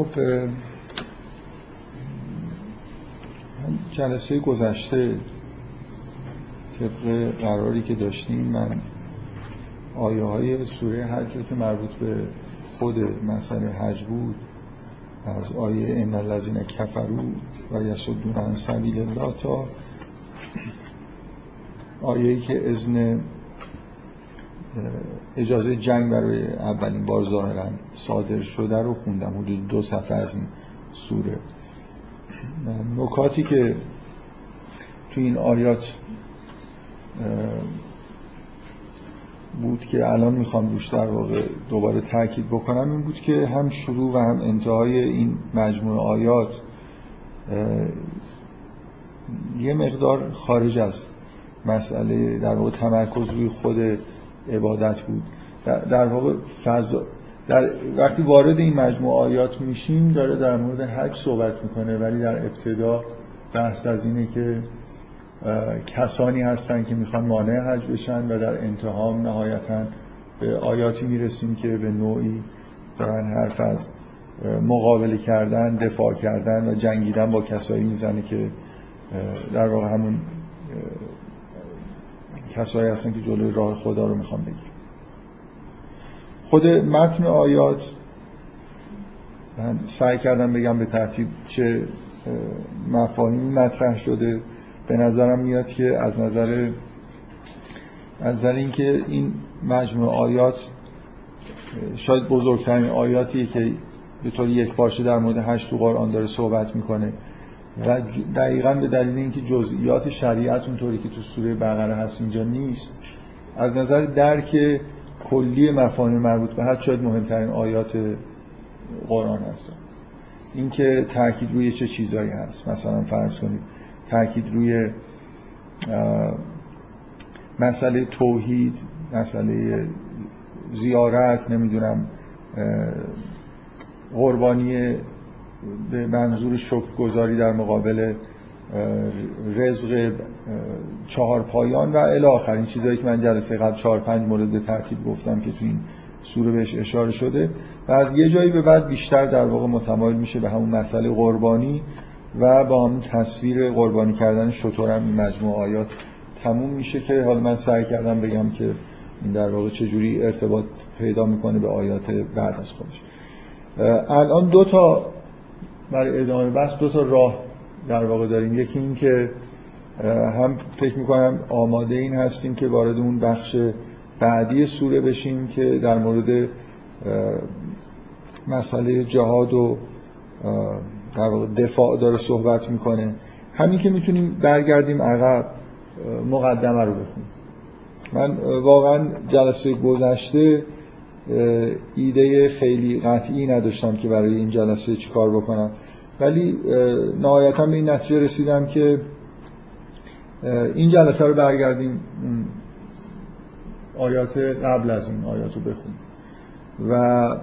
خب جلسه گذشته طبق قراری که داشتیم من آیه های سوره حج که مربوط به خود مسئله حج بود از آیه ان الذین کفروا و یصدون عن سبیل الله تا آیه‌ای که اذن اجازه جنگ برای اولین بار ظاهرا صادر شده رو خوندم. حدود دو صفحه از این سوره. نکاتی که تو این آیات بود که الان می‌خوام روش در واقع دوباره تاکید بکنم این بود که هم شروع و هم انتهای این مجموعه آیات یه مقدار خارج از مسئله در واقع تمرکز روی خود عبادت بود. در واقع فضا در وقتی وارد این مجموعه آیات میشیم داره در مورد حج صحبت می‌کنه ولی در ابتدا بحث از اینه که کسانی هستن که می‌خوان مانع حج بشن و در انتها نهایتا به آیاتی می‌رسیم که به نوعی دارن حرف از مقابله کردن دفاع کردن و جنگیدن با کسایی می‌زنه که در واقع همون کسایی هستن که جلوی راه خدا رو می‌خوان بگیرن. خود متن آیات من سعی کردم بگم به ترتیب چه مفاهیمی مطرح شده. به نظرم میاد که از نظر از نظر اینکه این مجموعه آیات شاید بزرگترین آیاتی که به طور یک پارچه در مورد هشت تو قرآن داره صحبت می‌کنه. و دقیقا به دلیل اینکه جزئیات شریعت اونطوری که تو سوره بقره هست اینجا نیست. از نظر درک کلی مفاهیم مربوط به هر شاید مهمترین آیات قرآن هستن اینکه تاکید روی چه چیزایی هست. مثلا فرض کنید تاکید روی مسئله توحید مسئله زیارت نمی‌دونم قربانی به منظور شکرگزاری در مقابل رزق چهار پایان و الی آخرین چیزایی که من جلسه قبل چهار پنج مورد به ترتیب گفتم که تو این سوره بهش اشاره شده. و از یه جایی به بعد بیشتر در واقع متمایل میشه به همون مسئله قربانی و با همون تصویر قربانی کردن شطور هم این مجموع آیات تموم میشه که حالا من سعی کردم بگم که این در واقع چجوری ارتباط پیدا می‌کنه به آیات بعد از خودش. الان دو تا برای ادامه بحث دو تا راه در واقع داریم. یکی این که هم فکر می‌کنم آماده این هستیم که وارد اون بخش بعدی سوره بشیم که در مورد مسئله جهاد و در واقع دفاع داره صحبت می‌کنه. همین که می‌تونیم برگردیم عقب مقدمه رو بخونیم. من واقعا جلسه گذشته ایده خیلی قطعی نداشتم که برای این جلسه چیکار بکنم. ولی نهایتا به این نتیجه رسیدم که این جلسه رو برگردیم آیات قبل از این آیات رو بخونیم. و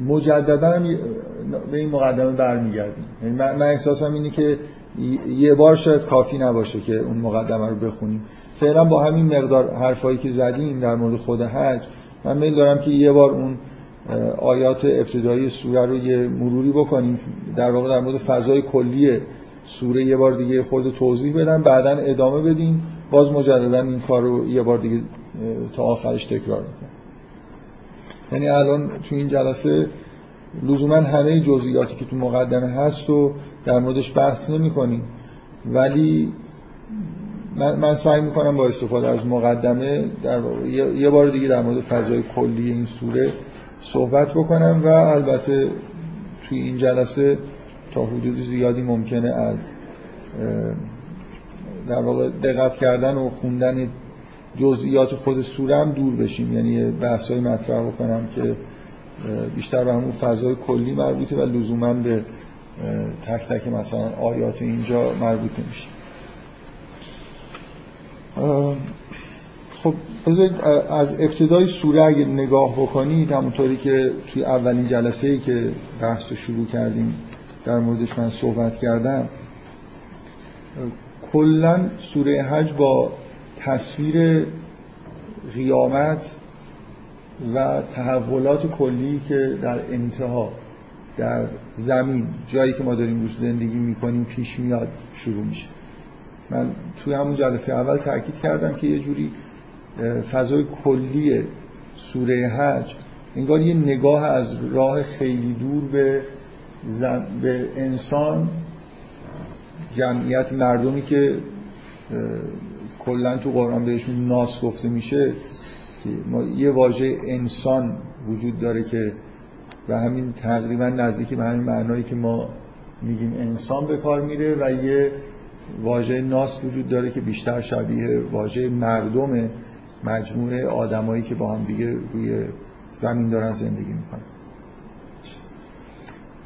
مجددا هم به این مقدمه برمیگردیم. یعنی من احساسم اینه که یه بار شاید کافی نباشه که اون مقدمه رو بخونیم. فعلا با همین مقدار حرفایی که زدیم در مورد خود حج من میل دارم که یه بار اون آیات ابتدایی سوره رو یه مروری بکنیم. در واقع در مورد فضای کلی سوره یه بار دیگه خود توضیح بدم. بعدا ادامه بدیم. باز مجددا این کار رو یه بار دیگه تا آخرش تکرار می‌کنم. یعنی الان تو این جلسه لزوما همه جزئیاتی که تو مقدمه هست و در موردش بحث نمی کنیم ولی من, من سعی می‌کنم با استفاده از مقدمه در یه بار دیگه در مورد فضای کلی این سوره صحبت بکنم و البته توی این جلسه تا حدود زیادی ممکنه از در واقع دقت کردن و خوندن جزئیات خود سوره هم دور بشیم. یعنی بحث های مطرح بکنم که بیشتر به همون فضای کلی مربوطه و لزوما به تک تک مثلا آیات اینجا مربوط نمیشه. خب بذارید از ابتدای سوره اگه نگاه بکنید همونطوری که توی اولین جلسه ای که بحث رو شروع کردیم در موردش من صحبت کردم کلا سوره حج با تصویر قیامت و تحولات کلی که در انتها در زمین جایی که ما داریم روش زندگی می‌کنیم پیش میاد شروع میشه. من توی همون جلسه اول تاکید کردم که یه جوری فضای کلی سوره حج انگار یه نگاه از راه خیلی دور به, به انسان جمعیت مردمی که کلا تو قرآن بهشون ناس گفته میشه که ما یه واژه انسان وجود داره که و همین تقریبا نزدیکی به همین معنایی که ما میگیم انسان به کار میره و یه واژه ناس وجود داره که بیشتر شبیه واژه مردم مجموعه آدمایی که با هم دیگه روی زمین دارن زندگی می‌کنن.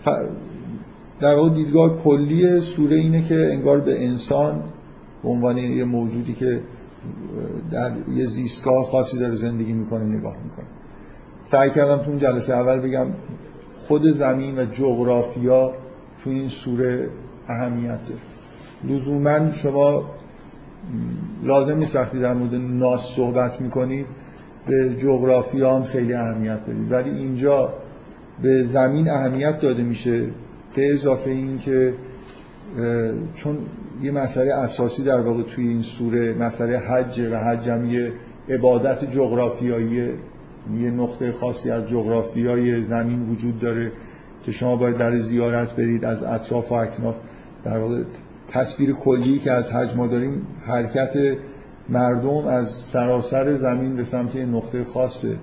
ف... در واقع دیدگاه کلی سوره اینه که انگار به انسان به عنوان یه موجودی که در یه زیستگاه خاصی داره زندگی می‌کنه نگاه می‌کنه. سعی کردم تو اون جلسه اول بگم خود زمین و جغرافیا تو این سوره اهمیت داره. لزوما شما لازم نیست وقتی در مورد ناس صحبت می‌کنید به جغرافیا هم خیلی اهمیت بدید. ولی اینجا به زمین اهمیت داده میشه به اضافه این که چون یه مسئله اساسی در واقع توی این سوره مسئله حج و حج هم یه عبادت جغرافیایی یه نقطه خاصی از جغرافیای زمین وجود داره که شما باید در زیارت برید از اطراف و اکناف در واقع تصویر کلی که از حج ما داریم حرکت مردم از سراسر زمین به سمت نقطه خاصه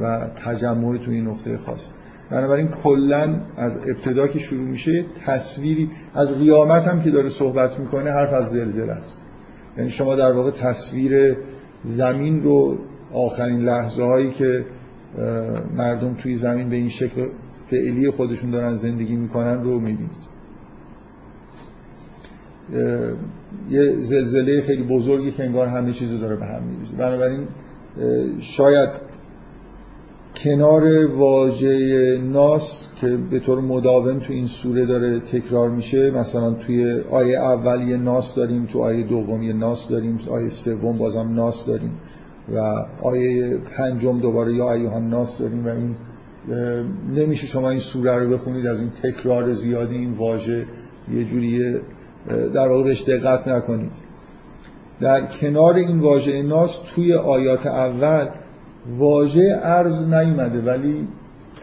و تجمع تو این نقطه خاص. بنابراین کلا از ابتدا که شروع میشه تصویری از قیامت هم که داره صحبت می‌کنه حرف از زلزله است. یعنی شما در واقع تصویر زمین رو آخرین لحظه هایی که مردم توی زمین به این شکل فعلی خودشون دارن زندگی می‌کنن رو می‌بینید. یه زلزله خیلی بزرگی که انگار همه چیز رو داره به هم میریزه. بنابراین شاید کنار واژه ناس که به طور مداوم تو این سوره داره تکرار میشه مثلا توی آیه اول یه ناس داریم تو آیه دوم یه ناس داریم آیه سوم بازم ناس داریم و آیه پنجم دوباره یا ایوهان ناس داریم و این نمیشه شما این سوره رو بخونید از این تکرار زیادی این واژه یه جوری در واقع بهش دقت نکنید. در کنار این واژه ناس توی آیات اول واژه ارز نیومده ولی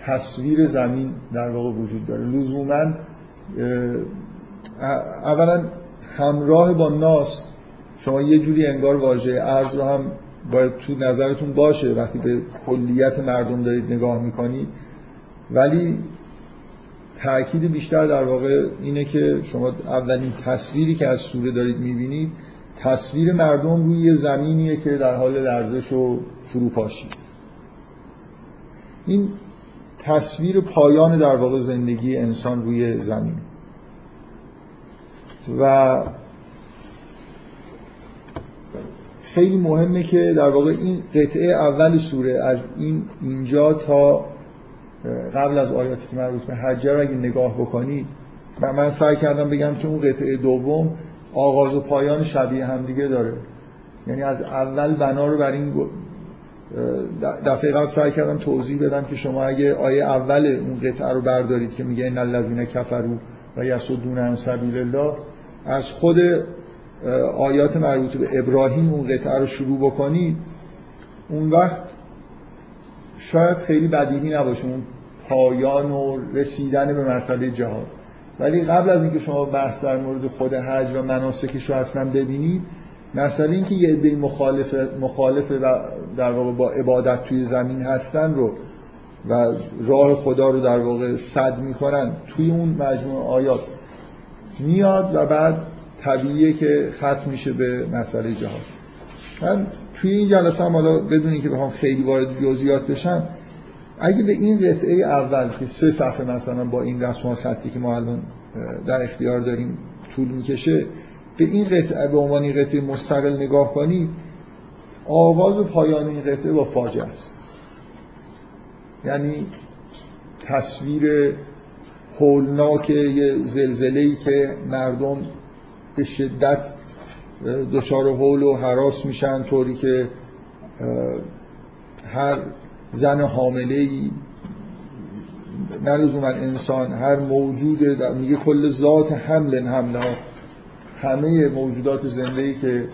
تصویر زمین در واقع وجود داره. لزوما اولا همراه با ناس شما یه جوری انگار واژه ارز رو هم باید تو نظرتون باشه وقتی به کلیت مردم دارید نگاه می‌کنید ولی تاکید بیشتر در واقع اینه که شما اولین تصویری که از سوره دارید می‌بینید تصویر مردم روی زمینیه که در حال لرزش و فروپاشی. این تصویر پایان در واقع زندگی انسان روی زمین. و خیلی مهمه که در واقع این قطعه اول سوره از این اینجا تا قبل از آیاتی که مربوط به حجه رو اگه نگاه بکنید و من سعی کردم بگم که اون قطعه دوم آغاز و پایان شبیه همدیگه داره. یعنی از اول بنا رو بر این دفعه قبل سعی کردم توضیح بدم که شما اگه آیه اول اون قطعه رو بردارید که میگه ان الذین کفروا و یصدون عن سبیل الله از خود آیات مربوط به ابراهیم اون قطعه رو شروع بکنید اون وقت شاید خیلی بدیهی نباشه. اون پایان و رسیدن به مسئله جهاد ولی قبل از اینکه شما بحث در مورد خود حج و مناسکش رو اصلا ببینید مسئله اینکه یه عده مخالف مخالف و در واقع با عبادت توی زمین هستن رو و راه خدا رو در واقع صد می‌کنن توی اون مجموع آیات میاد و بعد طبیعیه که ختم میشه به مسئله جهاد من توی این جلسه هم حالا بدون که بخوام خیلی وارد جزئیات بشم اگه به این قطعه اول که سه صفحه مثلا با این رسم خطی که ما الان در اختیار داریم طول می‌کشه به این قطعه به عنوان این قطعه مستقل نگاه کنید آغاز و پایان این قطعه با فاجعه است. یعنی تصویر هولناک یه زلزله که مردم به شدت دچار حول و حراس میشن طوری که هر زن حامله ای نه انسان هر موجود میگه کل ذات حمل حمله همه موجودات زنده که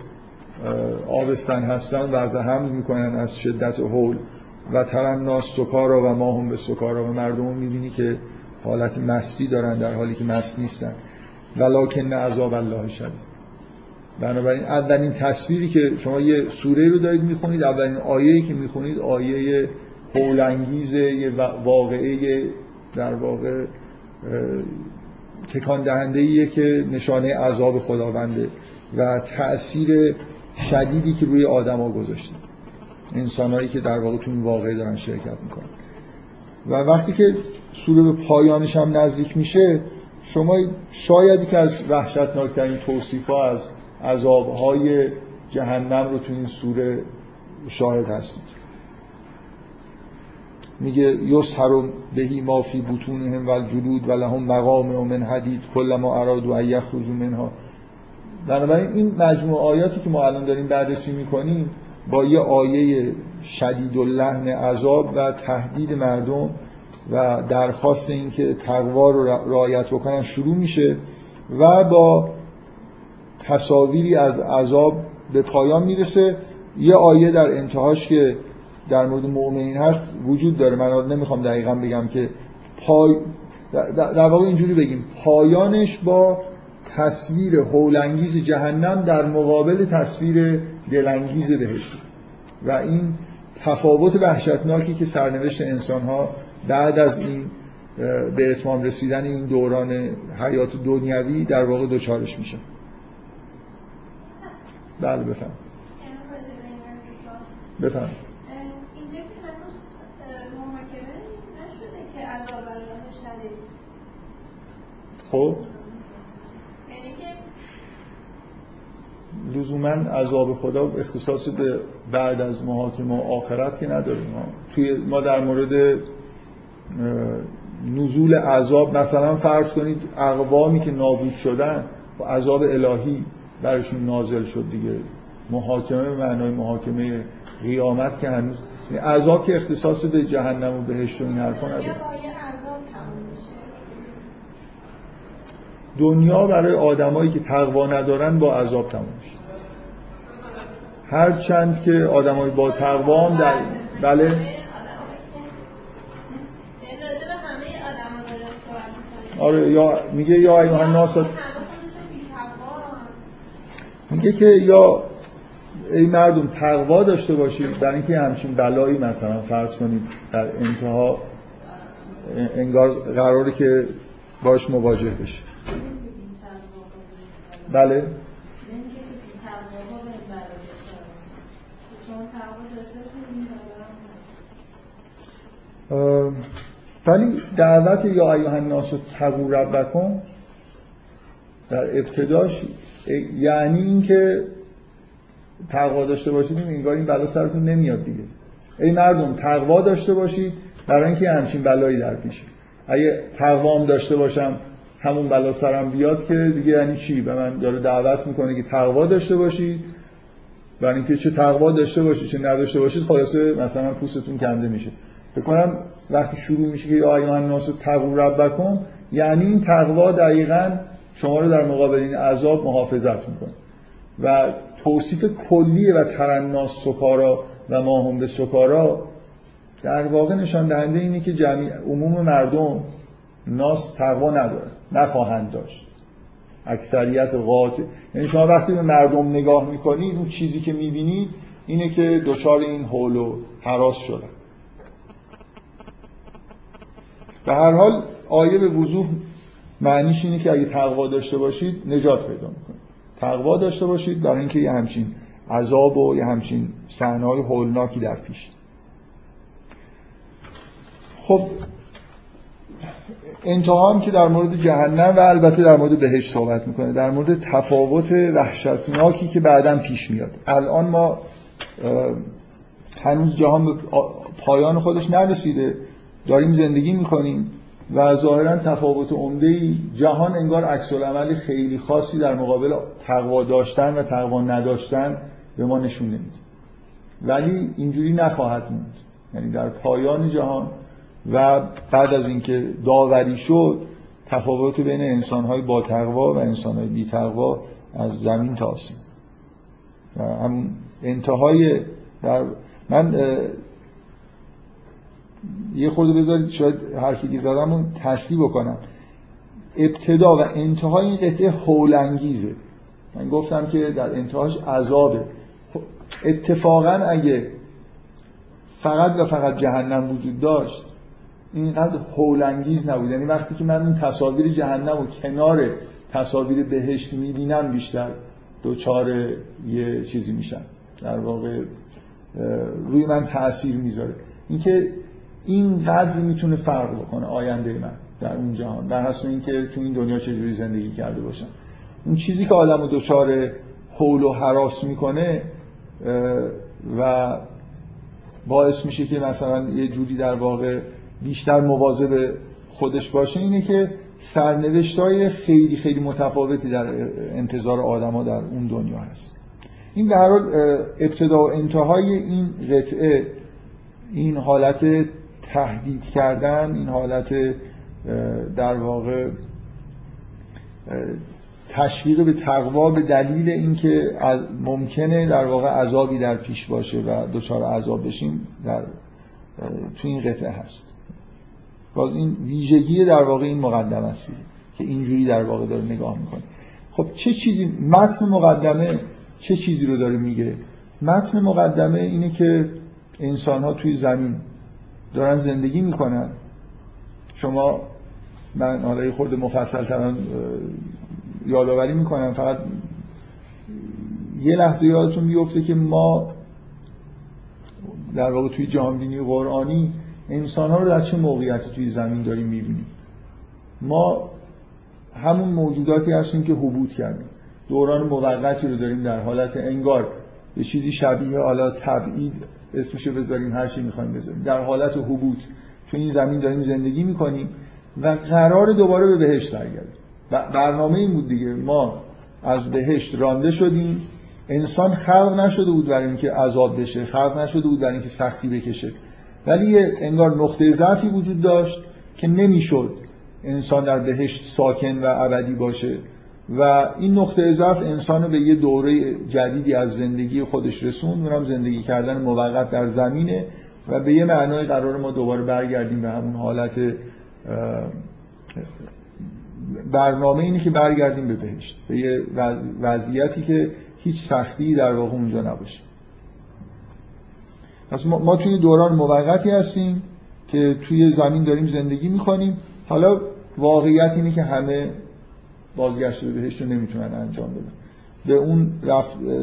آبستن هستن وضع حمل می‌کنن از شدت حول و ترناس سکارا و ما هم به سکارا و مردم می‌بینی که حالت مستی دارن در حالی که مست نیستن. ولکن عذاب الله شدید. بنابراین اولین تصویری که شما یه سوره رو دارید می‌خونید اولین آیه‌ای که می‌خونید آیه هولانگیز یه واقعه در واقع تکان دهنده که نشانه عذاب خداونده و تأثیر شدیدی که روی آدما گذاشته. انسانهایی که در واقع تو این واقعه دارن شرکت می‌کنن. و وقتی که سوره به پایانش هم نزدیک میشه شما شایدی که از وحشتناکترین توصیف ها از عذابهای جهنم رو تو این سوره شاهد هستید. میگه یسهر بهی ما فی بطونهم و الجلود و لهم مقام و من حدید کل ما اراد و یخرجوا منها. بنابراین این مجموع آیاتی که ما الان داریم بررسی می‌کنیم با یه آیه شدید و لحن عذاب و تهدید مردم و درخواست اینکه تقوا رو رعایت بکنن شروع میشه و با تصاویری از عذاب به پایان می‌رسه. یه آیه در انتهاش که در مورد مؤمنین هست وجود داره. من نمی‌خوام دقیقا بگم که پای در واقع اینجوری بگیم. پایانش با تصویر هولانگیز جهنم در مقابل تصویر دلانگیز بهشت. و این تفاوت وحشتناکی که سرنوشت انسان ها بعد از این به اتمام رسیدن این دوران حیات دنیوی در واقع دوچارش میشه. بله بفهم بفهم خب؟ لزوما عذاب خدا اختصاص به بعد از محاکمه و آخرت که نداریم. ما توی ما در مورد نزول عذاب مثلا فرض کنید اقوامی که نابود شدن و عذاب الهی برشون نازل شد دیگه. محاکمه به معنای محاکمه قیامت که هنوز یعنی عذاب که اختصاص به جهنم و بهشت و این حرفا نداره دنیا برای آدمایی که تقوا ندارن با عذاب تموم میشه. هر چند که آدمای با تقوا هم در بله؟ آره یا میگه یا ایها الناس میگه که یا ای مردم تقوا داشته باشید. برای اینکه همچین بلایی مثلا فرض کنید در انتها انگار قراره که باش مواجه بشه بله. ولی دعوت یا ایها الناس تقو ربکم در ابتداش یعنی اینکه تقوا داشته باشید انگار این بلا سرتون نمیاد دیگه. ای مردم تقوا داشته باشید برای اینکه همچین بلایی در پیشه اگه تقوام داشته باشم همون بلا سرم بیاد که دیگه یعنی چی؟ به من داره دعوت می‌کنه که تقوا داشته باشید برای اینکه چه تقوا داشته باشید چه نداشته باشید خلاصه مثلا پوستتون کنده میشه. فکر کنم وقتی شروع میشه که یا ایها الناس تقوا ربکم یعنی این تقوا دقیقا شما رو در مقابل این عذاب محافظت می‌کنه. و توصیف کلیه و ترناس سکارا و ما هم به سکارا در واقع نشان دهنده اینه که جمعی عموم مردم ناس تقوا ندارن. نخواهند داشت. اکثریت قاطع یعنی شما وقتی به مردم نگاه می‌کنید اون چیزی که می‌بینید اینه که دچار این حول و حراس شدن. به هر حال آیه به وضوح معنیش اینه که اگه تقوا داشته باشید نجات پیدا می‌کنید. تقوا داشته باشید برای اینکه یه همچین عذاب و یه همچین صحنه‌های هولناکی در پیش. خب انتها هم که در مورد جهنم و البته در مورد بهش صحبت می‌کنه در مورد تفاوت وحشتناکی که بعدا پیش میاد. الان ما هنوز جهان به پایان خودش نرسیده داریم زندگی می‌کنیم و ظاهرا تفاوت عمده جهان انگار عکس عمل خیلی خاصی در مقابل تقوا داشتن و تقوا نداشتن به ما نشون نمیده. ولی اینجوری نخواهد موند. یعنی در پایان جهان و بعد از اینکه داوری شد تفاوت بین انسانهای با تقوا و انسانهای بی تقوا از زمین تا آسمان. همون انتهای در من یه خورده بذارید شاید حرفی که زدم رو تصدیح بکنم. ابتدا و انتهای این قطعه هولانگیزه. من گفتم که در انتهاش عذابه. اتفاقا اگه فقط و فقط جهنم وجود داشت اینقدر هولانگیز نبود. یعنی وقتی که من این تصاویر جهنم و کنار تصاویر بهشت می‌بینم بیشتر دوچار یه چیزی میشن در واقع روی من تاثیر می‌ذاره. اینکه اینقدر می‌تونه فرق بکنه آینده من در اون جهان. بر حسب اینکه تو این دنیا چجوری زندگی کرده باشم. اون چیزی که آدم رو دچار حول و حراس می‌کنه و باعث میشه که مثلا یه جوری در واقع بیشتر مواظب خودش باشه اینه که سرنوشت های خیلی خیلی متفاوتی در انتظار آدما در اون دنیا هست. این در حال ابتدا و انتهای این قطعه این حالت تهدید کردن این حالت در واقع تشویق به تقوا به دلیل اینکه ممکنه در واقع عذابی در پیش باشه و دچار عذاب بشیم در تو این قطعه هست. باز این ویژگی در واقع این مقدمه است که اینجوری در واقع داره نگاه می‌کنه. خب چه چیزی متن مقدمه چه چیزی رو داره میگه؟ متن مقدمه اینه که انسان ها توی زمین دارن زندگی می‌کنن. شما من حالا خورده مفصل تران یادآوری می‌کنم فقط یه لحظه یادتون بیفته که ما در واقع توی جهانبینی قرآنی انسان ها رو در چه موقعیتی توی زمین داریم می‌بینیم؟ ما همون موجوداتی هستیم که حبوط کردیم. دوران موقتی رو داریم در حالت انگار یه چیزی شبیه حالا تبعید اسمشو بذاریم هر چی می‌خوایم بذاریم. در حالت حبوط تو این زمین داریم زندگی می‌کنیم و قرار دوباره به بهشت برگردیم. برنامه این بود دیگه. ما از بهشت رانده شدیم. انسان خلق نشده بود برای اینکه عذاب بشه خلق نشده بود برای اینکه سختی بکشه. ولی انگار نقطه ضعفی وجود داشت که نمی‌شد انسان در بهشت ساکن و ابدی باشه. و این نقطه ضعف انسان رو به یه دوره جدیدی از زندگی خودش رسوند اونم زندگی کردن موقت در زمینه و به یه معنای قرار ما دوباره برگردیم به همون حالت برنامه اینه که برگردیم به بهشت به یه وضعیتی که هیچ سختی در واقع اونجا نباشه. پس ما, ما توی دوران موقتی هستیم که توی زمین داریم زندگی می‌کنیم. حالا واقعیت اینه که همه بازگشت به بهشت رو نمی‌تونن انجام بدن. به اون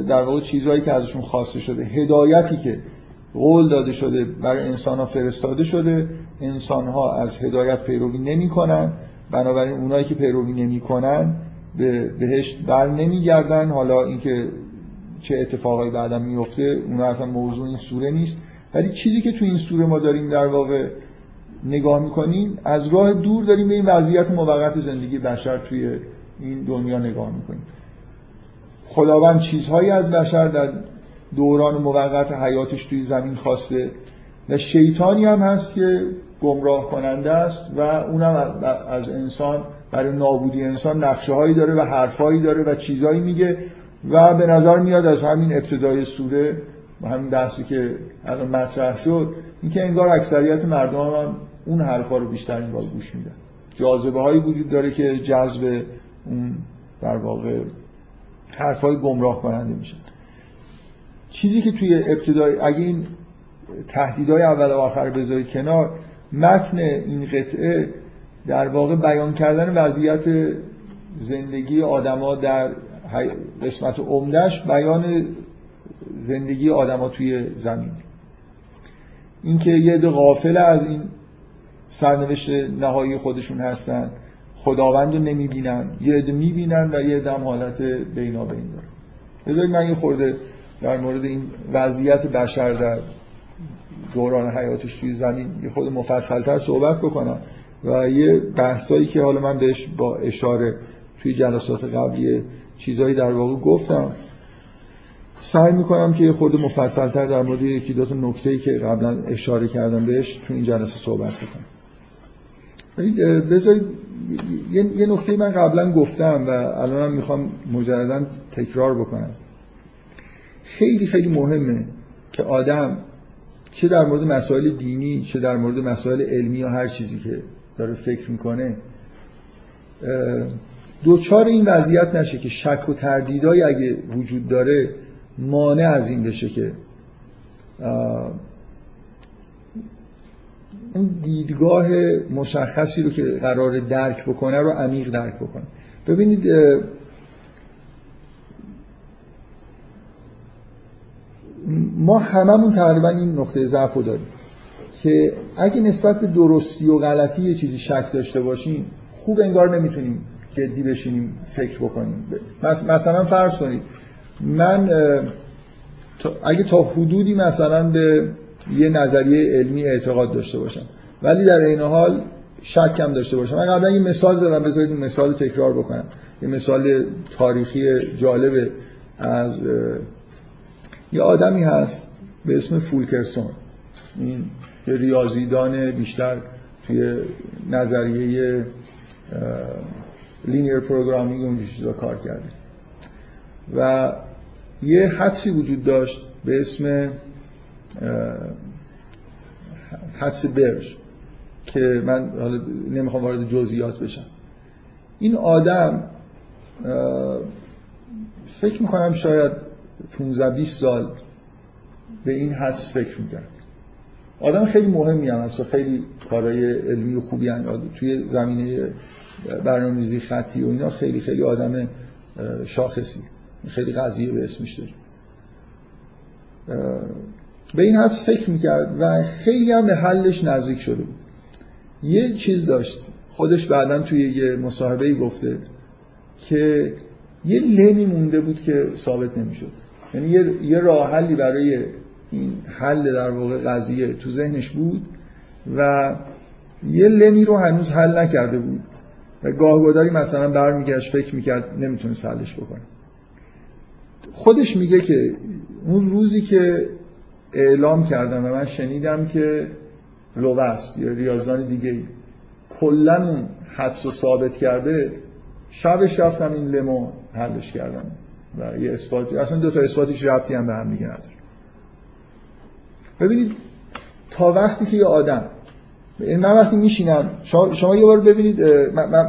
در واقع چیزهایی که ازشون خواسته شده هدایتی که قول داده شده برای انسان ها فرستاده شده انسان ها از هدایت پیروی نمی‌کنن. بنابراین اونایی که پیروی نمی‌کنن به بهشت بر نمیگردن. حالا اینکه چه اتفاقایی بعدم میفته اون اصلا موضوع این سوره نیست. ولی چیزی که تو این سوره ما داریم در واقع نگاه می‌کنیم از راه دور داریم به این وضعیت موقت زندگی بشر توی این دنیا نگاه می‌کنیم. خداوند چیزهایی از بشر در دوران موقت حیاتش توی زمین خواسته و شیطانی هم هست که گمراه کننده است و اونم از انسان برای نابودی انسان نقشه هایی داره و حرفهایی داره و چیزهایی میگه. و به نظر میاد از همین ابتدای سوره همین بحثی که الان مطرح شد اینکه انگار اکثریت مردم هم اون حرفا رو بیشتر انگار گوش میدن. جاذبه هایی وجود داره که جذب اون در واقع حرفای گمراه کننده میشن چیزی که توی ابتدای اگه این تهدیدهای اول و آخر بذارید کنار متن این قطعه در واقع بیان کردن وضعیت زندگی آدما در قسمت عمدهش بیان زندگی آدما توی زمین. اینکه یه عده غافل از این سرنوشت نهایی خودشون هستن خداوند رو نمی‌بینن یه عده می‌بینن و یه عده حالت بینابین دارن. بذارید من یه خورده در مورد این وضعیت بشر در دوران حیاتش توی زمین یه خود مفصلتر صحبت بکنم و یه بحثایی که حالا من بهش با اشاره توی جلسات قبلی چیزهایی در واقع گفتم. سعی می‌کنم که یه خورده مفصلتر در مورد یکی دو تا نکته که قبلا اشاره کردم بهش تو این جلسه صحبت بکنم. بذارید یه نکته من قبلا گفتم و الانم می‌خوام مجددا تکرار بکنم. خیلی خیلی مهمه که آدم چه در مورد مسائل دینی چه در مورد مسائل علمی یا هر چیزی که داره فکر می‌کنه دوچار این وضعیت نشه که شک و تردیدایی اگه وجود داره مانع از این بشه که اون دیدگاه مشخصی رو که قرار درک بکنه رو عمیق درک بکنه. ببینید ما هممون تقریبا این نقطه ضعف رو داریم که اگه نسبت به درستی و غلطی یه چیزی شک داشته باشیم خوب انگار نمی‌تونیم جدی بشینیم فکر بکنیم. مثلا فرض کنید من اگه تا حدودی مثلا به یه نظریه علمی اعتقاد داشته باشم ولی در این حال شکم داشته باشم. من قبلا یه مثال زدم بذارید این مثال تکرار بکنم. یه مثال تاریخی جالب از یه آدمی هست به اسم فولکرسون. این ریاضیدان بیشتر توی نظریه linear programming اون چیزا کار کرده. و یه حدسی وجود داشت به اسم حدس برژ که من حالا نمی‌خوام وارد جزئیات بشم. این آدم فکر می‌کنم شاید 15 20 سال به این حدس فکر می‌کرد. آدم خیلی مهمی هم هست و خیلی کارهای علمی و خوبی انجام توی زمینه برنامه‌ریزی خطی و اینا خیلی خیلی آدم شاخصی. خیلی قضیه به اسمش داره به این حدس فکر می‌کرد و خیلی هم به حلش نزدیک شده بود. یه چیز داشت. خودش بعدا توی یه مصاحبه گفته که یه لمی مونده بود که ثابت نمی‌شد. یعنی یه, یه راه حلی برای این حل در واقع قضیه تو ذهنش بود و یه لمی رو هنوز حل نکرده بود. و گاهگداری مثلا برمیگشت فکر می‌کرد نمی‌تونه حلش بکنه. خودش میگه که اون روزی که اعلام کردم و من شنیدم که لوست یا ریاضان دیگه ای کلا اون ثابت کرده شبش رفتم این لمو حلش کردم و یه اثبات اصلا دو تا اثباتش ربطی هم به هم دیگه نداره. ببینید تا وقتی که یه آدم من وقتی میشینم شما, شما یه بار ببینید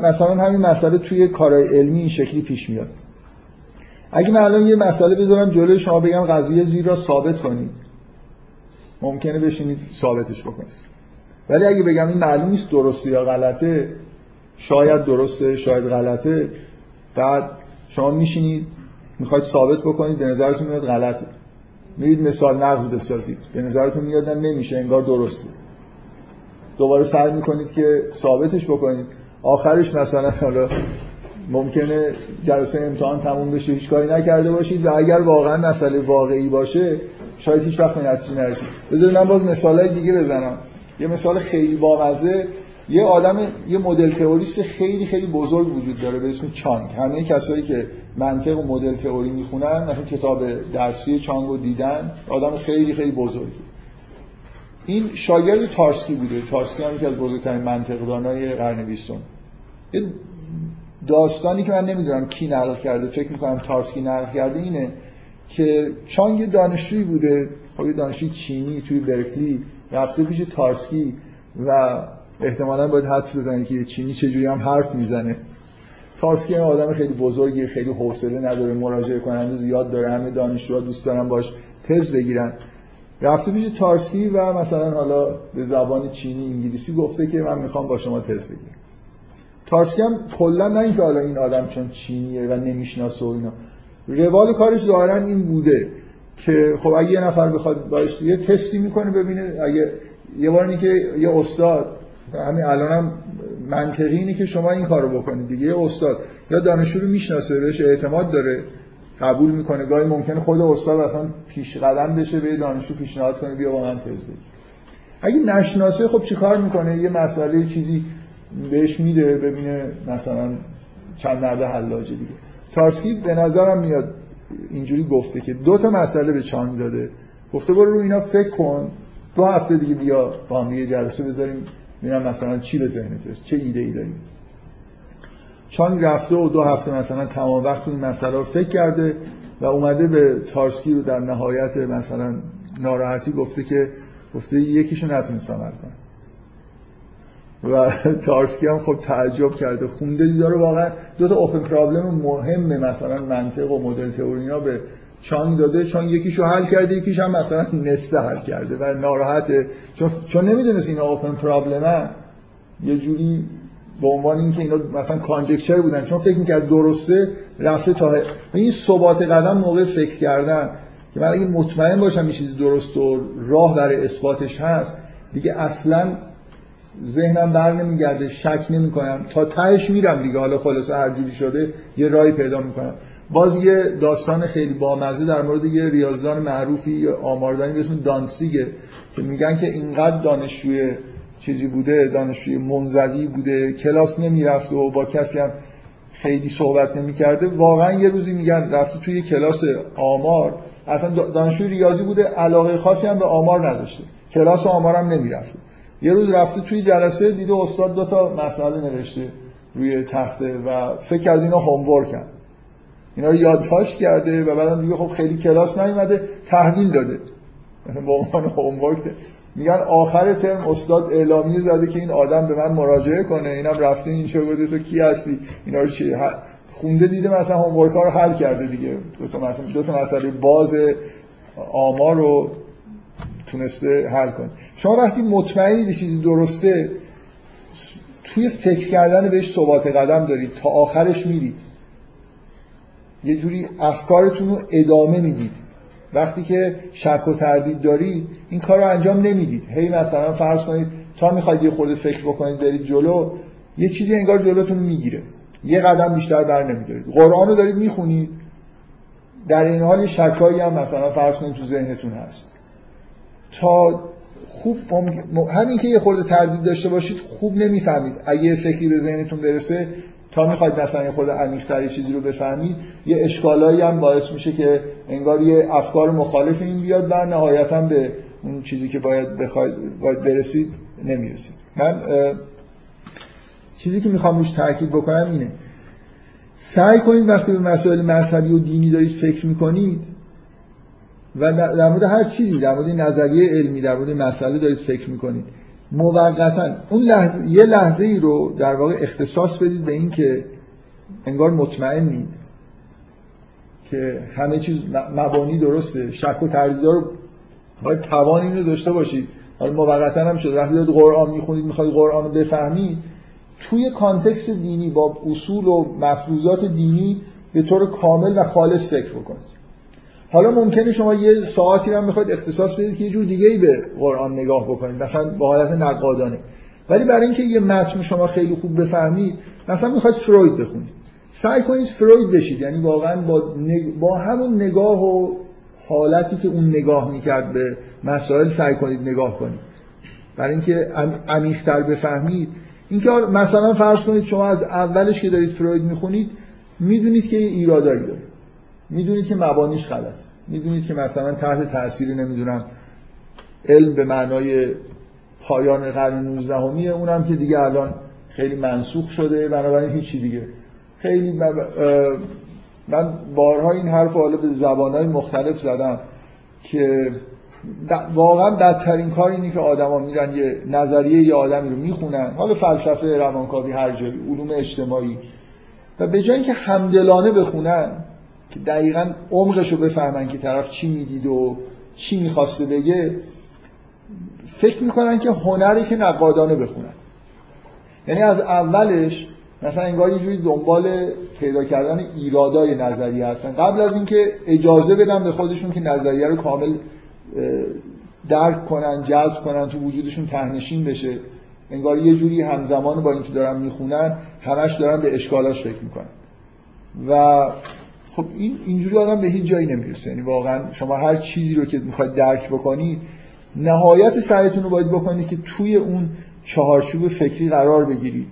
مثلا همین مسئله توی کارهای علمی این شکلی پیش میاد. اگه من الان یه مسئله بذارم جلوی شما بگم قضیه زیر را ثابت کنید. ممکنه بشینید ثابتش بکنید. ولی اگه بگم این معلوم نیست درسته یا غلطه شاید درسته شاید غلطه بعد شما میشینید می‌خواید ثابت بکنید به نظرتون میاد غلطه. میرید مثال نقض بسازید. به نظرتون میاد نمیشه انگار درسته. دوباره سعی می‌کنید که ثابتش بکنید. آخرش مثلا حالا ممکنه جلسه امتحان تموم بشه هیچ کاری نکرده باشید و اگر واقعا مسئله واقعی باشه شاید هیچ وقت نتیجه نرسید. بذارید من باز مثالای دیگه بزنم. یه مثال خیلی بامزه. یه آدم یه مدل تئوریست خیلی خیلی بزرگ وجود داره به اسم چانگ. همه کسایی که منطق و مدل تئوری می‌خونن مثلا کتاب درسی چانگ رو دیدن آدم خیلی خیلی بزرگی این شاگرد تارسکی بوده. تارسکی هم یکی از بزرگترین منطقدانای قرن بیستم. یه داستانی که من نمی‌دونم کی نقل کرده فکر می‌کنم تارسکی نقل کرده اینه که چانگ دانشجویی بوده خب دانشجوی چینی توی برکلی رفته پیش تارسکی و احتمالا باید حدس بزنید که چینی چجوری هم حرف می‌زنه. تارسکی هم آدم خیلی بزرگی خیلی حوصله نداره مراجعه کننده زیاد داره همه دانشجوها دوست دارن باش تز بگیرن. رفته پیش تارسکی و مثلا حالا به زبان چینی انگلیسی گفته که من می‌خوام با شما تز بگیرم. تارسکی هم کلا نه اینکه حالا این آدم چون چینیه و نمی‌شناسه و اینا. روال کارش ظاهرا این بوده که خب اگه یه نفر بخواد باش یه تستی می‌کنه ببینه اگه یه بار که یه استاد همین الان هم منطقی اینه که شما این کارو بکنید دیگه یه استاد یا دانشجو رو می‌شناسه بهش اعتماد داره. قبول می‌کنه. گاهی ممکنه خود استاد اصلا پیش قدم بشه به دانشجو پیشنهاد کنه بیا با من تز بگیر اگه نشناسه خب چیکار می‌کنه؟ یه مسئله چیزی بهش میده ببینه مثلا چند نرده حلاجه دیگه. تارسکی به نظرم میاد اینجوری گفته که دو تا مسئله به چانگ داده. گفته برو رو اینا فکر کن. دو هفته دیگه بیا با هم دیگه جلسه بذاریم. ببینم مثلا چی به ذهنت چه ایده ای داریم؟ چانگ رفته و دو هفته مثلا تمام وقت این مسئله رو فکر کرده و اومده به تارسکی رو در نهایت مثلا ناراحتی گفته که گفته یکیشو نتونست عمل کنه و تارسکی هم خب تعجب کرده خونده داره واقعا. دو تا اوپن پرابلم مهم مثلا منطق و مدل تئوری به چانگ داده چون یکیشو حل کرده یکیش هم مثلا نصف حل کرده و ناراحته. چون, چون نمی‌دونست اینا اوپن پرابلم یه جوری به عنوان اینکه اینا مثلا کانجکچر بودن چون فکر می‌کرد درسته رفته تا این ثبات قدم موقع فکر کردن. که من اگه مطمئن باشم این چیزی درست و راه برای اثباتش هست دیگه اصلا ذهنم بر نمیگرده شک نمی کنم تا تهش میرم دیگه حالا خلاصه هر جوری شده یه رای پیدا می‌کنم. باز یه داستان خیلی بامزه در مورد یه ریاضدان معروفی آماردانی به اسم دانسیگه که میگن که اینقدر دانشجوی چیزی بوده دانشجوی منزوی بوده کلاس نمی‌رفته و با کسی هم خیلی صحبت نمی‌کرده. واقعا یه روزی میگن رفته توی کلاس آمار. اصلا دانشجوی ریاضی بوده علاقه خاصی هم به آمار نداشته. کلاس آمار هم نمی‌رفته یه روز رفته توی جلسه دیده استاد دو تا مسئله نوشته روی تخته و فکر کرد اینا هومورکن اینا رو یادداشت کرده و بعدم دیگه خب خیلی کلاس نیومده تحویل داده. مثلا به عنوان هومورک میگن آخر ترم استاد اعلامیه زده که این آدم به من مراجعه کنه. اینم رفته اینجا گفته تو کی هستی؟ اینا رو چی؟ خونده دیده مثلا هومورک رو حل کرده دیگه. دو تا مثلا دو تا مسئله باز آمار رو تونسته حل کنه. شما وقتی مطمئنید چیزی درسته توی فکر کردن بهش ثبات قدم دارید تا آخرش میرید یه جوری افکارتون رو ادامه می‌دید. وقتی که شک و تردید دارید این کار رو انجام نمی‌دید. هی مثلا فرض کنید تا می‌خواید یه خورده فکر بکنید برید جلو یه چیزی انگار جلوتون می‌گیره. یه قدم بیشتر بر نمیدارید. قرآن رو دارید می‌خونید. در این حال شکایی هم مثلا فرض کنید تو ذهنتون هست. تا خوب همین که یه خورده تردید داشته باشید خوب نمی‌فهمید. اگه فکری به ذهنتون برسه تا می‌خواید مثلا یه خورده عمیق‌تر چیزی رو بفهمید یه اشکالایی هم باعث میشه که انگار یه افکار مخالف این بیاد و نهایتا به اون چیزی که باید بخواید باید برسید نمی‌رسید. من چیزی که می‌خوام روش تاکید بکنم اینه سعی کنید وقتی به مسائل مذهبی و دینی دارید فکر می‌کنید و در مورد هر چیزی در مورد نظریه علمی در مورد مسئله دارید فکر می‌کنید. موقتا. اون لحظه یه لحظه ای رو در واقع اختصاص بدید به این که انگار مطمئنید که همه چیز مبانی درسته. شک و تردیدا رو باید توان این رو داشته باشید. حالا موقتا هم شد. وقتی دارید قرآن می‌خونید می‌خواید قرآن رو بفهمید توی کانتکست دینی با اصول و مفروضات دینی به طور کامل و خالص فکر بکنید. حالا ممکنه شما یه ساعتی رو می‌خواید اختصاص بدید که یه جور دیگه ای به قرآن نگاه بکنید. مثلا با حالت نقادانه. ولی برای اینکه یه متن شما خیلی خوب بفهمید مثلا می‌خواید فروید بخونید. سعی کنید فروید بشید. یعنی واقعا با, با همون نگاه و حالتی که اون نگاه می‌کرد به مسائل سعی کنید نگاه کنید. برای اینکه عمیق‌تر بفهمید. اینکه مثلا فرض کنید شما از اولش که دارید فروید می‌خونید می‌دونید که یه ایرادایی داره. می‌دونید که مبانیش غلط. می‌دونید که مثلا تحت تاثیر نمی‌دونم علم به معنای پایان قرن 19 همیه اونم که دیگه الان خیلی منسوخ شده بنابراین هیچی دیگه. خیلی من بارها این حرف حالا به زبانهای مختلف زدم که واقعا بدترین کار اینه که آدما میرن یه نظریه یه آدمی رو می‌خونن. حالا فلسفه روانکاوی هر جایی علوم اجتماعی. و به جای اینکه همدلانه بخونن که دقیقا عمقش رو بفهمن که طرف چی می‌دید و چی می‌خواسته بگه فکر می‌کنن که هنری که نقادانه بخونن. یعنی از اولش مثلا انگار یه جوری دنبال پیدا کردن ایرادای نظریه هستن. قبل از اینکه اجازه بدن به خودشون که نظریه رو کامل درک کنن جذب کنن تو وجودشون تهنشین بشه انگار یه جوری همزمان با اینکه دارن می‌خونن همش دارن به اشکالاش فکر می‌کنن. و خب این اینجوری آدم به هیچ جایی نمی‌رسه. یعنی واقعا شما هر چیزی رو که می‌خواید درک بکنید نهایت سعیتون رو باید بکنید که توی اون چهارچوب فکری قرار بگیرید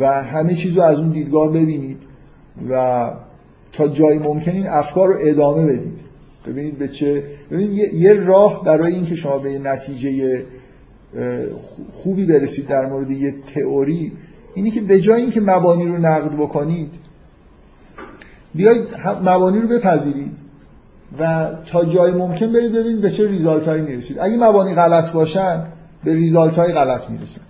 و همه چیز رو از اون دیدگاه ببینید و تا جای ممکن این افکار رو ادامه بدید. ببینید به چه ببینید یه راه برای اینکه شما به نتیجه خوبی برسید در مورد یه تئوری اینی که به جای اینکه مبانی رو نقد بکنید بیاید مبانی رو بپذیرید و تا جای ممکن برید ببینید به چه ریزالت هایی می‌رسید. اگه مبانی غلط باشن به ریزالت های غلط می‌رسن.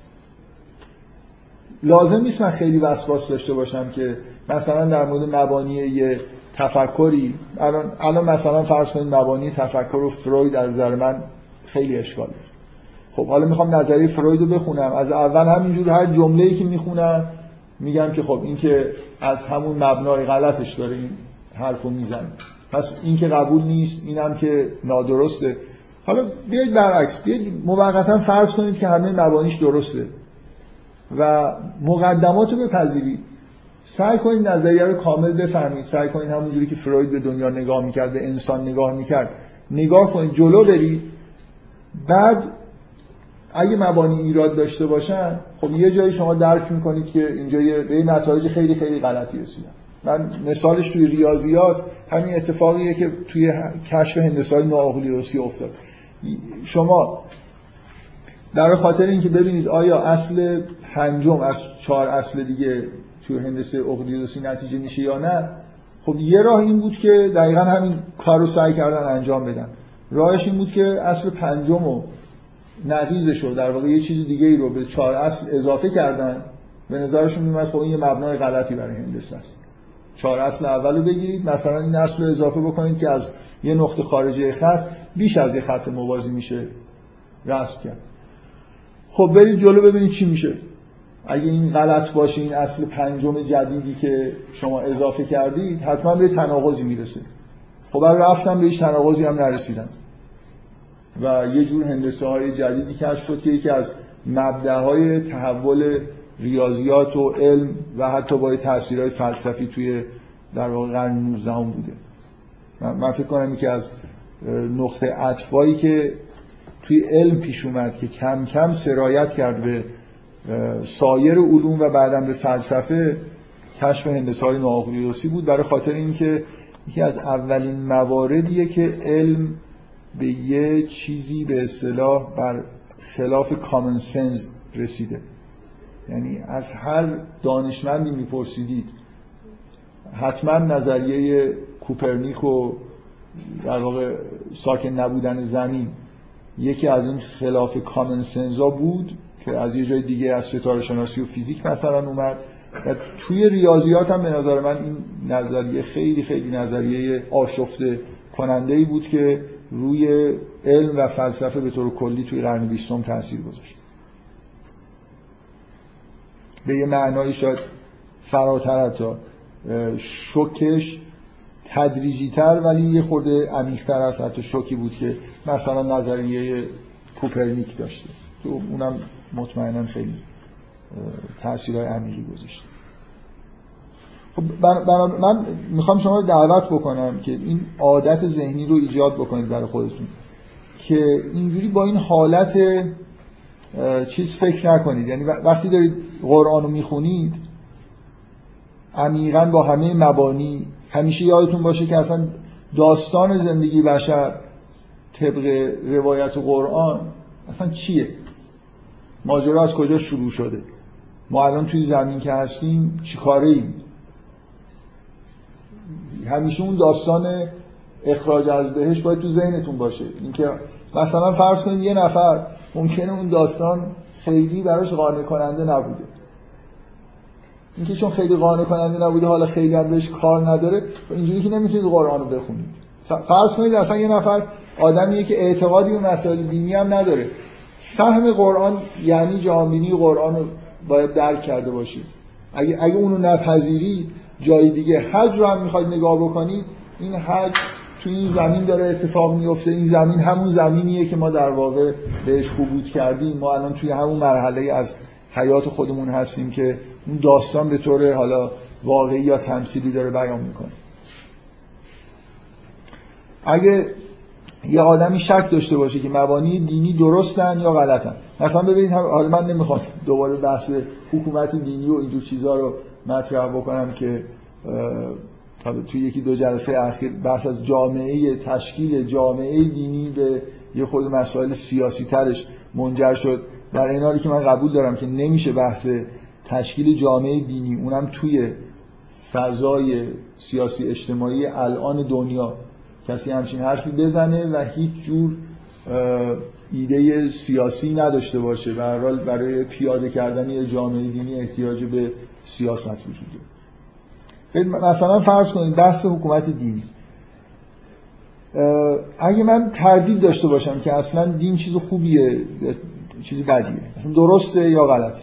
لازم نیست من خیلی وسواس داشته باشم که مثلا در مورد مبانی یه تفکری الان الان مثلا فرض کنید مبانی تفکر و فروید از نظر من خیلی اشکال داره. خب حالا می‌خوام نظریه فروید رو بخونم. از اول همینجور هر جمله‌ای که می‌خونم میگم که خب این که از همون مبنای غلطش داره این حرفو می‌زنه پس این که قبول نیست اینم که نادرسته. حالا بیاید برعکس بیاید موقتا فرض کنید که همه مبانیش درسته و مقدمات رو بپذیرید. سعی کنید نظریه رو کامل بفهمید. سعی کنید همونجوری که فروید به دنیا نگاه می‌کرد به انسان نگاه می‌کرد نگاه کنید جلو برید. بعد اگه مبانی ایراد داشته باشن خب یه جایی شما درک می‌کنید که اینجا یه نتایج خیلی خیلی غلطی رسیدن. من مثالش توی ریاضیات همین اتفاقیه که توی کشف هندسه های افتاد. شما در خاطر اینکه ببینید آیا اصل پنجم از چهار اصل دیگه توی هندسه اقلیدوسی نتیجه میشه یا نه خب یه راه این بود که دقیقا همین کار رو سعی کردن انجام بدن. راهش این بود که اصل پنجم رو نقیزش رو در واقع یه چیز دیگه ای رو به چهار اصل اضافه کردن به نظرشون میمد خب این یه مبنای غلطی برای هندسه است. چهار اصل اول رو بگیرید مثلا این اصل رو اضافه بکنید که از یه نقطه خارجه خط بیش از یه خط موازی میشه رسم کرد. خب برید جلو ببینید چی میشه. اگه این غلط باشه این اصل پنجم جدیدی که شما اضافه کردید حتما به تناقضی می‌رسه. خب برای رفتم به هیچ تناقضی هم نرسیدن و یه جور هندسه های جدیدی کشف شد که یکی از مبدعهای تحول ریاضیات و علم و حتی با تاثیرهای فلسفی توی در واقع قرن 19 هم بوده. من فکر کنم که از نقطه عطفایی که توی علم پیش اومد که کم کم سرایت کرد به سایر علوم و بعدا به فلسفه کشف هندسه های بود. برای خاطر اینکه یکی از اولین مواردیه که علم به یه چیزی به اصطلاح بر خلاف کامن سنس رسیده. یعنی از هر دانشمندی میپرسیدید حتما نظریه کوپرنیک و در واقع ساکن نبودن زمین یکی از این خلاف کامن سنزا بود که از یه جای دیگه از ستاره شناسی و فیزیک مثلا اومد. و توی ریاضیات هم به نظر من این نظریه خیلی خیلی نظریه آشفته کننده ای بود که روی علم و فلسفه به طور کلی توی قرن بیستم تاثیر گذاشت. به یه معنایی شاید فراتر حتی شکش تدریجی تر ولی یه خورده عمیق‌تر از حتی شوکی بود که مثلا نظریه کوپرنیک داشته. اونم مطمئنا خیلی تاثیرهای عمیقی گذاشته. من می‌خوام شما رو دعوت بکنم که این عادت ذهنی رو ایجاد بکنید برای خودتون که اینجوری با این حالت چیز فکر نکنید. یعنی وقتی دارید قرآن رو می‌خونید عمیقا با همه مبانی همیشه یادتون باشه که اصلا داستان زندگی بشر طبق روایت قرآن اصلا چیه؟ ماجرا از کجا شروع شده؟ ما الان توی زمین که هستیم چیکاره ایم همیشه اون داستان اخراج از بهش باید تو ذهنتون باشه. اینکه مثلا فرض کنید یه نفر ممکنه اون داستان خیلی براش قانع کننده نبوده. اینکه چون خیلی قانع کننده نبوده حالا خیلی هم بهش کار نداره اینجوری که نمی‌تونید قرآن رو بخونید فرض کنید اصلا یه نفر آدمیه که اعتقادی و مسائل دینی هم نداره. فهم قرآن یعنی جامینی قرآن رو باید درک کرده باشید. اگه, اگه اونو نپذیرید جای دیگه حج رو هم می‌خواید نگاه بکنید این حج تو این زمین داره اتفاق میفته این زمین همون زمینیه که ما در واقع بهش حبود کردیم. ما الان توی همون مرحله از حیات خودمون هستیم که اون داستان به طور حالا واقعی یا تمثیلی داره بیان می‌کنه. اگه یه آدمی شک داشته باشه که مبانی دینی درستن یا غلطن. مثلا ببینید حالا من نمی‌خوام دوباره بحث حکومت دینی و اینجور چیزها رو مطرح بکنم که توی یکی دو جلسه اخیر بحث از جامعه تشکیل جامعه دینی به یه خود مسائل سیاسی ترش منجر شد. در این حالی که من قبول دارم که نمیشه بحث تشکیل جامعه دینی اونم توی فضای سیاسی اجتماعی الان دنیا کسی همچین حرفی بزنه و هیچ جور ایده سیاسی نداشته باشه. و برای پیاده کردن یه جامعه دینی احتیاج به سیاست وجود داره مثلا فرض کنید بحث حکومت دینی. اگه من تردید داشته باشم که اصلا دین چیز خوبیه یا چیزی بدیه. اصلا درسته یا غلطه.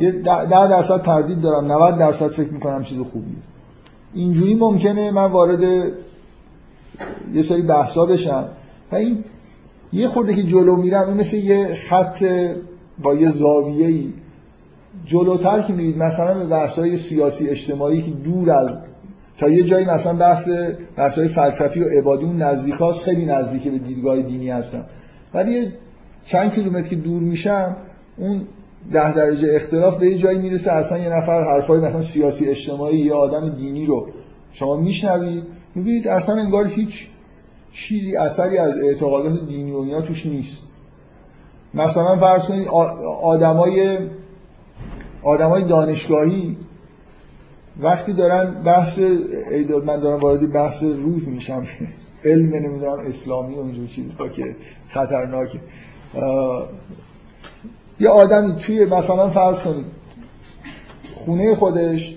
یه ده درصد تردید دارم 90 درصد فکر می‌کنم چیز خوبیه. اینجوری ممکنه من وارد یه سری بحثا بشم و این یه خورده که جلو میرم این مثل یه خط با یه زاویه ای جلوتر که میرید مثلا به بحث‌های سیاسی اجتماعی که دور از تا یه جایی مثلا بحث بحث‌های فلسفی و عبادی اون نزدیک هاست خیلی نزدیک به دیدگاه دینی هستم. ولی چند کیلومتر که دور میشم اون ده درجه اختلاف به یه جایی می‌رسه اصلا یه نفر حرفای مثلا سیاسی اجتماعی یا آدم دینی رو شما میشنوید می‌بینید اصلا انگار هیچ چیزی اثری از اعتقادات دینی و توش نیست. مثلا فرض کنید آدمای آدمای دانشگاهی وقتی دارن بحث ایداد من دارم وارد بحث روز میشم علم نمی‌دونم اسلامی و اینجور که خطرناکه. یه آدمی توی مثلا فرض کنید خونه خودش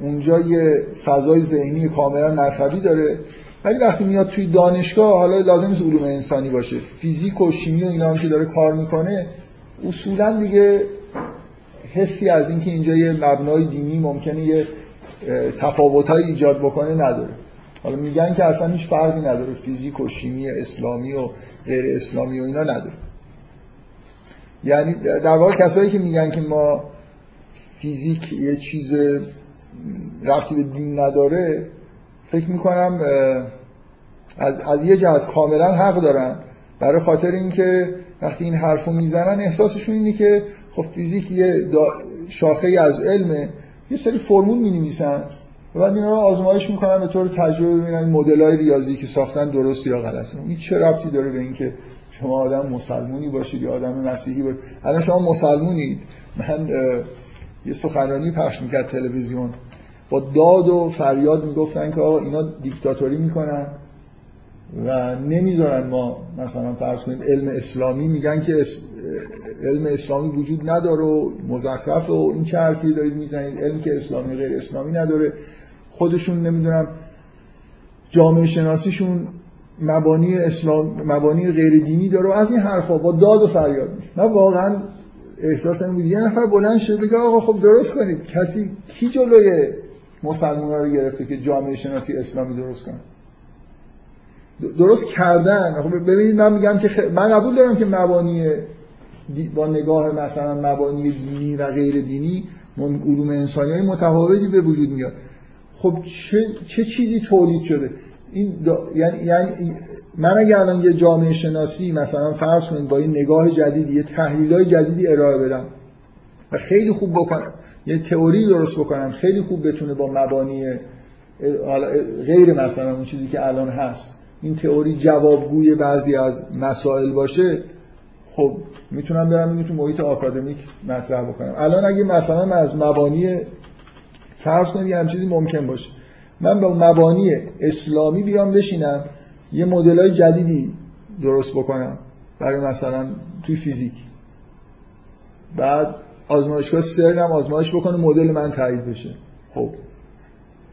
اونجا یه فضای ذهنی کاملا مذهبی داره ولی وقتی میاد توی دانشگاه حالا لازم نیست علوم انسانی باشه فیزیک و شیمی و اینا هم که داره کار می‌کنه اصولا دیگه حسی از اینکه اینجا یه مبنای دینی ممکنه یه تفاوت‌های ایجاد بکنه نداره. حالا میگن که اصلا هیچ فرقی نداره فیزیک و شیمی اسلامی و غیر اسلامی و اینا نداره. یعنی در واقع کسایی که میگن که ما فیزیک یه چیز رفتی به دین نداره فکر می‌کنم از, از یه جهت کاملا حق دارن. برای خاطر اینکه وقتی این حرفو می‌زنن احساسشون اینه که خب فیزیک یه شاخه از علمه. یه سری فرمول می نویسن و بعد اینا رو آزمایش می‌کنن به طور تجربه ببینن مدل های ریاضی که ساختن درست یا غلط. این چه ربطی داره به اینکه شما آدم مسلمونی باشید یا آدم مسیحی باشید؟ الان شما مسلمونید. من یه سخنرانی پخش می‌کرد تلویزیون. با داد و فریاد می‌گفتن که آقا اینا دیکتاتوری می‌کنن و نمی‌ذارن ما مثلا فرض کنید علم اسلامی میگن که علم اسلامی وجود نداره و مزخرف و این چه حرفی دارید می‌زنید؟ علم که اسلامی غیر اسلامی نداره. خودشون نمی‌دونم جامعه شناسیشون مبانی اسلام مبانی غیر دینی داره و از این حرفا با داد و فریاد نیست من واقعا احساس این بود. یه نفر بلند شده بگه آقا خب درست کنید. کسی کی جلوی مسلمان رو گرفته که جامعه شناسی اسلامی درست کنه؟ درست کردن. خب ببینید من میگم که خ... من قبول دارم که مبانی با نگاه مثلا مبانی دینی و غیر دینی علوم انسانی های متفاوتی به وجود میاد. خب چه, چه چیزی تولید شده؟ این یعنی... یعنی من اگر الان یه جامعه شناسی مثلا فرض کنید با این نگاه جدیدی یه تحلیل های جدیدی ارائه بدم و خیلی خوب بکنم یه تئوری درست بکنم خیلی خوب بتونه با مبانی غیر مثلا اون چیزی که الان هست این تئوری جوابگوی بعضی از مسائل باشه خب می‌تونم برم اینو تو محیط آکادمیک مطرح بکنم. الان اگه مثلا من از مبانی فرض کنید یه چیزی ممکن باشه من با مبانی اسلامی بیام بشینم یه مدل های جدیدی درست بکنم برای مثلا توی فیزیک. بعد آزمایشگاه سرنم آزمایش بکنه مدل من تایید بشه. خب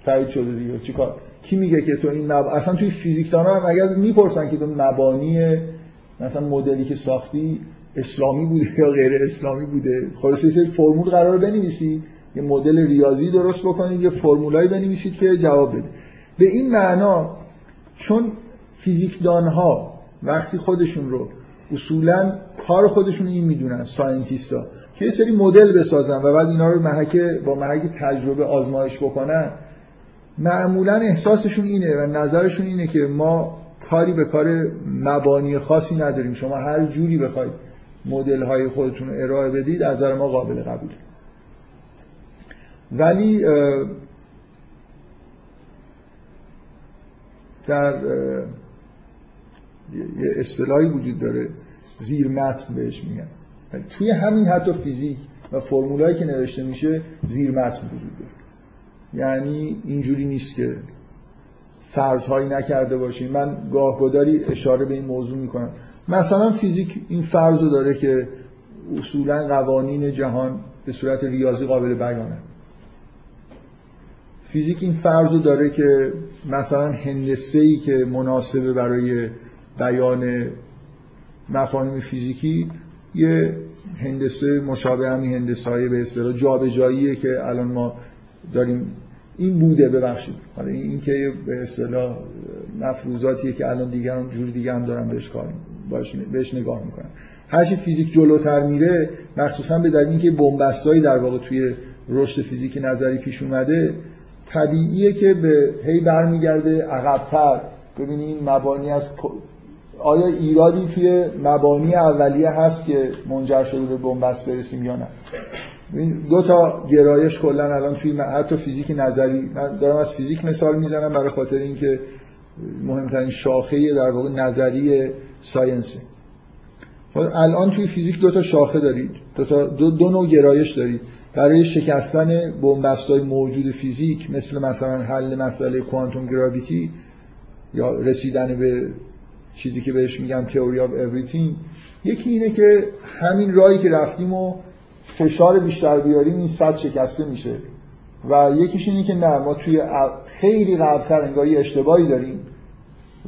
تایید شده دیگه چیکار؟ کی میگه که تو این مب... اصلا توی فیزیکدان هم اگه از می‌پرسن که تو مبانی مثلا مدلی که ساختی اسلامی بوده یا غیر اسلامی بوده. خلاص یه سری فرمول قرار بنویسی. یه مدل ریاضی درست بکنید یه فرمولایی بنویسید که جواب بده. به این معنا چون فیزیکدان ها وقتی خودشون رو اصولا کار خودشون این می‌دونن ساینتیستا که یه سری مدل بسازن و بعد اینا رو محک با محک تجربه آزمایش بکنن معمولا احساسشون اینه و نظرشون اینه که ما کاری به کار مبانی خاصی نداریم. شما هر جوری بخواید مدل های خودتون ارائه بدید از نظر ما قابل قبول ولی در یه اصطلاحی وجود داره. زیر متن بهش میگن. توی همین حتی فیزیک و فرمولایی که نوشته میشه زیر متن وجود داره. یعنی اینجوری نیست که فرضهایی نکرده باشیم. من گاهگداری اشاره به این موضوع می‌کنم. مثلا فیزیک این فرض رو داره که اصولا قوانین جهان به صورت ریاضی قابل بیانه. فیزیک این فرض رو داره که مثلا هندسه ای که مناسبه برای بیان مفاهیم فیزیکی یه هندسه مشابه همین هندسه های به اصطلاح جابجاییه که الان ما داریم این بوده ببخشید. حالا این که به اصطلاح مفروضاتیه که الان دیگران جوری دیگه هم دارن بهش کار بهش نگاه می‌کنن. هرچی فیزیک جلوتر میره مخصوصا به دلیل اینکه بنبستایی در واقع توی رشد فیزیک نظری پیش اومده طبیعیه که به هی برمیگرده عقبتر. ببینیم مبانی از آیا ایرادی توی مبانی اولیه هست که منجر شده به بنبست برسیم یا نه؟ دو تا گرایش کلا الان توی حتی فیزیک نظری من دارم از فیزیک مثال می‌زنم برای خاطر اینکه مهمترین شاخه در واقع نظری ساینسه الان توی فیزیک دو تا شاخه دارید. دو, تا دو, دو نوع گرایش دارید. برای شکستن بنبستای موجود فیزیک مثل مثلا حل مسئله quantum gravity یا رسیدن به چیزی که بهش میگن theory of everything یکی اینه که همین راهی که رفتیم و فشار بیشتر بیاریم این سد شکسته میشه. و یکیش اینه که نه ما توی خیلی قبلتر انگار یه اشتباهی داریم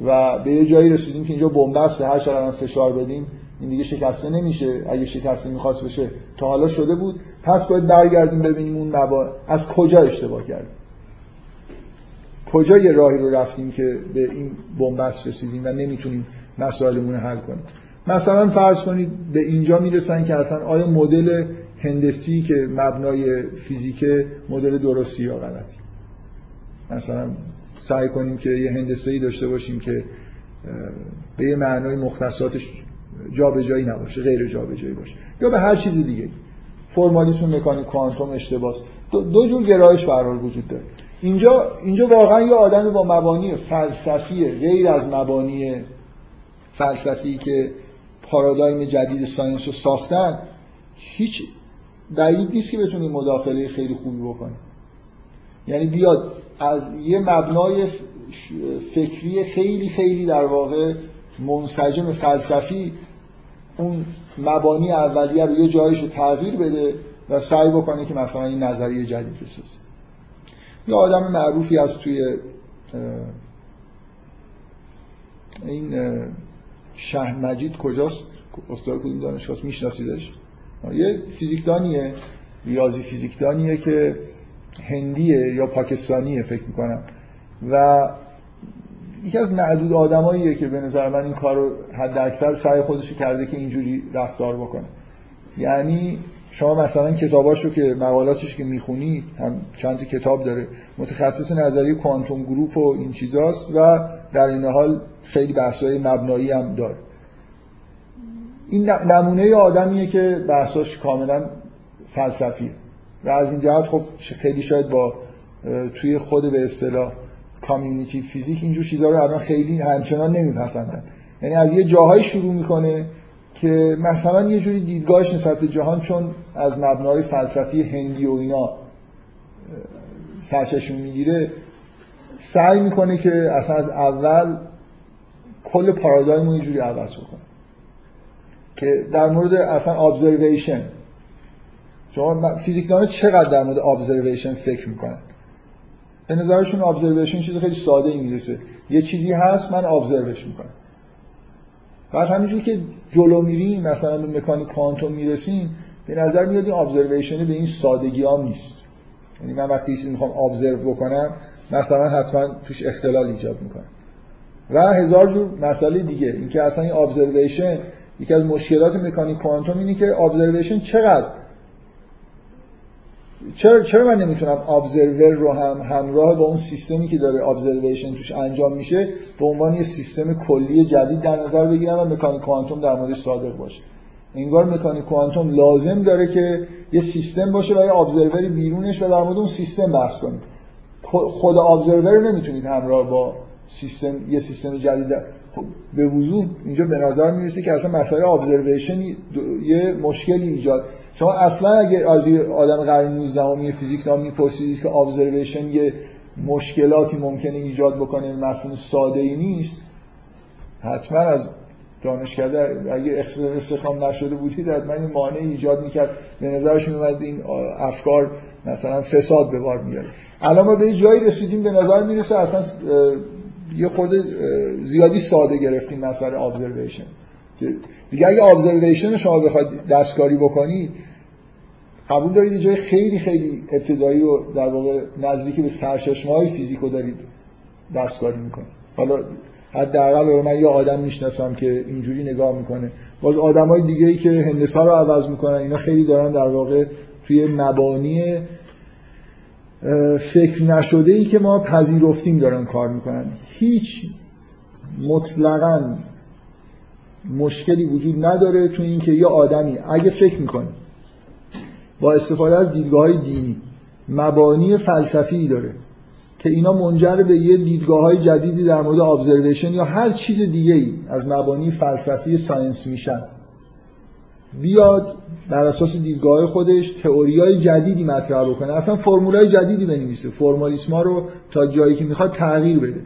و به یه جایی رسیدیم که اینجا بنبسته هر چقدر فشار بدیم این دیگه شکسته نمیشه. اگه شکسته می‌خواست بشه تا حالا شده بود. پس باید برگردیم ببینیم اون مبا... از کجا اشتباه کردیم؟ کجا یه راهی رو رفتیم که به این بنبست رسیدیم و نمی‌تونیم مسائلمون حل کنیم؟ مثلا فرض کنید به اینجا می‌رسن که اصلا آیا مدل هندسی که مبنای فیزیک مدل درستی یا غلطی. مثلا سعی کنیم که یه هندسه ای داشته باشیم که به یه معنای مختصاتش جابجایی نباشه غیر جابجایی باشه. یا به هر چیز دیگه. فرمالیسم مکانیک کوانتوم اشتباس. دو, دو جور گرایش به وجود داره. اینجا اینجا واقعا یه آدم با مبانی فلسفی غیر از مبانی فلسفی که پارادایم جدید ساینس رو ساختن هیچ بعید نیست که بتونی مداخله خیلی خوبی بکنه یعنی بیاد از یه مبنای فکری خیلی خیلی در واقع منسجم فلسفی اون مبانی اولیه رو یه جایش رو تغییر بده و سعی بکنه که مثلا این نظریه جدید بسازه. یه آدم معروفی از توی این شهر مجید کجاست؟ استاد کدوم دانشگاه میشناسیدش؟ یه فیزیکدانیه ریاضی فیزیکدانیه که هندیه یا پاکستانیه فکر می‌کنم. و یکی از معدود آدماییه که به نظر من این کار رو حد اکثر سعی خودشو کرده که اینجوری رفتار بکنه. یعنی شما مثلا کتاباش رو که مقالاتش که می‌خونی هم چند کتاب داره متخصص نظریه کوانتوم گروپ و این چیزاست و در این حال خیلی بحثای مبنایی هم داره. این نمونه آدمیه که بحثاش کاملا فلسفیه. و از این جهت خب خیلی شاید با توی خود به اصطلاح کامیونیتی فیزیک اینجور چیزها رو الان خیلی همچنان نمیپسندن. یعنی از یه جاهایی شروع می‌کنه که مثلا یه جوری دیدگاهش نسبت به جهان چون از مبنای فلسفی هندی و اینا سرچشمه می‌گیره سعی می‌کنه که اصلا از اول کل پارادایم رو اینجوری عوض بکنه. که در مورد اصلا ابزرویشن شما فیزیکدان چقدر در مورد ابزرویشن فکر می‌کنن؟ به نظرشون ابزرویشن چیز خیلی ساده می‌رسه یه چیزی هست من ابزروش می‌کنم. بعد همینجور که جلو میریم مثلا به مکانیک کوانتوم می‌رسیم به نظر میاد این ابزرویشن به این سادگی هم نیست. یعنی من وقتی چیزی می‌خوام ابزرو بکنم مثلا حتما توش اختلال ایجاد می‌کنم و هزار جور مسئله دیگه. اینکه اصلا این ابزرویشن یکی از مشکلات مکانیک کوانتوم اینه که ابزرویشن چقدر چرا چرا من نمی‌تونم ابزرور رو هم همراه با اون سیستمی که داره ابزرویشن توش انجام میشه به عنوان یه سیستم کلی جدید در نظر بگیرم و مکانیک کوانتوم در موردش صادق باشه. انگار مکانیک کوانتوم لازم داره که یه سیستم باشه و یه ابزروری بیرونش و در مورد اون سیستم بحث کنیم خود ابزرور رو نمی‌تونید همراه با سیستم یه سیستم جدید خب به وضوح اینجا به نظر می‌رسه که اصلا مسئله ابزرویشن یه مشکلی ایجاد. شما اصلا اگه از یه آدم قرن 19 فیزیک نام میپرسیدید که ابزرویشن یه مشکلاتی ممکنه ایجاد بکنه مفهوم ساده ای نیست حتما از دانشکده اگه استخدام نشده بودید حتما این مانع ایجاد می‌کرد. به نظرش میومد این افکار مثلا فساد به بار میاره الان ما به جایی رسیدیم به نظر می‌رسه اصلا یه خورده زیادی ساده گرفتیم مسئله ابزرویشن دیگه اگه ابزرویشن شما بخواید دستکاری بکنید قبول دارید یه جای خیلی خیلی ابتدایی رو در واقع نزدیک به سرچشمه های فیزیکو دارید دستکاری می‌کنید. حالا حداقل من یه آدم می‌شناسم که اینجوری نگاه می‌کنه. باز های دیگه ای که هندسه رو عوض می‌کنن اینا خیلی دارن در واقع توی مبانی فکر نشده ای که ما پذیرفتیم دارن کار می‌کنن. هیچ مطلقا مشکلی وجود نداره تو اینکه یه آدمی اگه فکر می‌کنه با استفاده از دیدگاه های دینی مبانی فلسفی داره که اینا منجر به یه دیدگاه های جدیدی در مورد observation یا هر چیز دیگه ای از مبانی فلسفی science میشن. بیاد بر اساس دیدگاه خودش تئوری های جدیدی مطرح بکنه. اصل های جدیدی بنویسه. فرمالیسما رو تا جایی که می‌خواد تغییر بده.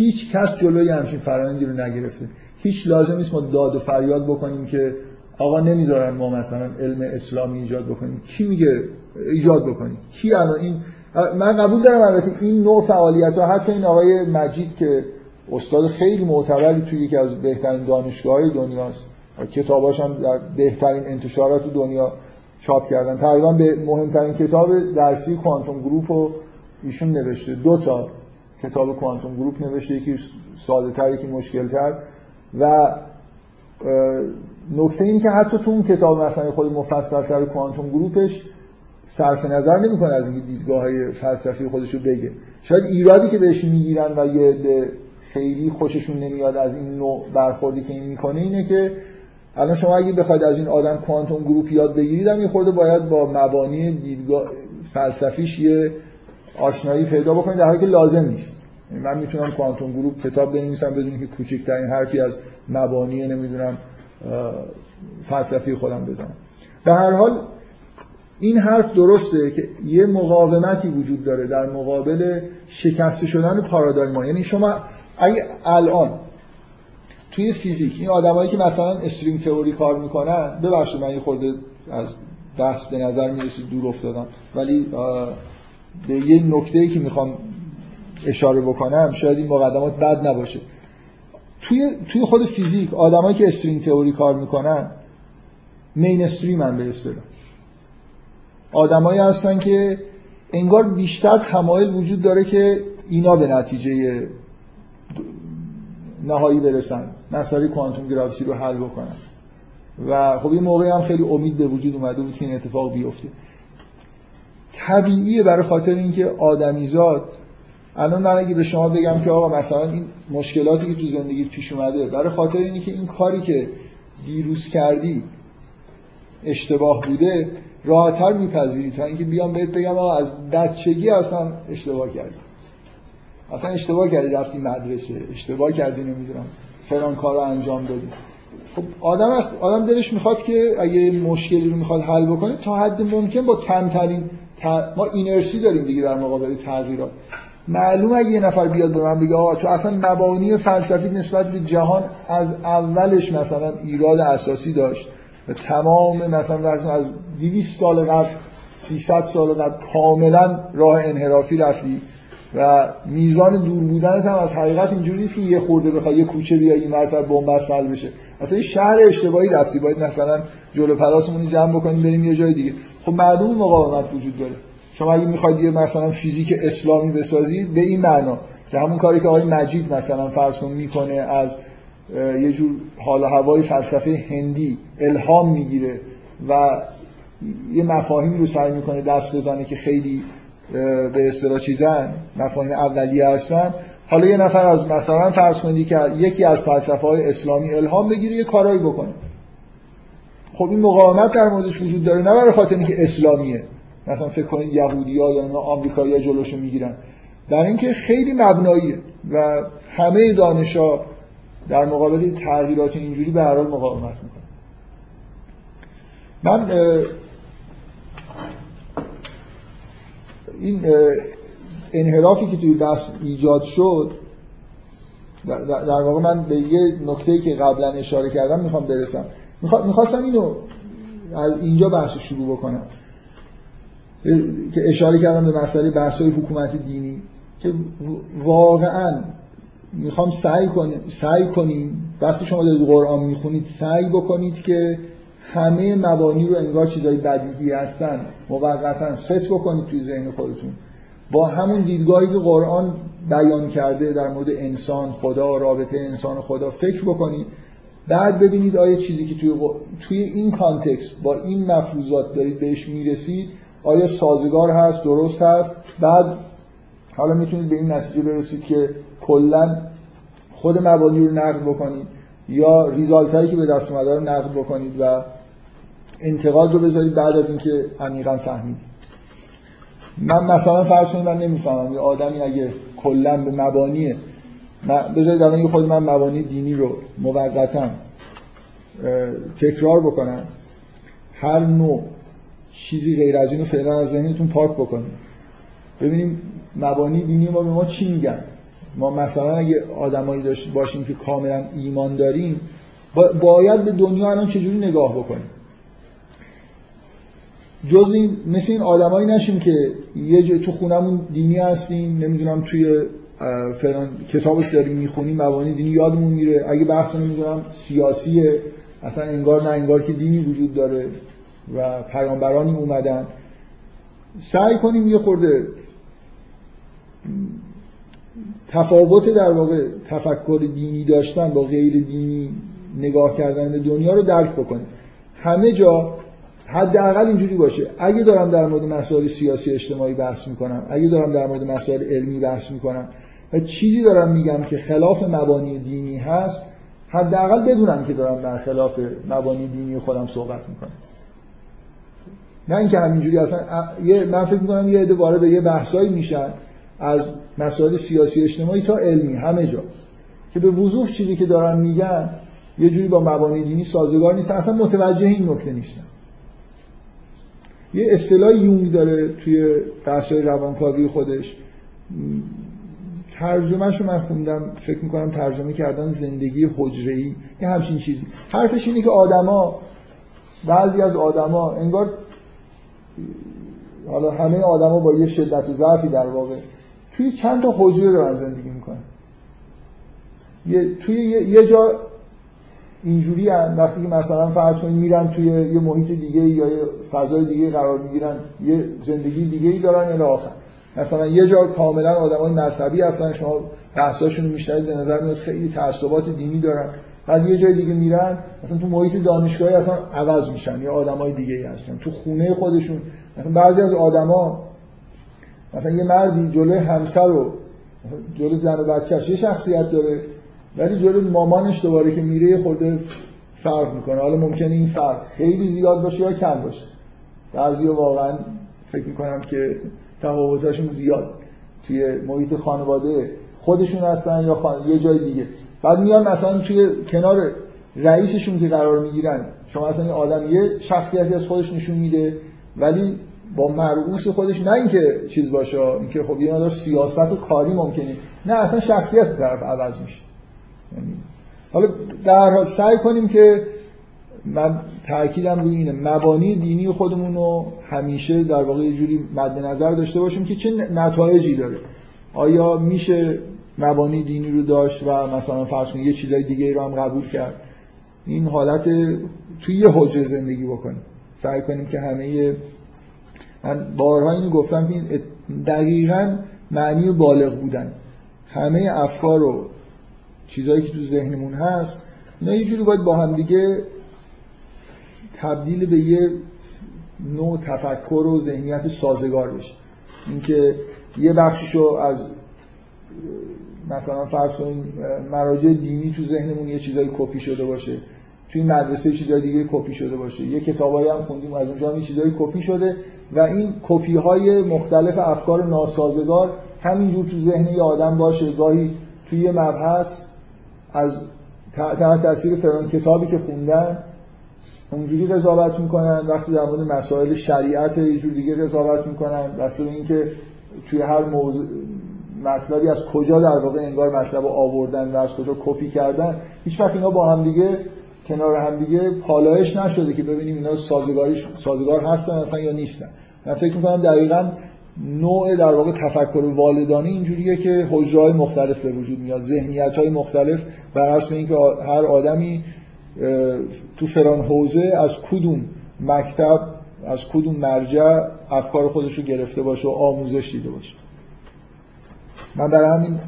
هیچ کس جلوی همچین فرآیندی رو نگرفته. هیچ لازم نیست ما داد و فریاد بکنیم که آقا نمی‌ذارن ما مثلا علم اسلامی ایجاد بکنیم. کی میگه ایجاد بکنیم؟ کی الان این من قبول دارم البته این نوع فعالیت ها حتی این آقای مجید که استاد خیلی معتبری توی یکی از بهترین دانشگاه های دنیاست کتاباش هم در بهترین انتشارات دنیا چاپ کردن. تقریبا به مهمترین کتاب درسی کوانتوم گروپ رو ایشون نوشته. دو تا. کتاب کوانتوم گروپ نوشته یکی ساده تر یکی مشکل تر و نکته اینه که حتی تو اون کتاب مثلا خود مفصل تر کوانتوم گروپش صرف نظر نمی‌کنه از اینکه دیدگاه های فلسفی خودشو بگه. شاید ایرادی که بهش می‌گیرن و یه خیلی خوششون نمیاد از این نوع برخوردی که این می‌کنه اینه که الان شما اگه بخواید از این آدم کوانتوم گروپ یاد بگیرید هم یه خورده باید با مبانی دیدگاه فلسفیش یه آشنایی پیدا بکنید در حالی که لازم نیست. یعنی من می‌تونم کوانتوم گروپ کتاب بنویسم بدون که کوچکترین حرفی از مبانی نمی‌دونم فلسفی خودم بزنم. به هر حال این حرف درسته که یه مقاومتی وجود داره در مقابل شکسته شدن پارادایما یعنی شما اگه الان توی فیزیک این آدمایی که مثلا استرینگ تئوری کار می‌کنن ببخشید من یه خورده از بحث به نظر می‌رسید دور افتادم ولی به یه نکته که می‌خوام اشاره بکنم شاید این مقدمات بد نباشه. توی توی خود فیزیک آدمایی که استرینگ تئوری کار می‌کنن مینستریم هم به اصطلاح آدمایی هستن که انگار بیشتر تمایل وجود داره که اینا به نتیجه نهایی برسن مسئله کوانتوم گرافیتی رو حل بکنن. و خب یه موقعی هم خیلی امید به وجود اومده بود که این اتفاق بیفته. طبیعیه برای خاطر اینکه آدمیزاد. الان من اگه به شما بگم که آقا مثلا این مشکلاتی که تو زندگی پیش اومده برای خاطر اینکه که این کاری که دیروز کردی اشتباه بوده راحتر میپذیری تا اینکه بیام بهت بگم آقا از بچگی اصلا اشتباه کردی. اصلا اشتباه کردی رفتی مدرسه اشتباه کردی نمی‌دونم فلان کار رو انجام دادی. خب آدم آدم دلش می‌خواد که اگه مشکلی رو می‌خواد حل بکنه تا حد ممکن با کمترین ما اینرسی داریم دیگه در مقابل تغییرات. معلوم اگه یه نفر بیاد به من بگه آقا تو اصلا مبانی فلسفی نسبت به جهان از اولش مثلا ایراد اساسی داشت و تمام مثلا از 200 سال قبل 300 سال قبل کاملا راه انحرافی رفتی و میزان دور بودنت هم از حقیقت اینجوری نیست که یه خورده بخوای یه کوچه بیای این مرتبه بنبست حل بشه. اصلا این شهر اشتباهی رفتی. باید مثلا جلو پلاسمون جمع بکنیم بریم یه جای دیگه. خب معلوم مقاومت وجود داره. شما اگه می‌خواید یه مثلا فیزیک اسلامی بسازید به این معنا که همون کاری که آقای مجید مثلا فرض کن می‌کنه از یه جور حال و هوای فلسفه هندی الهام می‌گیره و یه مفاهیمی رو سعی می‌کنه دست بزنه که خیلی به اصطلاح چیزن مفاهیم اولیه هستن حالا یه نفر از مثلا فرض کنید که یکی از فلسفه های اسلامی الهام بگیره یه کارایی بکنه. خب این مقاومت در موردش وجود داره نه برای خاطر اینکه اسلامیه. مثلا فکر کنید یهودی ها یا آمریکایی ها جلوشو می‌گیرن. در اینکه خیلی مبناییه و همه دانشا در مقابل تغییرات اینجوری به هر حال مقاومت می‌کنن. من این انحرافی که توی بحث ایجاد شد در واقع من به یه نکته که قبلا اشاره کردم می‌خوام برسم. می‌خواستم اینو از اینجا بحث شروع بکنم. که اشاره کردم به مسئله بحث حکومت دینی که واقعا می‌خوام سعی کنیم سعی کنیم وقتی شما دارید قرآن می‌خونید سعی بکنید که همه مبانی رو انگار چیزای بدیهی هستن موقتا ست بکنید توی ذهن خودتون. با همون دیدگاهی که قرآن بیان کرده در مورد انسان خدا رابطه انسان خدا فکر بکنید. بعد ببینید آیا چیزی که توی, توی این context با این مفروضات دارید بهش می‌رسید آیا سازگار هست درست هست؟ بعد حالا می‌تونید به این نتیجه برسید که کلا خود مبانی رو نقد بکنید یا ریزالت هایی که به دست اومده رو نقد بکنید و انتقاد رو بذارید بعد از اینکه عمیقا فهمیدید. من مثلا فرض کنید من نمی‌فهمم یه آدمی اگه کلا به مبانی بذارید الان خود من مبانی دینی رو موقتا تکرار بکنم. هر نوع چیزی غیر از اینو فعلا از ذهنتون پاک بکنید. ببینیم مبانی دینی ما به ما چی میگن؟ ما مثلا اگه آدمایی داشت باشیم که کاملا ایمان داریم باید به دنیا الان چجوری نگاه بکنیم؟ جز این مثل این آدمایی نشیم که یه جای تو خونمون دینی هستیم نمی‌دونم توی فلان کتابش داریم می‌خونیم مبانی دینی یادمون میره. اگه بحث نمی‌دونم سیاسیه. اصلا انگار نه انگار که دینی وجود داره و پیامبرانی اومدن. سعی کنیم یه خورده تفاوت در واقع تفکر دینی داشتن با غیر دینی نگاه کردن دنیا رو درک بکنیم. همه جا حداقل اینجوری باشه. اگه دارم در مورد مسائل سیاسی اجتماعی بحث می‌کنم اگه دارم در مورد مسائل علمی بحث می‌کنم و چیزی دارم میگم که خلاف مبانی دینی هست حداقل بدونم که دارم در خلاف مبانی دینی خودم صحبت می‌کنم. نه اینکه همینجوری اصلا یه من فکر می‌کنم یه عده وارد یه بحثایی میشن از مسائل سیاسی اجتماعی تا علمی همه جا. که به وضوح چیزی که دارن میگن یه جوری با مبانی دینی سازگار نیست اصلا متوجه این نکته نیستن. یه اصطلاح یونگ داره توی بحث‌های روانکاوی خودش. ترجمهش رو من خوندم فکر می‌کنم ترجمه کردن زندگی حجره‌ای یه همچین چیزی. حرفش اینه که آدما بعضی از آدما انگار حالا همه آدما با یه شدت و ضعفی در واقع توی چند تا حجره دارن زندگی می‌کنن. یه توی یه جا اینجوری هم وقتی که مثلا فرض کنید میرن توی یه محیط دیگه یا یه فضای دیگه قرار می‌گیرن یه زندگی دیگه ای دارن الی آخر. مثلا یه جا کاملا آدمای مذهبی هستن شما بحثاشون رو میشنوید به نظر میاد خیلی تعصبات دینی دارن. بعد یه جای دیگه میرن مثلا تو محیط دانشگاهی اصلا عوض میشن یا آدمای دیگه ای هستن. تو خونه خودشون مثلا بعضی از آدما مثلا یه مردی جلوی همسر رو جلوی زن و بچه‌ش یه شخصیت داره. ولی جلوی مامانش دوباره که میره خورده فرق می‌کنه. حالا ممکنه این فرق خیلی زیاد باشه یا کم باشه. بعضی واقعا فکر می‌کنم که تفاوتاشون زیاد توی محیط خانواده خودشون هستن یا خان... یه جای دیگه. بعد میان مثلا توی کنار رئیسشون که قرار می‌گیرن شما اصلا این آدم یه شخصیتی از خودش نشون میده ولی با مرعوس خودش نه اینکه چیز باشه اینکه خب یه مقدار سیاست و کاری ممکنه. نه اصلا شخصیت طرف عوض میشه. حالا در حال سعی کنیم که من تاکیدم روی اینه مبانی دینی خودمون رو همیشه در واقع یه جوری مد نظر داشته باشیم که چه نتایجی داره. آیا میشه مبانی دینی رو داشت و مثلا فرض کنید یه چیزای دیگه رو هم قبول کرد؟ این حالت توی یه حجره زندگی بکنیم. سعی کنیم که همه من بارها اینو گفتم که این دقیقا معنی بالغ بودن. همه افکار و چیزهایی که تو ذهنمون هست اینا یه جوری باید با هم دیگه تبدیل به یه نوع تفکر و ذهنیت سازگار بشه اینکه یه بخشیشو از مثلا فرض کنیم مراجع دینی تو ذهنمون یه چیزایی کپی شده باشه. توی مدرسه چیزای دیگه کپی شده باشه. یه کتابایی هم خوندیم از اونجا هم چیزایی کپی شده و این کپی های مختلف افکار ناسازگار همینجور تو ذهن یه آدم باشه. گاهی توی یه مبحث از تحت تاثیر فلان کتابی که خوندن اونجوری قضاوت می‌کنن. وقتی در مورد مسائل شریعت یه جور دیگه قضاوت می‌کنن. دست اینکه توی هر موضوع مطلبی از کجا در واقع انگار مطلب آوردن و از کجا کپی کردن هیچ وقت اینا با هم دیگه کنار هم دیگه پالایش نشده که ببینیم اینا سازگاریش سازگار هستن اصلا یا نیستن. من فکر می‌کنم دقیقا نوع در واقع تفکر والدانی اینجوریه که حجرهای مختلف به وجود میاد ذهنیت های مختلف بر اساس اینکه هر آدمی تو فران حوزه از کدوم مکتب از کدوم مرجع افکار خودش رو گرفته باشه و آموزش دیده باشه. من برای همین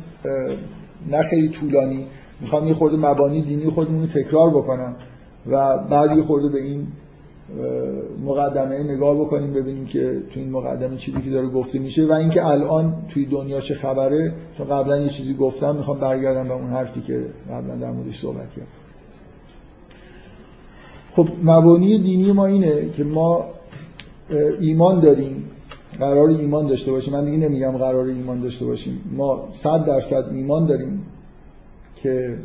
نه خیلی طولانی می‌خوام یه خورده مبانی دینی خودمون رو تکرار بکنم و بعد یه خورده به این مقدمه نگاه بکنیم ببینیم که تو این مقدمه چیزی که داره گفته میشه. و اینکه الان توی دنیا چه خبره چون قبلا یه چیزی گفتم می‌خوام برگردم به اون حرفی که قبلا در موردش صحبت کردم. خب مبانی دینی ما اینه که ما ایمان داریم قرار ایمان داشته باشیم. من دیگه نمیگم قرار ایمان داشته باشیم. ما صد درصد ایمان داریم که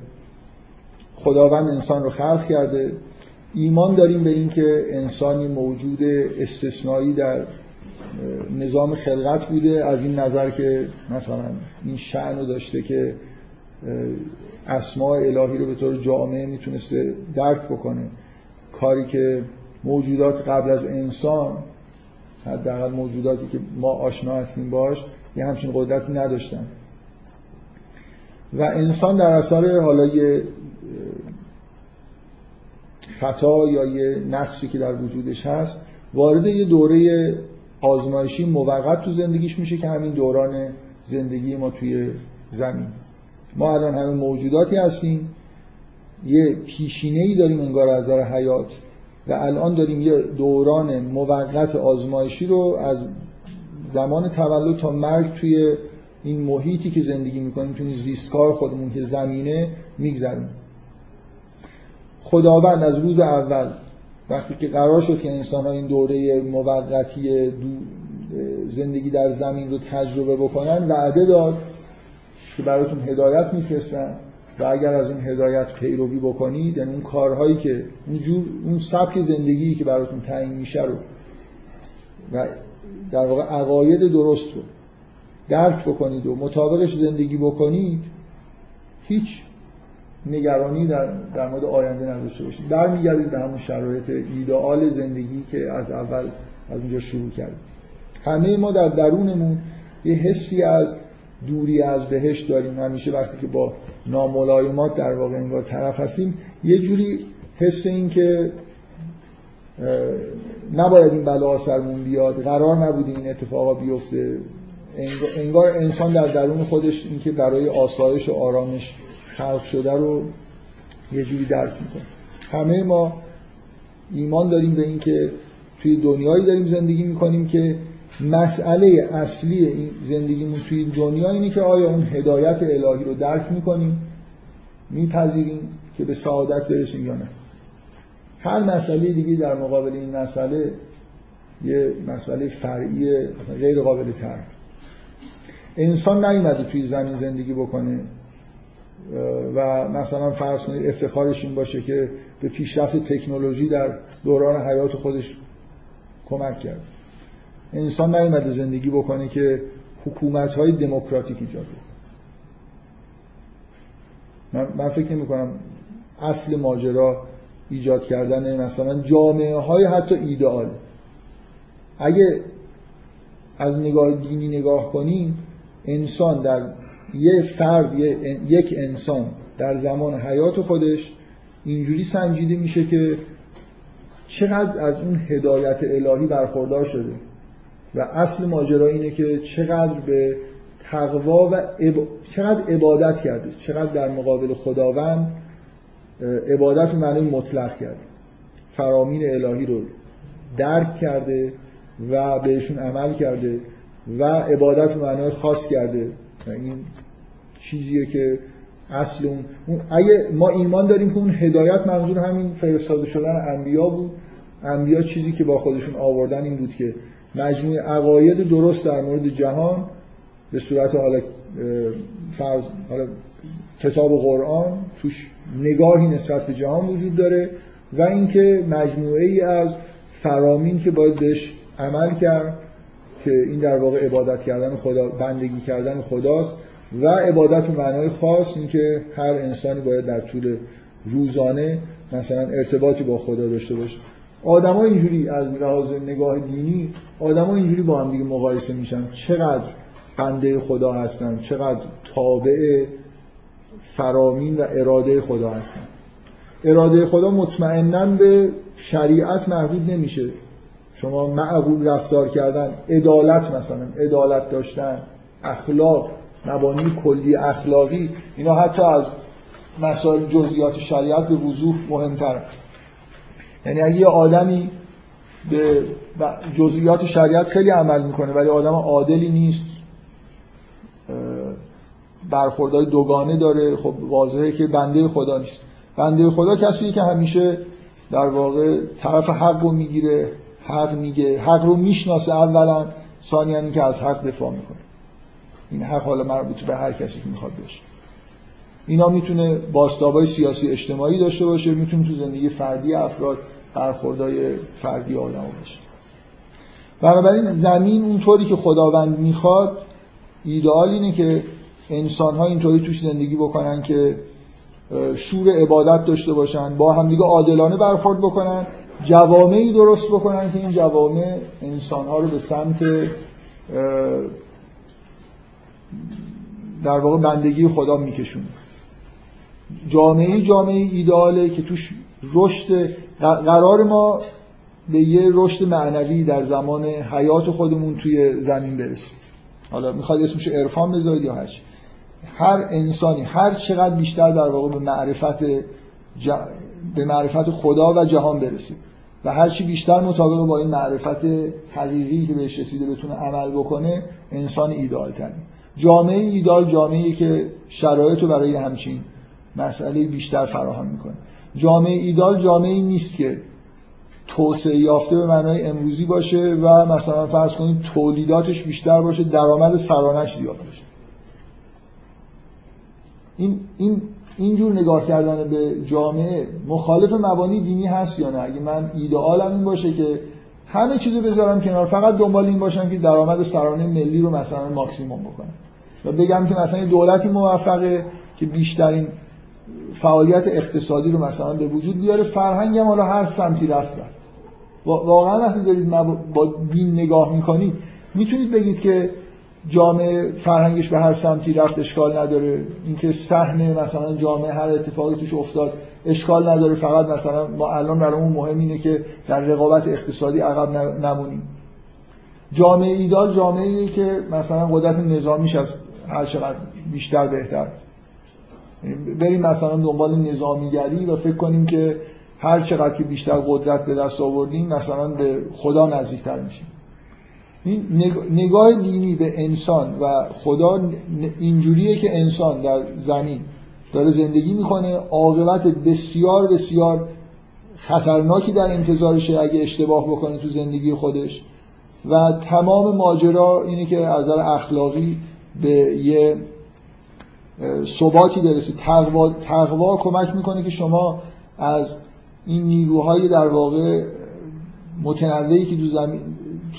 خداوند انسان رو خلق کرده. ایمان داریم به اینکه انسانی موجود استثنایی در نظام خلقت بوده. از این نظر که مثلا این شعن رو داشته که اسماع الهی رو به طور جامعه می‌تونسته درک بکنه. کاری که موجودات قبل از انسان حداقل موجوداتی که ما آشنا هستیم باش یه همچین قدرتی نداشتن. و انسان در اثر حالا یه خطا یا یه نقشی که در وجودش هست وارد یه دوره آزمایشی موقت تو زندگیش میشه که همین دوران زندگی ما توی زمین. ما الان همه موجوداتی هستیم یه پیشینه ای داریم انگار از نظر حیات و الان داریم یه دوران موقت آزمایشی رو از زمان تولد تا مرگ توی این محیطی که زندگی می‌کنیم توی زیستکار خودمون که زمینه میگذریم خداوند از روز اول وقتی که قرار شد که انسان ها این دوره موقتی زندگی در زمین رو تجربه بکنن وعده داد که براتون هدایت میفرستن و اگر از این هدایت پیروی بکنید یعنی اون کارهایی که اون جور اون سبک زندگی که براتون تعیین میشه رو و در واقع عقاید درست رو درک بکنید و مطابقش زندگی بکنید هیچ نگرانی در, در مورد آینده نداشته باشید برمیگردید به همون شرایط ایدئال زندگی که از اول از اونجا شروع کردیم. همه ما در درونمون یه حسی از دوری از بهشت داریم. همیشه وقتی که با ناملایمات در واقع انگار طرف هستیم یه جوری حس این که نباید این بلا سرمون بیاد. قرار نبوده این اتفاقا بیفته. انگار انسان در درون خودش اینکه برای آسایش و آرامش خلق شده رو یه جوری درک می‌کنه. همه ما ایمان داریم به اینکه توی دنیایی داریم زندگی می‌کنیم که مسئله اصلی این زندگیمون توی دنیا اینه که آیا اون هدایت الهی رو درک می‌کنیم میپذیریم که به سعادت برسیم یا نه. هر مسئله دیگه در مقابل این مسئله یه مسئله فرعی غیر قابل تر انسان نیومده توی زمین زندگی بکنه. و مثلا فرض کنید افتخارش این باشه که به پیشرفت تکنولوژی در دوران حیات خودش کمک کرد. انسان نیومده زندگی بکنه که حکومت های دموکراتیک ایجاد من, من فکر نمی کنم اصل ماجرا ایجاد کردن مثلا جامعه های حتی ایدئال. اگه از نگاه دینی نگاه کنیم انسان در یه فرد یک انسان در زمان حیات خودش اینجوری سنجیده میشه که چقدر از اون هدایت الهی برخوردار شده. و اصل ماجرا اینه که چقدر به تقوا و چقدر عبادت کرده چقدر در مقابل خداوند عبادت رو معنی مطلق کرده. فرامین الهی رو درک کرده و بهشون عمل کرده و عبادت رو معنای خاص کرده. این چیزیه که اصل اون اگه ما ایمان داریم که اون هدایت منظور همین فرستاده شدن انبیا بود انبیا چیزی که با خودشون آوردن این بود که مجموعه عقاید درست در مورد جهان به صورت حالا فرض حالا کتاب و قرآن توش نگاهی نسبت به جهان وجود داره و اینکه مجموعه ای از فرامین که باید بهش عمل کرد که این در واقع عبادت کردن خدا بندگی کردن خداست و عبادت به معنای خاص اینکه هر انسانی باید در طول روزانه مثلا ارتباطی با خدا داشته باشه. آدما اینجوری از لحاظ نگاه دینی آدما اینجوری با هم دیگه مقایسه میشن. چقدر بنده خدا هستن چقدر تابع فرامین و اراده خدا هستن. اراده خدا مطمئنا به شریعت محدود نمیشه. شما معقول رفتار کردن عدالت مثلا عدالت داشتن اخلاق مبانی کلی اخلاقی اینا حتی از مسائل جزئیات شریعت به وضوح مهمتره. یعنی اگه یه آدمی به جزئیات شریعت خیلی عمل می‌کنه ولی آدم عادلی نیست برخوردهای دوگانه داره خب واضحه که بنده خدا نیست. بنده خدا کسی که همیشه در واقع طرف حق رو می‌گیره. حق میگه حق رو می‌شناسه اولا ثانیا که از حق دفاع می‌کنه. این حق حالا مربوط به هر کسی که می‌خواد باشه. اینا می‌تونه باستابای سیاسی اجتماعی داشته باشه می‌تونه تو زندگی فردی افراد برخوردهای فردی آدم باشه. بنابراین زمین اونطوری که خداوند می‌خواد ایدئال اینه که انسان ها اینطوری توش زندگی بکنن که شور عبادت داشته باشن با همدیگه عادلانه برخورد بکنن. جوامعی درست بکنن که این جوامع انسان ها رو به سمت در واقع بندگی خدا میکشونه. جامعه جامعه ایداله که توش رشد قرار ما به یه رشد معنوی در زمان حیات خودمون توی زمین برسیم. حالا می‌خواد اسمش عرفان بذارید یا هرچی. هر انسانی هر چقدر بیشتر در واقع به معرفت به معرفت خدا و جهان برسید. و هر چی بیشتر مطابق با این معرفت حقیقی که بهش رسیده بتونه عمل بکنه انسان ایدال تری جامعه ایدال جامعه که شرایط رو برای همچین مسئله بیشتر فراهم می‌کنه. جامعه ایدال جامعه نیست که توسعه یافته به معنای امروزی باشه و مثلا فرض کنید تولیداتش بیشتر باشه درآمد سرانش زیاد باشه. این این اینجور نگاه کردن به جامعه مخالف مبانی دینی هست یا نه؟ اگه من ایدئالم این باشه که همه چیزو بذارم کنار فقط دنبال این باشم که درآمد سرانه ملی رو مثلا ماکسیموم بکنم. و بگم که مثلا دولتی موفقه که بیشترین فعالیت اقتصادی رو مثلا به وجود بیاره. فرهنگ هم حالا هر سمتی رفت واقعا وقتی دارید با دین نگاه می‌کنید می‌تونید بگید که جامعه فرهنگش به هر سمتی رفت اشکال نداره. اینکه صحنه مثلا جامعه هر اتفاقی توش افتاد اشکال نداره. فقط مثلا ما الان برامون مهم اینه که در رقابت اقتصادی عقب نمونیم. جامعه ایدال جامعه که مثلا قدرت نظامیش از هر چقدر بیشتر بهتر. بریم مثلا دنبال نظامیگری و فکر کنیم که هر چقدر که بیشتر قدرت به دست آوردیم مثلا به خدا نزدیکتر میشیم. نگاه دینی به انسان و خدا اینجوریه که انسان در زمین داره زندگی می‌کنه. عاقبت بسیار بسیار خطرناکی در انتظارشه اگه اشتباه بکنه تو زندگی خودش. و تمام ماجرا اینه که از نظر اخلاقی به یه ثباتی برسه. تقوا, تقوا کمک می‌کنه که شما از این نیروهای در واقع متنوعی که تو زمین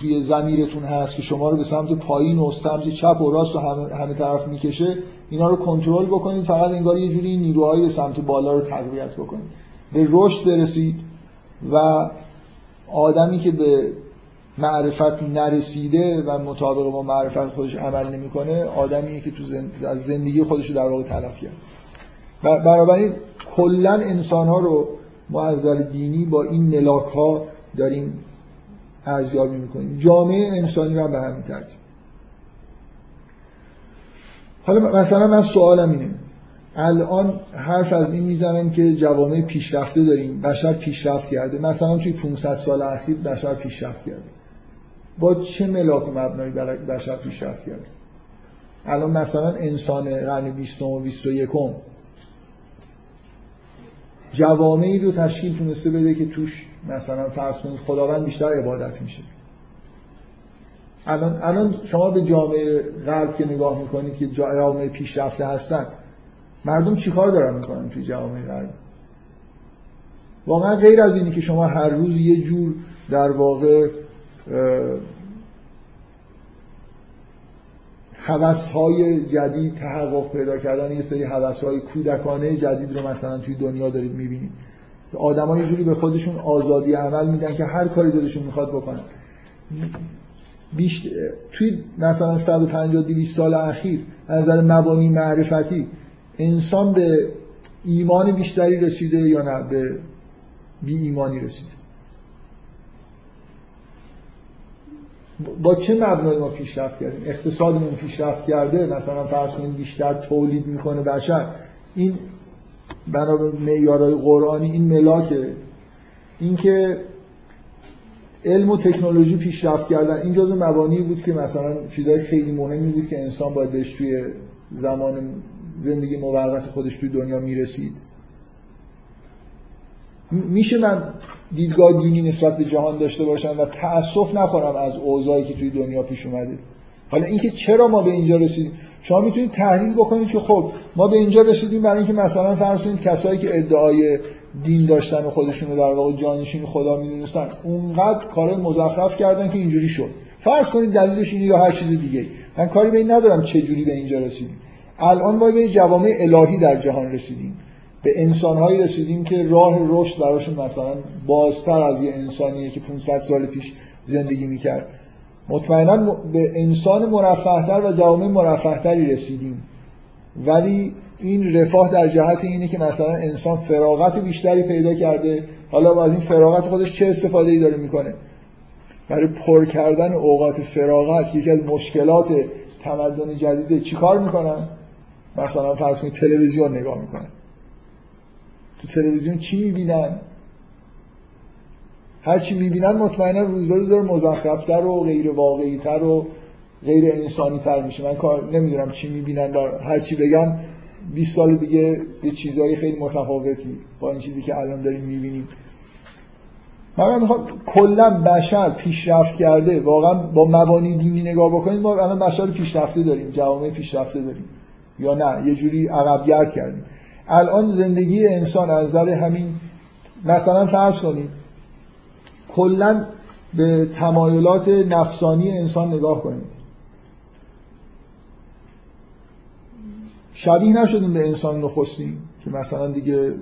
توی زمیرتون هست که شما رو به سمت پایین و سمت چپ و راست و همه, همه طرف می‌کشه اینا رو کنترل بکنید فقط انگار یه جوری نیروهای به سمت بالا رو تقویت بکنید. به رشد برسید و آدمی که به معرفت نرسیده و مطابق با معرفت خودش عمل نمی‌کنه آدمیه که تو از زندگی خودش رو در واقع تلف کرد. بنابراین کلا انسان ها رو ما از دینی با این ملاک ها داریم ارزیابی می‌کنیم. جامعه انسانی رو به همین ترتیب حالا مثلا من سوالم اینه. الان حرف از این می‌زنن که جوامع پیشرفته داریم بشر پیشرفت کرده. مثلا توی 500 سال اخیر بشر پیشرفت کرده. با چه ملاک مبنایی بشر پیشرفت کرده؟ الان مثلا انسان قرن 20 و 21 جوامعی رو تشکیل تونسته بده که توش مثلا فرض کنید خداوند بیشتر عبادت میشه. الان الان شما به جامعه غرب که نگاه می‌کنید که جامعه پیشرفته هستن مردم چیکار دارن می‌کنن توی جوامع غربی واقعا غیر از اینی که شما هر روز یه جور در واقع های جدید تحقق پیدا کردن یه سری های کودکانه جدید رو مثلا توی دنیا دارید می‌بینید. که آدم یه جوری به خودشون آزادی عمل میدن که هر کاری دلشون می‌خواد بکنن. بیشت... توی مثلا 150 200 سال اخیر از نظر مبانی معرفتی انسان به ایمان بیشتری رسیده یا نه؟ به بی ایمانی رسیده. با چه مبنای ما پیشرفت کردیم؟ اقتصادمون پیشرفت کرده مثلا فرض کنید بیشتر تولید می‌کنه بشر. این بنا به معیارهای قرآنی این ملاکه. اینکه علم و تکنولوژی پیشرفت کردن این جزء مبانی بود که مثلا چیزهای خیلی مهمی بود که انسان باید بهش توی زمان زندگی موقت خودش توی دنیا می‌رسید. میشه من دیدگاه دینی نسبت به جهان داشته باشم و تأسف نخورم از اوضاعی که توی دنیا پیش اومده. حالا اینکه چرا ما به اینجا رسیدیم؟ شما می‌تونید تحلیل بکنید که خب ما به اینجا رسیدیم برای اینکه مثلا فرض کنید کسایی که ادعای دین داشتن و خودشونو در واقع جانشین خدا می‌دونستن اونقدر کار مزخرف کردن که اینجوری شد. فرض کنید دلیلش اینه یا هر چیز دیگه من کاری به این ندارم چه جوری به اینجا رسیدیم. الان ما به جوامع الهی در جهان رسیدیم. به انسانهایی رسیدیم که راه رشد براشون مثلا بازتر از یه انسانیه که 500 سال پیش زندگی می‌کرد. مطمئنا به انسان مرفهتر و جوامع مرفهتری رسیدیم. ولی این رفاه در جهت اینه که مثلا انسان فراغت بیشتری پیدا کرده. حالا از این فراغت خودش چه استفاده ای داره می‌کنه؟ برای پر کردن اوقات فراغت یکی از مشکلات تمدن جدیده چیکار می‌کنن؟ مثلا فرض کنید تلویزیون نگاه می‌کنن. تو تلویزیون چی می‌بینن؟ هر چی می‌بینن مطمئنا روز به روز مزخرفتر و غیر واقعیتر و غیر انسانی تر میشه. من کار نمی‌دونم چی می‌بینن در هر چی بگم 20 سال دیگه یه چیزهای خیلی متفاوتی با این چیزی که الان داریم می‌بینیم. من می‌خوام کلا بشر پیشرفت کرده واقعا با مبانی دینی نگاه بکنید ما الان بشر پیشرفته داریم جوامع پیشرفته داریم. یا نه یه جوری عقبگرد کردیم. الان زندگی انسان از نظر همین مثلا فرض کنید کلا به تمایلات نفسانی انسان نگاه کنید. شبیه نشدیم به انسان نخستیم که مثلا دیگه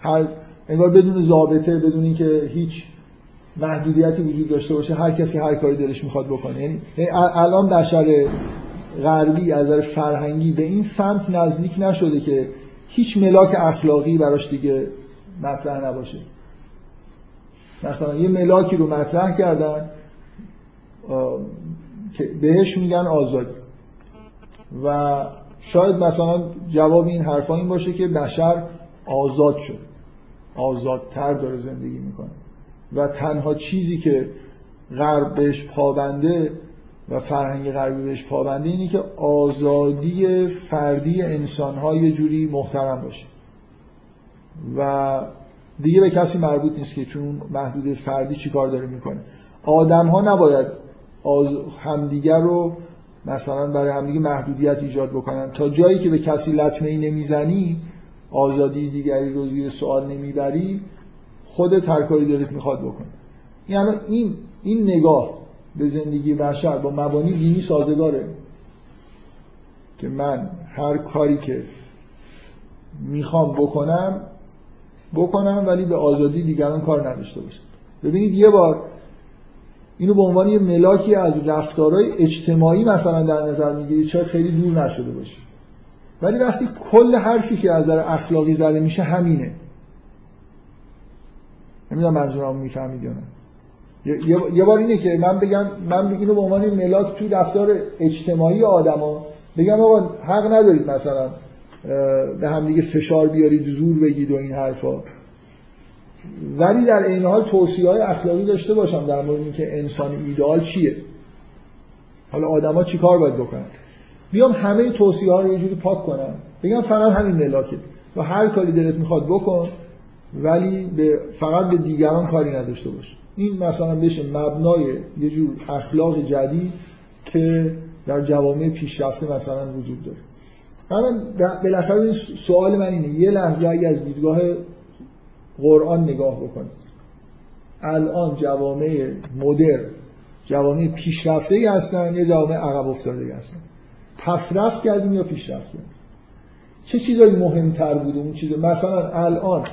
هر انگار بدون ضابطه بدون اینکه هیچ محدودیتی وجود داشته باشه هر کسی هر کاری دلش می‌خواد بکنه. یعنی, یعنی الان بشر غربی از نظر فرهنگی به این سمت نزدیک نشده که هیچ ملاک اخلاقی براش دیگه مطرح نباشه. مثلا یه ملاکی رو مطرح کردن که بهش میگن آزادی. و شاید مثلا جواب این حرفا این باشه که بشر آزاد شد. آزادتر داره زندگی می‌کنه. و تنها چیزی که غرب بهش پابنده و فرهنگ غربی بهش پابنده اینه که آزادی فردی انسان ها یه جوری محترم باشه. و دیگه به کسی مربوط نیست که تو اون محدود فردی چی کار داره می‌کنه. آدم ها نباید همدیگر رو مثلا برای همدیگه محدودیت ایجاد بکنن. تا جایی که به کسی لطمه ای نمی‌زنی آزادی دیگری رو زیر سوال نمی‌بری خودت هر کاری دلت می‌خواد بکن. یعنی این این نگاه به زندگی بشر با مبانی دینی سازگاره. که من هر کاری که می‌خوام بکنم بکنم ولی به آزادی دیگران کار نداشته باشم. ببینید یه بار اینو به عنوان یه ملاکی از رفتارهای اجتماعی مثلا در نظر می‌گیرید شاید خیلی دور نشده باشه. ولی وقتی کل حرفی که از نظر اخلاقی زده میشه همینه. نمی‌دونم منظورم می‌فهمید یا نه. یه بار اینه که من بگم من اینو به عنوان ملاک توی رفتار اجتماعی آدما بگم آقا حق ندارید مثلا به هم دیگه فشار بیارید زور بگید و این حرفا. ولی در این حال توصیه های اخلاقی داشته باشم در مورد اینکه انسان ایدئال چیه. حالا آدما چیکار باید بکنن؟ بیام همه توصیه ها رو یه جوری پاک کنم. بگم فقط همین ملاکه. و هر کاری دلت می‌خواد بکن ولی به فقط به دیگران کاری نداشته باش. این مثلا بشه مبنای یه جور اخلاق جدید که در جوامع پیشرفته مثلا وجود داره. من بالاخره سوال من اینه. یه لحظه از دیدگاه قرآن نگاه بکنید. الان جوامع مدر جوامع پیشرفته ای هستن یا جوامع عقب افتاده هستن. پسرفت کردیم یا پیشرفت کردیم؟ چه چیزایی مهمتر بود اون چیز؟ مثلا الان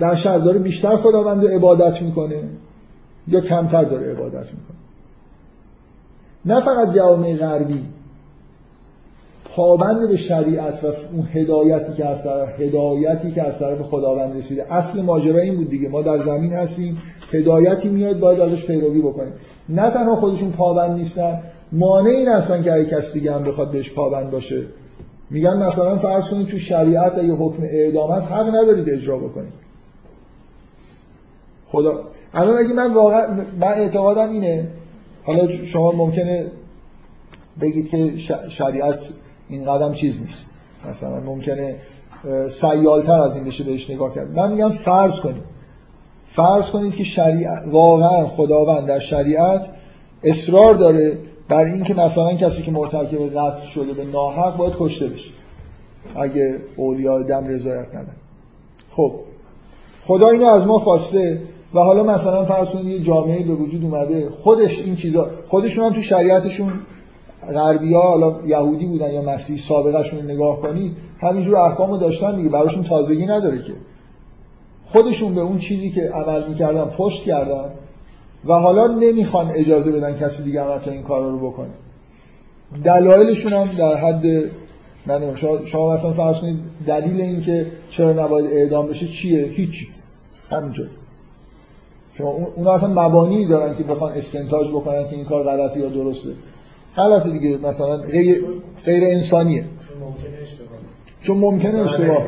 بشر داره بیشتر خداوند رو عبادت می‌کنه یا کمتر داره عبادت می‌کنه. نه فقط جوامع غربی پابند به شریعت و اون هدایتی که از طرف هدایتی که از طرف خداوند رسیده. اصل ماجرا این بود دیگه. ما در زمین هستیم هدایتی میاد باید ازش پیروی بکنیم. نه تنها خودشون پابند نیستن مانع این هستن که اگه کس دیگه هم بخواد بهش پابند باشه. میگن مثلا فرض کنید تو شریعت اگه حکم اعدام هست حق ندارید اجرا بکنید. خدا. الان اگه من واقعا من اعتقادم اینه. حالا شما ممکنه بگید که شریعت این قدم چیز نیست. مثلا ممکنه سیالتر از این بشه بهش نگاه کرد. من میگم فرض کنید. فرض کنید که شریعت واقعا خداوند در شریعت اصرار داره بر اینکه مثلا کسی که مرتکب قتل شده به ناحق باید کشته بشه. اگه اولیاء دم رضایت ندن خب. خدا اینو از ما خواسته. و حالا مثلا فرض کنید یه جامعه به وجود اومده خودش این چیزا خودشون هم تو شریعتشون غربی ها حالا یهودی بودن یا مسیحی سابقهشون نگاه کنید همینجور احکامو داشتن دیگه براشون تازگی نداره که. خودشون به اون چیزی که عمل می‌کردن پشت کردن و حالا نمی‌خوان اجازه بدن کسی دیگه هم این کارا رو بکنه. دلایلشون هم در حد نه شما مثلا فرض کنید دلیل این که چرا نباید اعدام بشه چیه؟ هیچی. همینطور. شما اون اصلا مبانی دارن که بخوان استنتاج بکنن که این کار غلطه یا درسته. غلطه دیگه مثلا غیر, غیر انسانیه. چون ممکنه اشتباه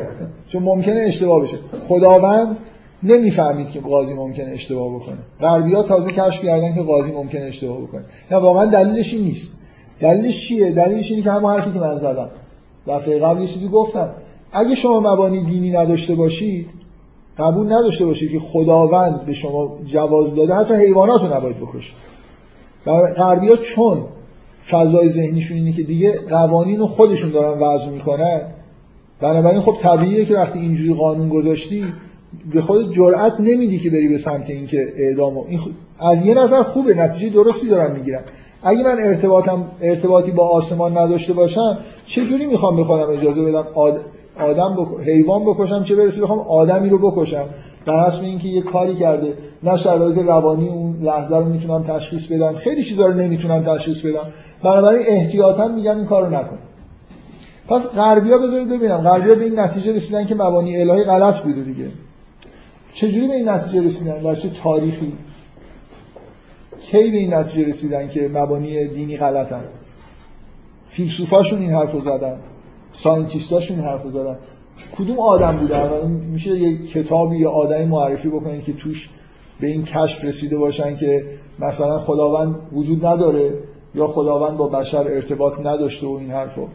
چون ممکنه اشتباه بشه. خداوند نمی‌فهمید که قاضی ممکنه اشتباه بکنه. غربیا تازه کشف کردن که قاضی ممکنه اشتباه بکنه. نه واقعا دلیلش این نیست. دلیلش چیه؟ دلیلش اینه که همون حرفی که من زدم. دفعه قبل یه چیزی گفتم. اگه شما مبانی دینی نداشته باشید قبول نداشته باشید که خداوند به شما جواز داده حتی حیوانات رو نباید بکشید غربیا چون فضای ذهنیشون اینه که دیگه قوانین رو خودشون دارن وضع می‌کنن بنابراین خب طبیعیه که وقتی اینجوری قانون گذاشتی به خود جرأت نمیدی که بری به سمت اینکه اعدام این از یه نظر خوبه نتیجه درستی دارم می‌گیرم اگه من ارتباطم ارتباطی با آسمان نداشته باشم چه جوری می‌خوام بخوام اجازه بدم آدم بک... حیوان بکشم چه برسه بخوام آدمی رو بکشم. در اصل اینکه یه کاری کرده. نه شرایط روانی اون لحظه رو می‌تونم تشخیص بدم. خیلی چیزا رو نمی‌تونم تشخیص بدم. بنابراین احتیاطا میگم این کارو نکن. پس غربیا بذارید ببینم. غربیا به این نتیجه رسیدن که مبانی الهی غلط بوده دیگه. چجوری به این نتیجه رسیدن؟ در چه تاریخی؟ کی به این نتیجه رسیدن که مبانی دینی غلطن؟ فیلسوفاشون این حرفو زدن. ساینتیستاشون این حرفو زدن. کدوم آدم بوده؟ میشه یه کتابی یا آدمی معرفی بکنید که توش به این کشف رسیده باشن که مثلا خداوند وجود نداره یا خداوند با بشر ارتباط نداشته و این حرفو.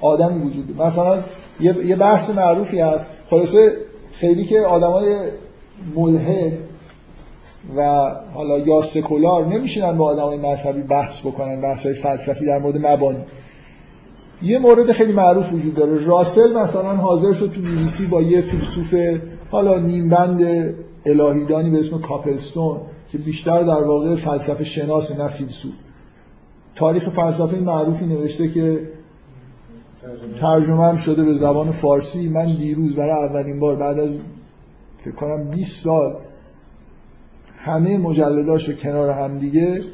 آدمی وجود مثلا یه بحث معروفی هست. خلاصه خیلی که آدمای ملحد و حالا یا سکولار نمیشینن با آدمای مذهبی بحث بکنن بحث های فلسفی در مورد مبانی. یه مورد خیلی معروف وجود داره. راسل مثلا حاضر شد تو بیبیسی با یه فیلسوف حالا نیمبند الهیدانی به اسم کاپلستون که بیشتر در واقع فلسفه شناس نه فیلسوف. تاریخ فلسفه معروفی نوشته که ترجمه هم شده به زبان فارسی. من دیروز برای اولین بار بعد از فکر کنم 20 سال همه مجلداش رو کنار هم دیگه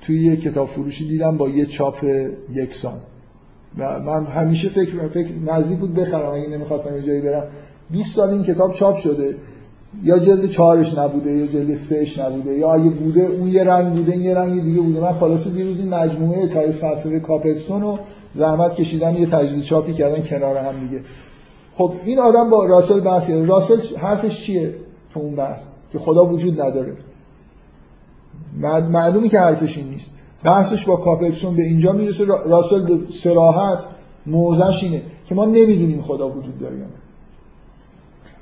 توی یه کتاب فروشی دیدم با یه چاپ یکسان. من همیشه فکر فکر نزدیک بود بخرم اگه نمی‌خواستم یه جایی برم. 20 سال این کتاب چاپ شده. یا جلد چهارش نبوده یا جلد سهش نبوده یا اگه بوده اون یه رنگ بوده این یه رنگ دیگه بوده. من خلاصه دیروز این مجموعه تاریخ فلسفه کاپلستون رو زحمت کشیدن یه تجدید چاپی کردن کنار هم دیگه. خب این آدم با راسل بحث راسل حرفش چیه تو اون بحث؟ که خدا وجود نداره. معلومی که حرفش این نیست. بحثش با کاپلسون به اینجا می‌رسه. راسل سراحت موزش اینه که ما نمی‌دونیم خدا وجود داره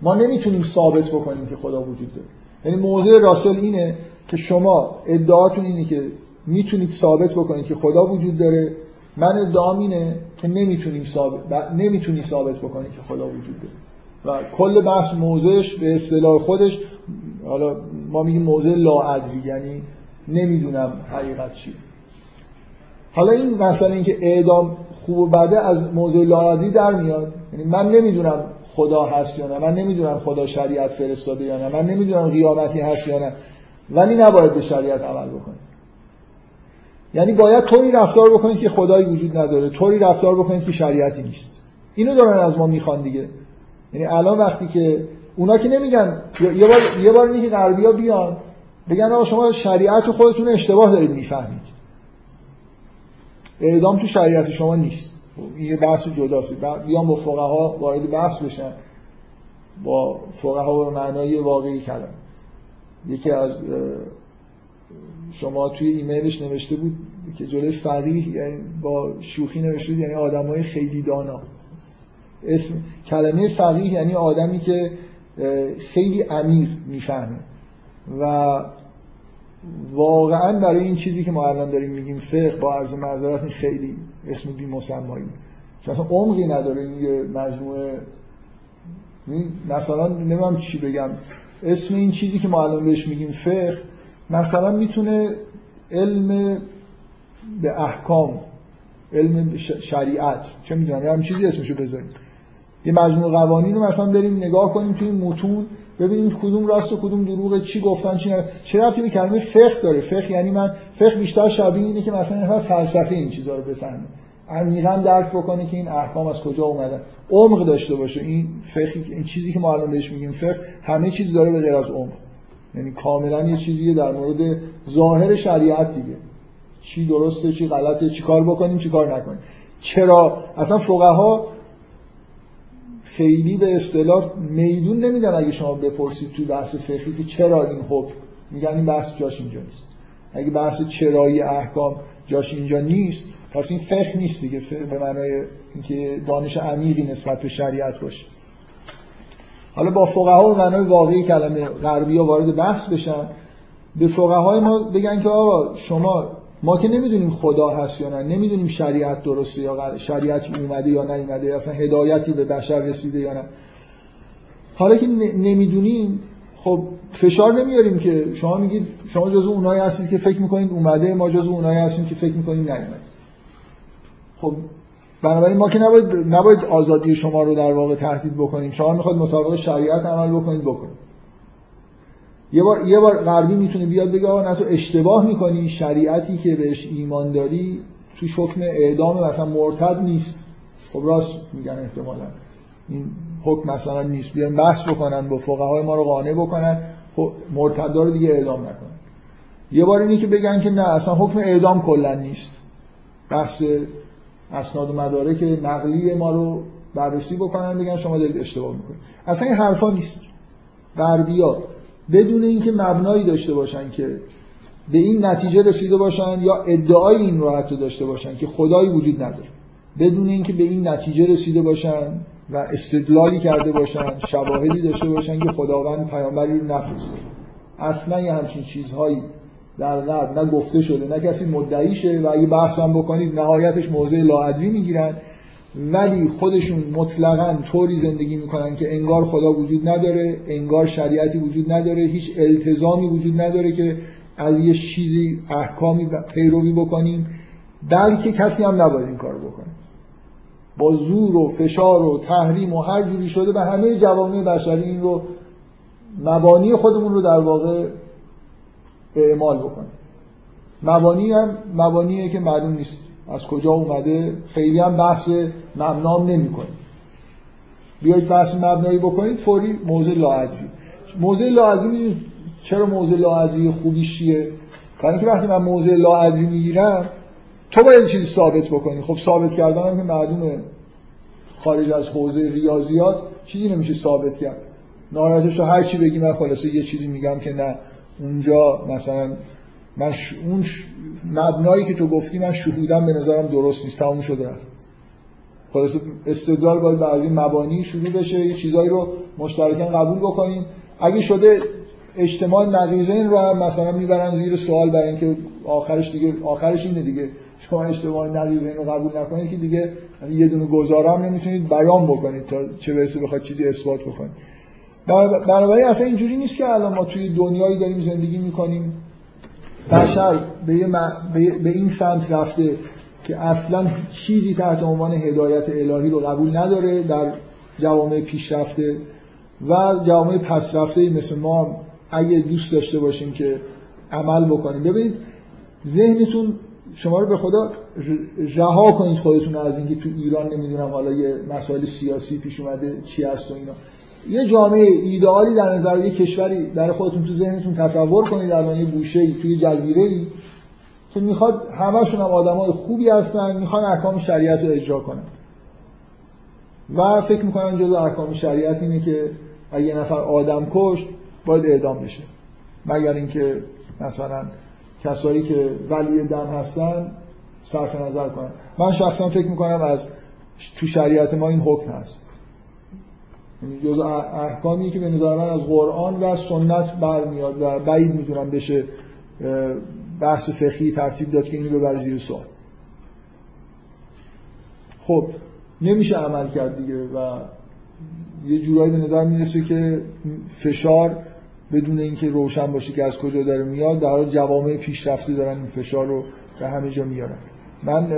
ما نمی‌تونیم ثابت بکنیم که خدا وجود داره. یعنی موضع راسل اینه که شما ادعاتون اینه که می‌تونید ثابت بکنید که خدا وجود داره. من ادعام اینه که نمی‌تونیم ثابت نمی‌تونی ثابت بکنی که خدا وجود داره. و کل بحث موضعش به اصطلاح خودش حالا ما میگیم موضع لاعدلی یعنی نمی‌دونم حقیقت چیه. حالا این مسئله اینکه اعدام خوب و بده از موضع لاعدلی در میاد. یعنی من نمی‌دونم خدا هست یا نه من نمی‌دونم خدا شریعت فرستاده یا نه من نمی‌دونم قیامتی هست یا نه ولی نباید به شریعت عمل بکنید یعنی باید طوری رفتار بکنید که خدایی وجود نداره طوری رفتار بکنید که شریعتی نیست. اینو دارن از ما می‌خوان دیگه. یعنی الان وقتی که اونا که نمیگن یه بار یه بار که غربیا بیان بگن آقا شما شریعت خودتون اشتباه دارید می‌فهمید. اعدام تو شریعت شما نیست. این یه بحث جداست. بیان با فقها وارد بحث بشن با فقها به معنای واقعی کلمه. یکی از شما توی ایمیلش نوشته بود که جلوی فقیه یعنی با شوخی نوشته بود یعنی آدمای خیلی دانا. اسم کلمه فقیه یعنی آدمی که خیلی عمیق می‌فهمه. و واقعا برای این چیزی که ما الان داریم میگیم فقه با عرض معذرت خیلی اسم بی مسمایی چون اصلا عمقی نداره این یه مجموعه. مثلا نمیم چی بگم. اسم این چیزی که ما الان بهش میگیم فقه مثلا می‌تونه علم به احکام علم شریعت چه می‌دونم یه چیزی اسمشو بذاریم. یه مجموع قوانین رو مثلا بریم نگاه کنیم توی متون. ببینیم کدوم راست و کدوم دروغه چی گفتن چی نه. چه رفتی به کلمه فقه داره؟ فقه یعنی من فقه بیشتر شبیه اینه که مثلا نفر فلسفه این چیزا رو بفهمه. عمیقا درک بکنه که این احکام از کجا اومدن. عمق داشته باشه. این فقه این چیزی که ما الان بهش میگیم فقه همه چیز داره به غیر از عمق. یعنی کاملا یه چیزیه در مورد ظاهر شریعت دیگه. چی درسته چی غلطه چی کار بکنیم چی کار نکنیم. چرا؟ اصلا فقها خیلی به اصطلاح میدون نمیدن اگه شما بپرسید توی بحث فقهی که چرا این حکم میگن این بحث جاش اینجا نیست. اگه بحث چرایی احکام جاش اینجا نیست پس این فقه نیست دیگه. به معنای اینکه دانش عمیقی نسبت به شریعت باشه. حالا با فقها و معنای واقعی کلمه غربی ها وارد بحث بشن به فقهای ما بگن که آقا شما ما که نمی‌دونیم خدا هست یا نه نمی‌دونیم شریعت درسته یا شریعتی اومده یا نیومده اصلا هدایتی به بشر رسیده یا نه. حالا که نمی‌دونیم خب فشار نمیاریم که شما میگید شما جزو اونایی هستید که فکر می‌کنید اومده ما جزو اونایی هستیم که فکر می‌کنیم نیومده. خب بنابراین ما که نباید, نباید آزادی شما رو در واقع تهدید بکنیم. شما می‌خواد مطابق شریعت عمل بکنید بکنید. یه بار یه بار غربی می‌تونه بیاد بگه آقا نه تو اشتباه می‌کنی شریعتی که بهش ایمان داری تو حکم اعدام مثلا مرتد نیست. خب راست میگن احتمالا. این حکم مثلا نیست. بیان بحث بکنن با فقهای ما رو قانع بکنن. مرتد رو دیگه اعدام نکنن. یه بار اینی که بگن که نه اصلا حکم اعدام کلا نیست. بحث اسناد و مدارک نقلی ما رو بررسی بکنن بگن شما دارید اشتباه می‌کنید. اصلا این حرفا نیست. غربیا بدون اینکه مبنایی داشته باشن که به این نتیجه رسیده باشن یا ادعای این رو حتی داشته باشن که خدایی وجود نداره. بدون اینکه به این نتیجه رسیده باشن و استدلالی کرده باشن شواهدی داشته باشن که خداوند پیامبری رو نفرسته. اصلا یه همچین چیزهایی در غرب نه گفته شده نه کسی مدعیشه و اگه بحثم بکنید نهایتش موضع لاعدوی می‌گیرن. ولی خودشون مطلقا طوری زندگی می‌کنن که انگار خدا وجود نداره انگار شریعتی وجود نداره هیچ التزامی وجود نداره که از یه چیزی احکامی پیروی بکنیم بلکه کسی هم نباید این کار بکنه. با زور و فشار و تحریم و هر جوری شده به همه جوامع بشری این رو مبانی خودمون رو در واقع اعمال بکنیم. مبانی هم مبانیه که معلوم نیست. از کجا اومده؟ خیلی هم بحث مبنام نمی کنید بیایید بحث مبنایی بکنید فوری موضع لاعدوی موضع لاعدوی چرا موضع لاعدوی خوبیش چیه؟ برای اینکه وقتی من موضع لاعدوی می‌گیرم تو باید چیزی ثابت بکنی. خب ثابت کردن هم که معلومه. خارج از حوزه ریاضیات چیزی نمیشه ثابت کرد. نهایتش هر چی بگی من خلاصه یه چیزی میگم که نه. اونجا مثلا من اون مبنایی که تو گفتی من شهودم به نظرم درست نیست تموم شده رفت. خلاص استدلال باید به از این مبانی شروع بشه یه چیزایی رو مشترکاً قبول بکنیم. اگه شده اجتماع نقیضه این رو هم مثلا می‌برن زیر سوال برای اینکه آخرش دیگه آخرش اینه دیگه. شما اشتباه نقیز اینو قبول نکنید که دیگه یه دونه گزاره هم نمی‌تونید بیان بکنید تا چه برسه بخواد چیزی اثبات بکنید. بنابراین اصلا اینجوری نیست که الان ما توی دنیایی داریم زندگی می‌کنیم. بشر به, به این سمت رفته که اصلا چیزی تحت عنوان هدایت الهی رو قبول نداره در جوامع پیشرفته و جوامع پسرفته مثل ما اگه دوست داشته باشیم که عمل بکنیم ببینید ذهنتون شما رو به خدا رها کنید خودتون از اینکه تو ایران نمی‌دونم حالا یه مسائل سیاسی پیش اومده چی هست و اینا. یه جامعه ایدئالی در نظر یه کشوری در خودتون تو ذهنتون تصور کنید الان یه گوشه توی جزیره ای که می‌خواد همشون هم آدمای خوبی هستن می‌خوان احکام شریعت رو اجرا کنن. و فکر می‌کنن جزو احکام شریعت اینه که اگه یه نفر آدم کشت باید اعدام بشه. مگر اینکه مثلا کسایی که ولی دم هستن صرف نظر کنن. من شخصا فکر می‌کنم از تو شریعت ما این حکم هست. جز احکامی که به نظر من از قرآن و سنت برمیاد و بعید می‌دونم بشه بحث فقهی ترتیب داد که اینو ببر زیر سوال. خب نمیشه عمل کرد دیگه و یه جورایی به نظر می‌رسه که فشار بدون اینکه روشن باشه که از کجا داره میاد در حال جوامع پیشرفته دارن این فشار رو به همه جا میارن. من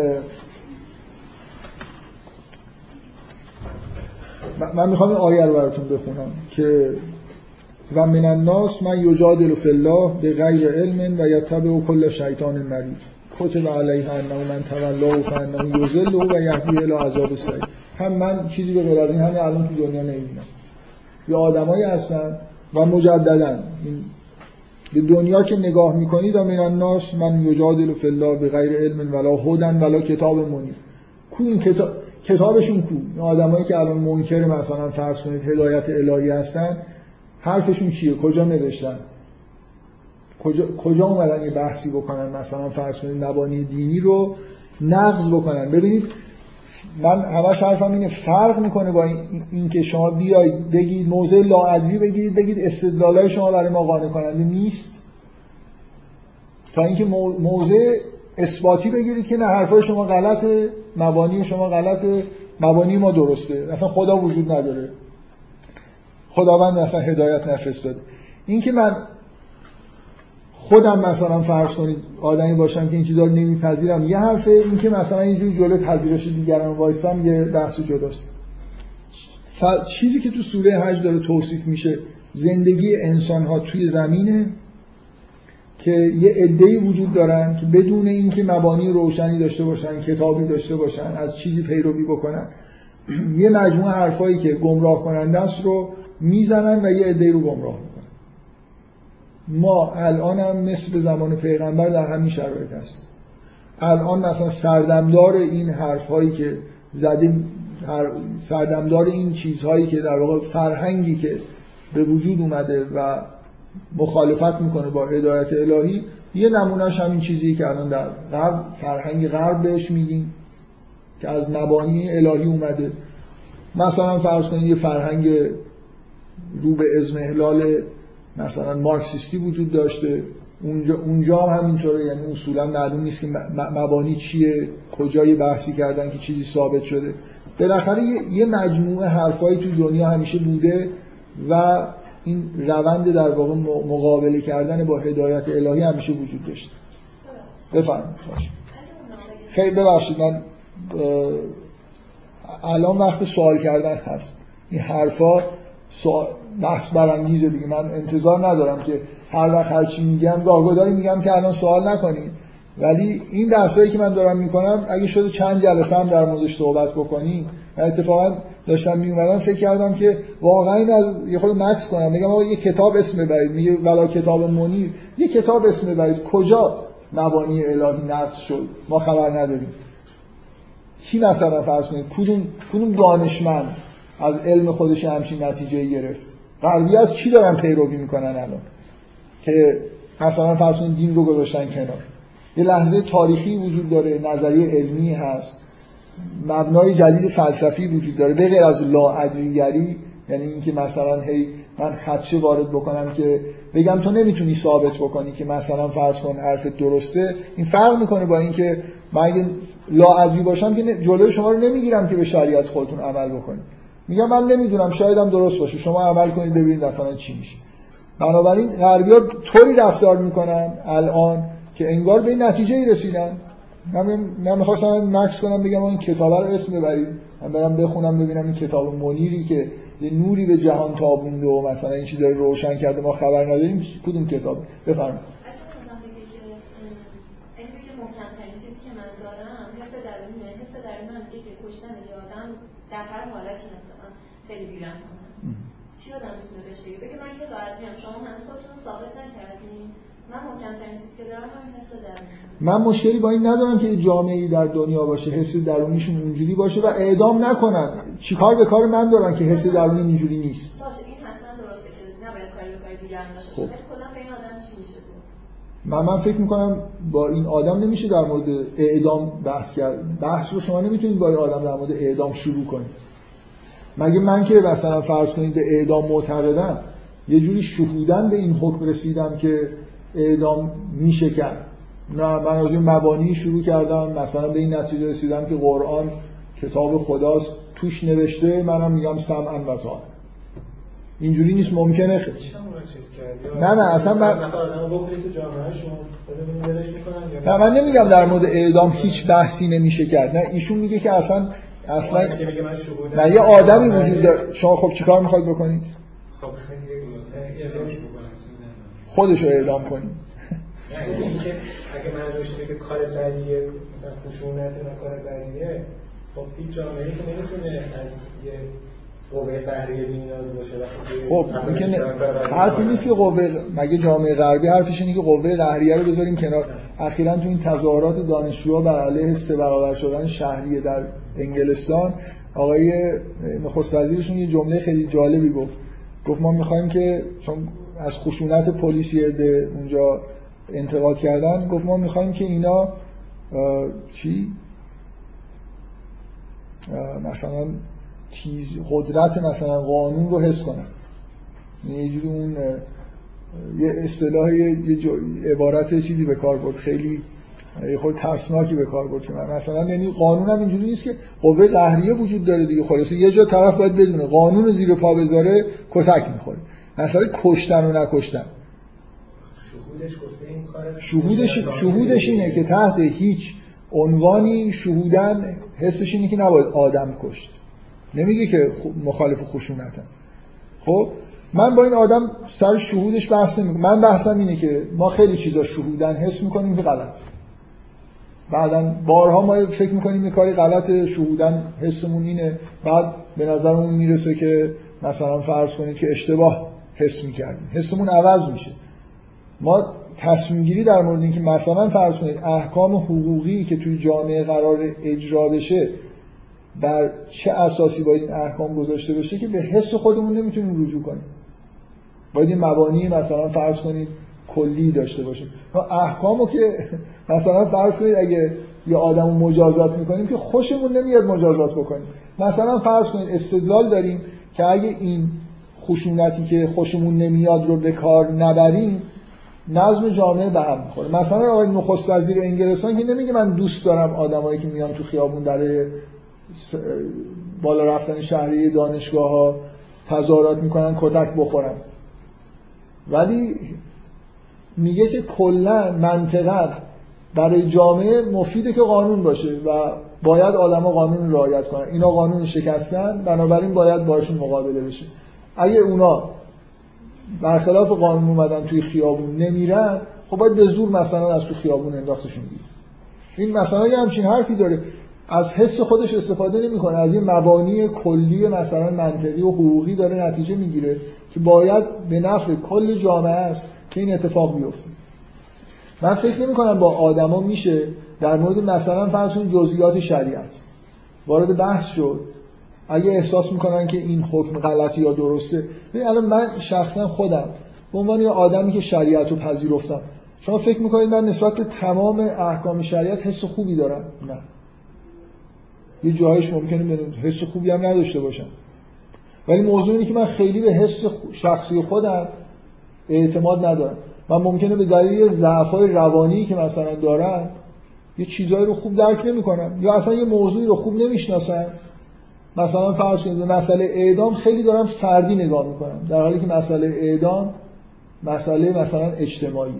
من می‌خوام این آیه رو براتون بخونم که و من الناس من یجادل فی الله به غیر علم و یتبع کل شیطان مرید. کتب علیه انه من تولاه فانه یضل و یهدی الی عذاب السعیر. هم من چیزی به غیر این همین الان تو دنیا نمی‌بینم. یه آدمایی هستن و مجددا به دنیا که نگاه می‌کنید و من الناس من یجادل فی الله به غیر علم ولا هدن ولا کتاب منیر. کو این کتاب کتابشون کو. این آدمایی که الان منکر مثلا فرض کنید هدایت الهی هستن حرفشون چیه؟ کجا نوشتن؟ کجا, کجا اومدن یه بحثی بکنن؟ مثلا فرض کنید مبانی دینی رو نقض بکنن. ببینید من همش حرفم اینه فرق می‌کنه با این, که شما بیاید بگید موضع لاعدوی بگیرید بگید استدلالای شما برای ما قانع کننده نیست. تا اینکه موضع اثباتی بگیرید که نه حرفای شما غلطه مبانی شما غلطه مبانی ما درسته. اصلا خدا وجود نداره. خداوند مثلا هدایت نفرستاده. این که من خودم مثلا فرض کنید آدمی باشم که این چیزا رو نمیپذیرم یه حرفه. این که مثلا اینجوری جلوی پذیرش دیگران وایسم یه بحث جداست. چیزی که تو سوره حج داره توصیف میشه زندگی انسان ها توی زمینه. که یه عده‌ای وجود دارن که بدون اینکه مبانی روشنی داشته باشن کتابی داشته باشن از چیزی پیروی بکنن یه مجموعه حرفایی که گمراه کننده است رو می‌زنن و یه عده رو گمراه می‌کنن. ما الان هم مثل زمان پیغمبر در همین شرایط هست الان مثلا سردمدار این حرف هایی که زدیم سردمدار این چیزهایی که در واقع فرهنگی که به وجود اومده و مخالفت می‌کنه با هدایت الهی یه نمونهش همین چیزی که الان در غرب فرهنگ غرب بهش میگیم که از مبانی الهی اومده. مثلا فرض کنید یه فرهنگ رو به ازمهلال مثلا مارکسیستی وجود داشته. اونجا, اونجا هم همینطوره یعنی اصولا معلوم نیست که مبانی چیه کجای بحثی کردن که چیزی ثابت شده. بالاخره یه مجموعه حرفایی تو دنیا همیشه بوده و این روند در واقع مقابله کردن با هدایت الهی همیشه وجود داشته بفرمایید. خیلی ببخشید من الان وقت سوال کردن هست. این حرفا بحث برانگیزه دیگه. من انتظار ندارم که هر وقت هر چی میگم گاهگداری میگم که الان سوال نکنید ولی این بحثایی که من دارم می‌کنم اگه شده چند جلسه هم در موردش صحبت بکنیم و اتفاقا داشتم میومدم فکر کردم که واقعا از یه خود مکس کنم. میگم آقا یه کتاب اسم ببرید. میگه ولا کتاب منیر. یه کتاب اسم ببرید. کجا مبانی الهی نقص شد؟ ما خبر نداریم. کی مثلا فرض کنید؟ کدوم کدوم دانشمند از علم خودش همچین نتیجه گرفت؟ غربی از چی دارن پیروی می‌کنن الان؟ که مثلا فرض کنید دین رو گذاشتن کنار. یه لحظه تاریخی وجود داره نظریه علمی هست. مبنای جدید فلسفی وجود داره. به غیر از لا یعنی اینکه مثلا هی من خدشه وارد بکنم که بگم تو نمی‌تونی ثابت بکنی که مثلا فرض کن حرف درسته این فرق می‌کنه با اینکه من اگه لاعدوی باشم که جلوی شما رو نمی‌گیرم که به شریعت خودتون عمل بکنید. میگم من نمی‌دونم شایدم درست باشه. شما عمل کنید ببینید مثلا چی میشه. بنابراین غربیا طوری رفتار می‌کنن الان که انگار به نتیجه ای رسیدن. من می‌خواستم مکس کنم بگم این کتاب رو اسم ببرید. من برم بخونم ببینم این کتاب منیری که یه نوری به جهان تابونده و مثلا این چیزایی روشن کرده ما خبر نداریم کدوم کتاب؟ بفرمایید. در هر حالتی مثلا خیلی بیرحمانه هست چی آدم می‌تونه بهش بگه؟ بگه من که راحت شما هنوز خودتون ثابت نکردین. من چیزی که دارم همین حس من مشکلی با این ندارم که جامعه در دنیا باشه حس درونیشون اونجوری باشه و اعدام نکنن. چیکار به کار من دارن که حس درونی اینجوری نیست؟ باشه این حتما درسته که نباید کاری به کار دیگران داشته خب. به این آدم چی میشه؟ من من فکر می‌کنم با این آدم نمیشه در مورد اعدام بحث کرد. بحث رو شما نمی‌تونید با این آدم در مورد اعدام شروع کنید. مگه من که مثلا فرض کنید به اعدام معتقدم یه جوری شهودن به این حکم رسیدم که اعدام میشه کرد. نه من از این مبانی شروع کردم. مثلا به این نتیجه رسیدم که قرآن کتاب خداست توش نوشته منم میگم سمعا و اینجوری نیست ممکنه خ... نه نه اصلا من نه من نمیگم در مورد اعدام هیچ بحثی نمیشه کرد. نه ایشون میگه که اصلا اصلا نه یه آدمی وجود داره. شما خب چیکار می‌خواید بکنید؟ خب، خودش رو اعدام کنید اگه منظورش که کار بدیه مثلا خشونت نه کار بدیه خب هیچ جامعه‌ای که نمی‌تونه از یه قوه قهریه بینیاز باشه. خب این حرفی نیست که قوه مگه جامعه غربی حرفش اینه که قوه قهریه رو بذاریم کنار. اخیرا تو این تظاهرات دانشجوها بر علیه سه برابر شدن شهریه در انگلستان آقای نخست وزیرشون یه جمله خیلی جالبی گفت. گفت ما می‌خوایم که چون از خشونت پلیسی اونجا انتقاد کردن گفت ما می‌خوایم که اینا چی؟ مثلا تیز قدرت مثلا قانون رو حس کنن. یعنی یه جوری اون یه اصطلاح یه عبارت چیزی به کار برد. خیلی یه خورده ترسناکی به کار برد که مثلا یعنی قانون هم اینجوری نیست که قوه قهریه وجود داره دیگه. خلاص یه جا طرف باید بدونه قانون زیر پا بذاره کتک می‌خوره. مثلا کشتن و نکشتن. شهودش شهودش اینه که تحت هیچ عنوانی شهودن حسش اینه که نباید آدم کشت. نمیگه که مخالف خشونتم خب من با این آدم سر شهودش بحث نمی من بحثم اینه که ما خیلی چیزا شهودن حس می‌کنیم که غلط. بعدا بارها ما فکر می‌کنیم یه کاری غلط شهودن حسمون اینه. بعد به نظرمون می‌رسه که مثلا فرض کنید که اشتباه حس می‌کردیم. حسمون عوض میشه. ما تصمیم گیری در مورد اینکه مثلا فرض کنید احکام حقوقی که توی جامعه قرار اجرا بشه بر چه اساسی باید این احکام گذاشته بشه که به حس خودمون نمی‌تونیم رجوع کنیم. باید این مبانی مثلا فرض کنید کلی داشته باشیم. احکامو که مثلا فرض کنید اگه یه آدم مجازات می‌کنیم که خوشمون نمیاد مجازات بکنیم. مثلا فرض کنید استدلال داریم که اگه این خشونتی که خوشمون نمیاد رو به کار نبریم نظم جامعه به هم می‌خوره. مثلا آقای نخست وزیر انگلستان که نمیگه من دوست دارم آدمایی که میان تو خیابون در بالا رفتن شهری دانشگاه ها تظاهرات می‌کنن کتک بخورن. ولی میگه که کلا منطقا برای جامعه مفیده که قانون باشه و باید آدما قانون رعایت کنن. اینا قانون شکستن بنابراین باید باشون مقابله بشه. اگه اونا برخلاف قانون اومدن توی خیابون نمیرن خب باید به زور مثلا از تو خیابون انداختشون بیرون. این مثلا یه همچین حرفی داره. از حس خودش استفاده نمی‌کنه. از این مبانی کلی مثلا منطقی و حقوقی داره نتیجه می‌گیره که باید به نفع کل جامعه است که این اتفاق بیفته. من فکر نمی کنم با آدما میشه در مورد مثلا فرض کنید جزئیات شریعت وارد بحث شد. اگه احساس می‌کنن که این حکم غلطی یا درسته الان من شخصا خودم به عنوان یه آدمی که شریعت رو پذیرفتم شما فکر می‌کنید من نسبت به تمام احکام شریعت حس خوبی دارم؟ نه. یه جایش ممکنه حس خوبی هم نداشته باشم ولی موضوع اینه که من خیلی به حس شخصی خودم اعتماد ندارم. من ممکنه به دلیل ضعف‌های روانی که مثلا دارم یه چیزایی رو خوب درک نمی‌کنم یا اصلا یه موضوعی رو خوب نمی‌شناسم. مثلا فرض کنید مسئله اعدام خیلی دارم فردی نگاه می‌کنم. در حالی که مسئله اعدام مسئله مثلا اجتماعی.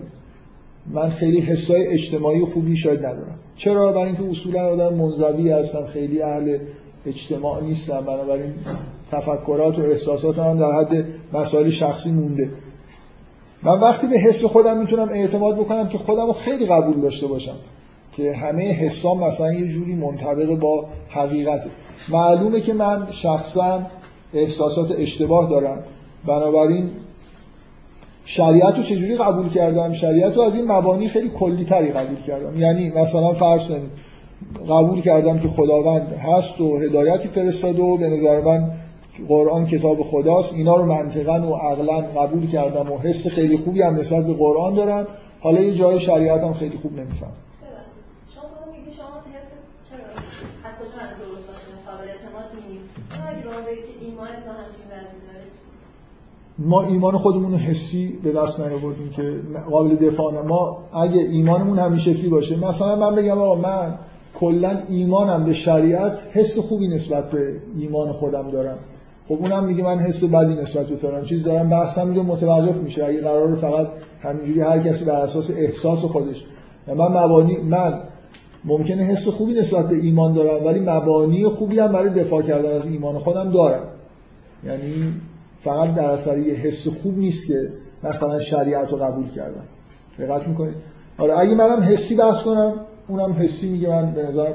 من خیلی حسای اجتماعی خوبی شاید ندارم. چرا؟ برای اینکه اصولا آدم منزوی هستم خیلی اهل اجتماع نیستم. بنابراین تفکرات و احساسات هم در حد مسائل شخصی مونده. من وقتی به حس خودم می‌تونم اعتماد بکنم که خودم رو خیلی قبول داشته باشم که همه حسام مثلا یه جوری منطبق با حقیقته. معلومه که من شخصا احساسات اشتباه دارم. بنابراین شریعت رو چجوری قبول کردم؟ شریعت رو از این مبانی خیلی کلی تری قبول کردم. یعنی مثلا فرض کنید قبول کردم که خداوند هست و هدایتی فرستاده و به نظر من قرآن کتاب خداست. اینا رو منطقا و عقلا قبول کردم و حس خیلی خوبی هم نسبت به قرآن دارم. حالا یه جای شریعت هم خیلی خوب نمیفهم ما ایمان خودمون حسی به دست نیاوردیم که قابل دفاع ما اگه ایمانمون همین شکلی باشه مثلا من بگم آقا من کلا ایمانم به شریعت حس خوبی نسبت به ایمان خودم دارم. خب اونم میگه من حس بدی نسبت به فلان. چیز دارم بحثم میگه متوقف میشه. اگه قرار فقط همینجوری هر کسی بر اساس احساس خودش. من مبانی من ممکنه حس خوبی نسبت به ایمان دارم ولی مبانی خوبی هم برای دفاع کردن از ایمان خودم دارم. یعنی فقط در اثر یه حس خوب نیست که مثلا شریعت رو قبول کردم دقت می‌کنید؟ آره اگه منم حسی بحث کنم اونم حسی میگه من به نظرم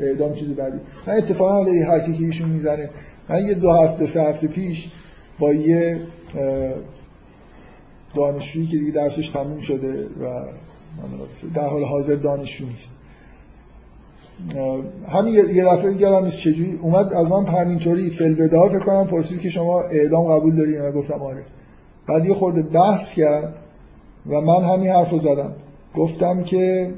اعدام چیز بعدی. من اتفاقا حالا یه حرفی که ایشون می‌زنه. من یه دو هفته سه هفته پیش با یه دانشجویی که دیگه درسش تموم شده و در حال حاضر دانشجو نیست. همین یه دفعه یادم نیست چجوری اومد از من همینطوری فل بده فکر کنم پرسید که شما اعدام قبول دارین؟ و گفتم آره. بعد یه خورده بحث کرد و من همین حرف زدم. گفتم که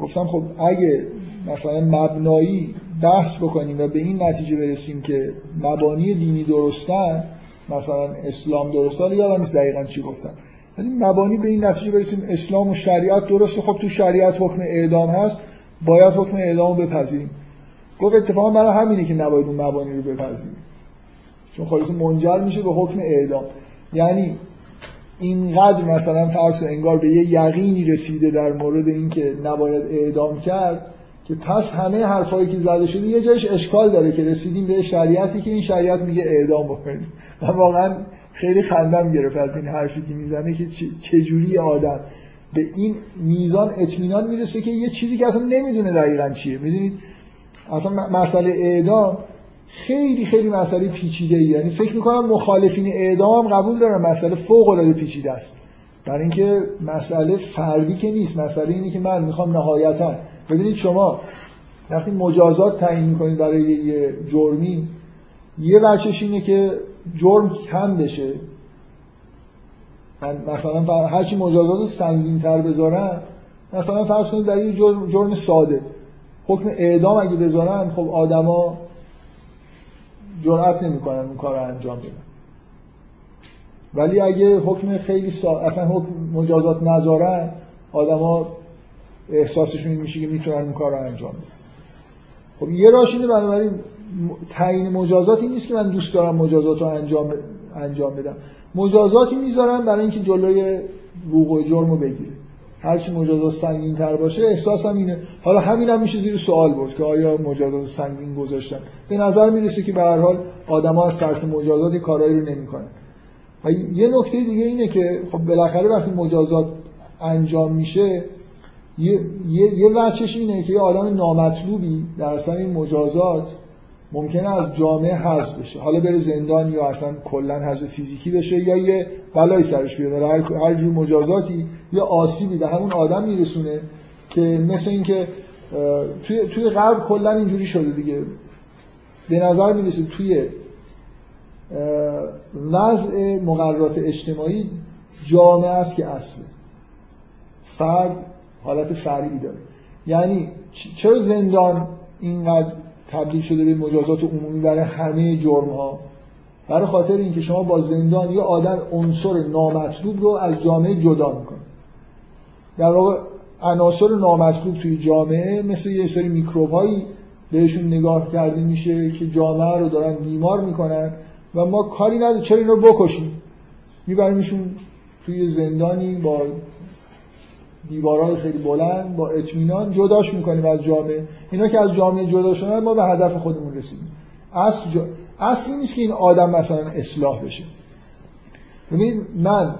گفتم خب اگه مثلا مبنایی بحث بکنیم و به این نتیجه برسیم که مبانی دینی درستن مثلا اسلام درستن یادم نیست دقیقا چی گفتم از این مبانی به این نتیجه برسیم اسلام و شریعت درسته. خب تو شریعت حکم اعدام هست. باید حکم اعدام بپذیریم. گفت اتفاقا برای همینه که نباید اون مبانی رو بپذیریم. چون خالص منجر میشه به حکم اعدام یعنی اینقدر مثلا فرض انگار به یه یقینی رسیده در مورد اینکه نباید اعدام کرد که پس همه حرفایی که زده شده یه جایش اشکال داره که رسیدیم به شریعتی که این شریعت میگه اعدام بکنید من واقعا خیلی خندم گرفت از این حرفی که می‌زنه که چجوری آدم به این میزان اطمینان می‌رسه که یه چیزی که اصلا نمی‌دونه دقیقا چیه. می‌دونید؟ اصلا مسئله اعدام خیلی خیلی مسئله پیچیده ای یعنی فکر می‌کنم مخالفین اعدام قبول دارن مسئله فوق العاده پیچیده است. برای اینکه مسئله فردی که نیست مسئله اینه که من می‌خوام نهایتا. ببینید شما وقتی مجازات تعیین می‌کنید برای یه جرمی یه وجهش اینه که جرم کم بشه. مثلا هرچی مجازات سنگین تر بذارن مثلا فرض کنید در یه جرم, جرم ساده. حکم اعدام اگه بذارن خب آدما جرأت نمی‌کنن اون کار رو انجام بدن. ولی اگه حکم خیلی سا... اصلا حکم مجازات نذارن آدما احساسشون این میشه که می‌تونن اون کار رو انجام بدن. خب یه راش اینه بنابراین تعیین مجازاتی نیست که من دوست دارم مجازات رو انجام انجام بدم. مجازاتی می‌ذارن برای اینکه جلوی وقوع جرم رو بگیره هرچی مجازات سنگین تر باشه احساسم اینه. حالا همین هم میشه زیر سوال برد که آیا مجازات سنگین گذاشتن. به نظر می‌رسه که به هر حال آدما از ترس مجازات کارایی رو نمی‌کنن. و یه نکته دیگه اینه که خب بالاخره وقتی مجازات انجام میشه یه یه, وچش اینه که یه آدم نامطلوبی در اثر این مجازات ممکنه از جامعه حذف بشه. حالا بره زندان یا اصلا کلا حذف فیزیکی بشه یا یه بلای سرش بیاد هر هر جور مجازاتی یا آسیبی به همون آدم میرسونه که مثل اینکه توی توی غرب کلا اینجوری شده دیگه. به نظر می‌رسه توی وضع مقررات اجتماعی جامعه است که اصله. فرد حالت فرعی داره. یعنی چرا زندان اینقدر تبدیل شده به مجازات عمومی برای همه جرم ها برای خاطر اینکه شما با زندان یه آدم عنصر نامطلوب رو از جامعه جدا می‌کنه در واقع عناصر نامطلوب توی جامعه مثل یه سری میکروب هایی بهشون نگاه کرده میشه که جامعه رو دارن بیمار می‌کنن و ما کاری نداریم. چرا این بکشیم؟ میبریمشون توی زندانی با دیوارهای خیلی بلند با اطمینان جداش می‌کنیم از جامعه. اینا که از جامعه جدا شدن ما به هدف خودمون رسیدیم. اصل جا... اصلی نیست که این آدم مثلا اصلاح بشه. ببینید من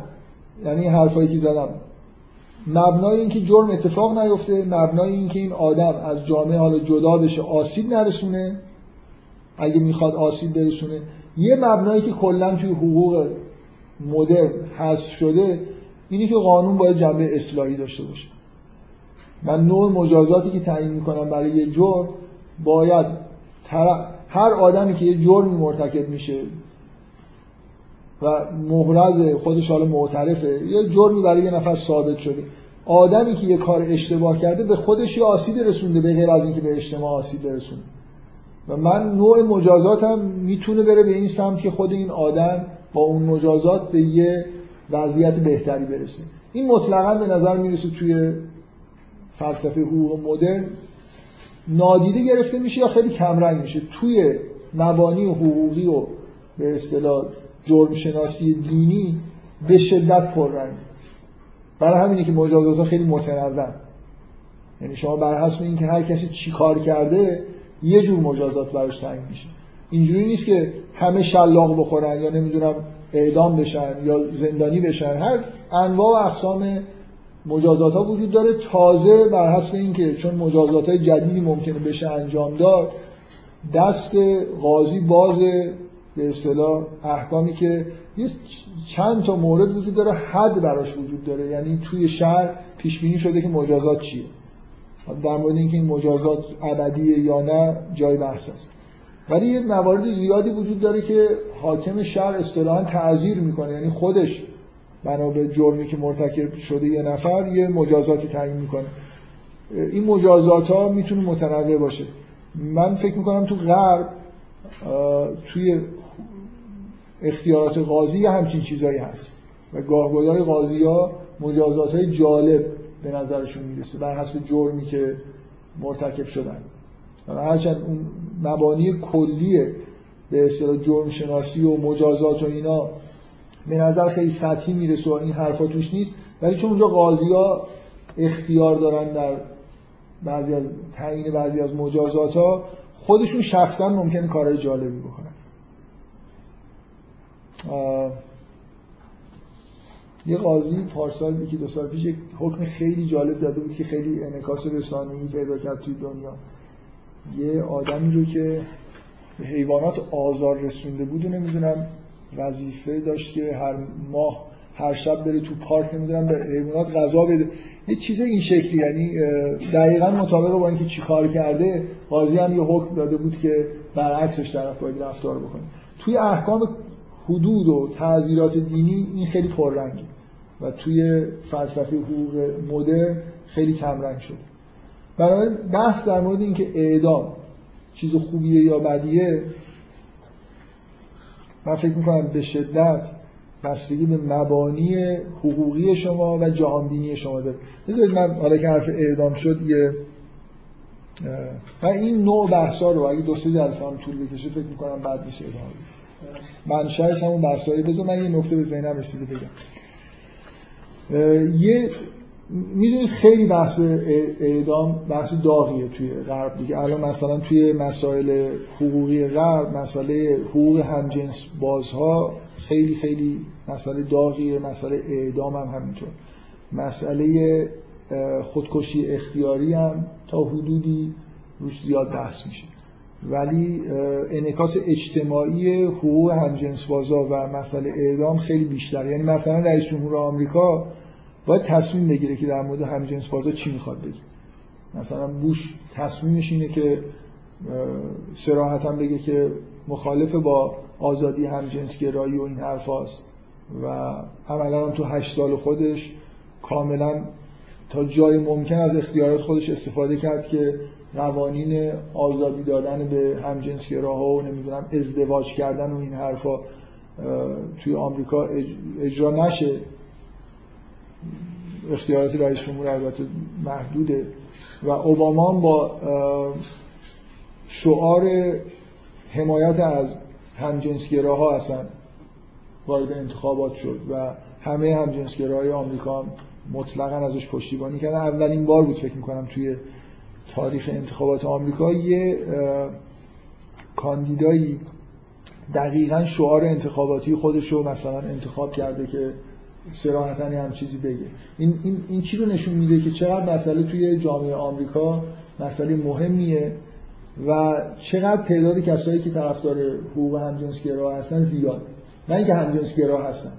یعنی حرفایی که زدم مبنای اینکه جرم اتفاق نیفته مبنای اینکه این آدم از جامعه حالا جدا بشه آسیب نرسونه. اگه می‌خواد آسیب برسونه. یه مبنایی که کلا توی حقوق مدرن حذف شده اینی که قانون باید جنبه اصلاحی داشته باشه. من نوع مجازاتی که تعیین می‌کنم برای یه جرم باید هر آدمی که یه جرمی مرتکب میشه و محرز خودش حالا معترفه یه جرمی برای یه نفر ثابت شده. آدمی که یه کار اشتباه کرده به خودش یه آسیب رسونده به غیر از اینکه به اجتماع آسیب برسونه. و من نوع مجازاتم می‌تونه بره به این سمت که خود این آدم با اون مجازات به یه وضعیت بهتری برسه. این مطلقا به نظر می‌رسه توی فلسفه حقوق مدرن نادیده گرفته میشه یا خیلی کمرنگ میشه. توی مبانی و حقوقی و به اصطلاح جرم شناسی دینی به شدت پررنگ. برای همینه که مجازات خیلی متنوع. یعنی شما بر حسب اینکه هر کسی چی کار کرده یه جور مجازات براش تعیین میشه. اینجوری نیست که همه شلاق بخورن یا نمی‌دونم اعدام بشن یا زندانی بشن هر انواع و اقسام مجازات ها وجود داره. تازه بر حسب اینکه چون مجازات های جدیدی ممکنه بشه انجام داد دست قاضی باز به اصطلاح احکامی که یه چند تا مورد وجود داره حد براش وجود داره. یعنی توی شهر پیش بینی شده که مجازات چیه. در مورد اینکه این مجازات ابدیه یا نه جای بحث است. ولی یه موارد زیادی وجود داره که حاکم شهر اصطلاحا تعذیر می‌کنه. یعنی خودش بنا به جرمی که مرتکب شده یه نفر یه مجازاتی تعیین می‌کنه. این مجازات ها می‌تونه متنوع باشه. من فکر می‌کنم تو غرب توی اختیارات قاضی همچین چیزایی هست. و گاهگدار قاضی ها مجازات های جالب به نظرشون می‌رسه بر حسب جرمی که مرتکب شدن. هرچند اون مبانی کلیه به اصطلاح جرم شناسی و مجازات و اینا به نظر خیلی سطحی می‌رسه و این حرفا توش نیست. ولی چون اونجا قاضی ها اختیار دارن در بعضی از تعیین بعضی از مجازات ها خودشون شخصا ممکنه کارهای جالبی بکنن. یه قاضی پارسال یکی دو سال پیش یک حکم خیلی جالب داده بود که خیلی انعکاس رسانه‌ای پیدا کرد توی دنیا. یه آدمی رو که به حیوانات آزار رسونده بود و نمی‌دونم وظیفه داشت که هر ماه هر شب بره تو پارک نمی‌دونم به حیوانات غذا بده. یه چیز این شکلی یعنی دقیقا مطابق با اینکه چی کار کرده قاضی هم یه حکم داده بود که برعکسش طرف باید رفتار بکنه. توی احکام حدود و تعذیرات دینی این خیلی پررنگه و توی فلسفه حقوق مدرن خیلی کمرنگ شد برای بحث در مورد اینکه اعدام چیز خوبیه یا بدیه من فکر می‌کنم به شدت بستگی به مبانی حقوقی شما و جهانبینی شما داره. بذارید من حالا که حرف اعدام شد یه من این نوع بحثا رو اگه دو سه جلسه هم طول بکشه فکر می‌کنم بعد نیست ادامه منشأش همون بحثایی بذار من یه نکته به ذهنم رسیده بگم. یه می‌دونید خیلی بحث اعدام بحث داغیه توی غرب دیگه. الان مثلا توی مسائل حقوقی غرب مسئله حقوق همجنس بازها خیلی خیلی مسئله داغیه مسئله اعدام هم همینطور. مسئله خودکشی اختیاری هم تا حدودی روش زیاد بحث میشه. ولی انعکاس اجتماعی حقوق همجنس بازا و مسئله اعدام خیلی بیشتر یعنی مثلا رئیس جمهور آمریکا باید تصمیم بگیره که در مورد همجنس بازا چی می‌خواد بگه. مثلا بوش تصمیمش اینه که سراحتا بگه که مخالف با آزادی همجنس گرایی و این حرف هاست و عملا هم تو هشت سال خودش کاملا تا جای ممکن از اختیارات خودش استفاده کرد که قوانین آزادی دادن به همجنسگراها و نمی‌دونم ازدواج کردن و این حرفا توی آمریکا اجرا نشه. اختیارات رئیس جمهور البته محدوده. و اوباما با شعار حمایت از همجنسگراها اصلا وارد انتخابات شد و همه همجنسگراهای آمریکا مطلقا ازش پشتیبانی کردن. اولین بار بود فکر می‌کنم توی تاریخ انتخابات آمریکا یه کاندیدایی دقیقا شعار انتخاباتی خودش رو مثلا انتخاب کرده که سراحتا هم چیزی بگه. این, این, این چی رو نشون میده که چقدر مسئله توی جامعه آمریکا مسئله مهمیه و چقدر تعداد کسایی که طرفدار حقوق همجنسگرا هستن زیاد. نه اینکه همجنسگرا هستن.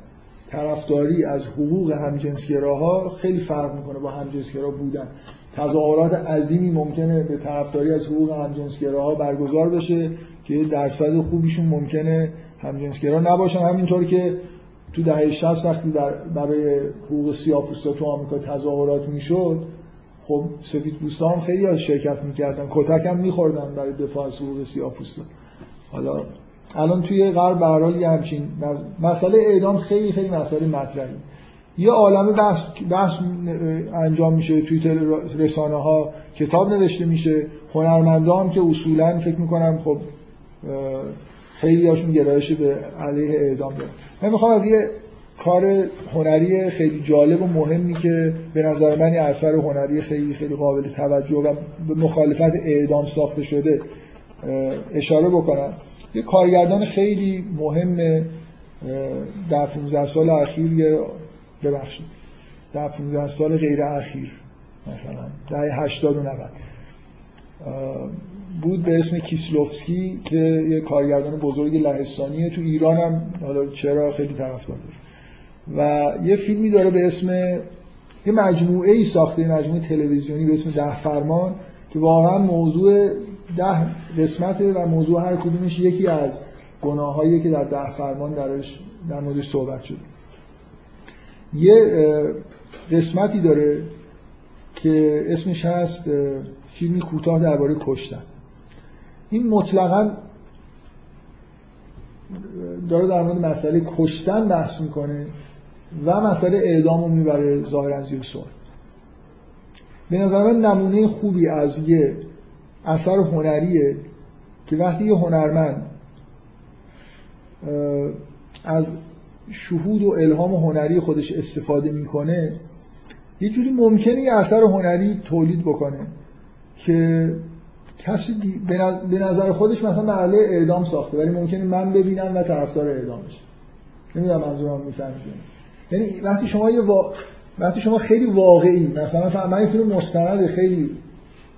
طرفداری از حقوق همجنسگراها خیلی فرق می‌کنه با همجنسگرا بودن. تظاهرات عظیمی ممکنه به طرفداری از حقوق همجنسگراها برگزار بشه که درصد خوبیشون ممکنه همجنسگرا نباشن. همینطور که تو دهه 60 وقتی برای حقوق سیاه‌پوستا تو آمریکا تظاهرات می‌شد خب سفید هم خیلی شرکت می‌کردن. کتک هم میخوردن برای دفاع از حقوق سیاه‌پوستا حالا الان توی غرب به یه همچین مسئله اعدام خیلی خیلی مسئله مطرحی یه عالم بحث, بحث انجام میشه توی رسانه ها کتاب نوشته میشه. هنرمندا هم که اصولا فکر می‌کنم خب خیلی هاشون گرایش به علیه اعدام دارن من می‌خوام از یه کار هنری خیلی جالب و مهمی که به نظر من یه اثر هنری خیلی خیلی قابل توجه و به مخالفت اعدام ساخته شده اشاره بکنم. یه کارگردان خیلی مهم در 15 سال اخیر یه ببخشید در 15 سال غیر اخیر مثلا در 80 و 90 بود به اسم کیسلوفسکی که یه کارگردان بزرگ لهستانیه تو ایران هم حالا چرا خیلی طرفدار داره. و یه فیلمی داره به اسم یه مجموعه ای ساخته مجموعه تلویزیونی به اسم ده فرمان که واقعا موضوع ده قسمته و موضوع هر کدومش یکی از گناهایی که در ده فرمان درش در موردش صحبت شده. یه قسمتی داره که اسمش هست فیلمی کوتاه درباره کشتن. این مطلقا داره در مورد مسئله کشتن بحث می‌کنه و مسئله اعدام رو می‌بره ظاهر از سوال. به نظر من نمونه خوبی از یه اثر هنریه که وقتی یه هنرمند از شهود و الهام هنری خودش استفاده می‌کنه یه جوری ممکنه یه اثر هنری تولید بکنه که کسی به نظر خودش مثلا مرحله اعدام ساخته ولی ممکنه من ببینم و طرفدار اعدامش نمی‌دونم منظورم می‌فهمید یعنی وقتی شما یه وقتی شما خیلی واقعی مثلا من فیلم مستند خیلی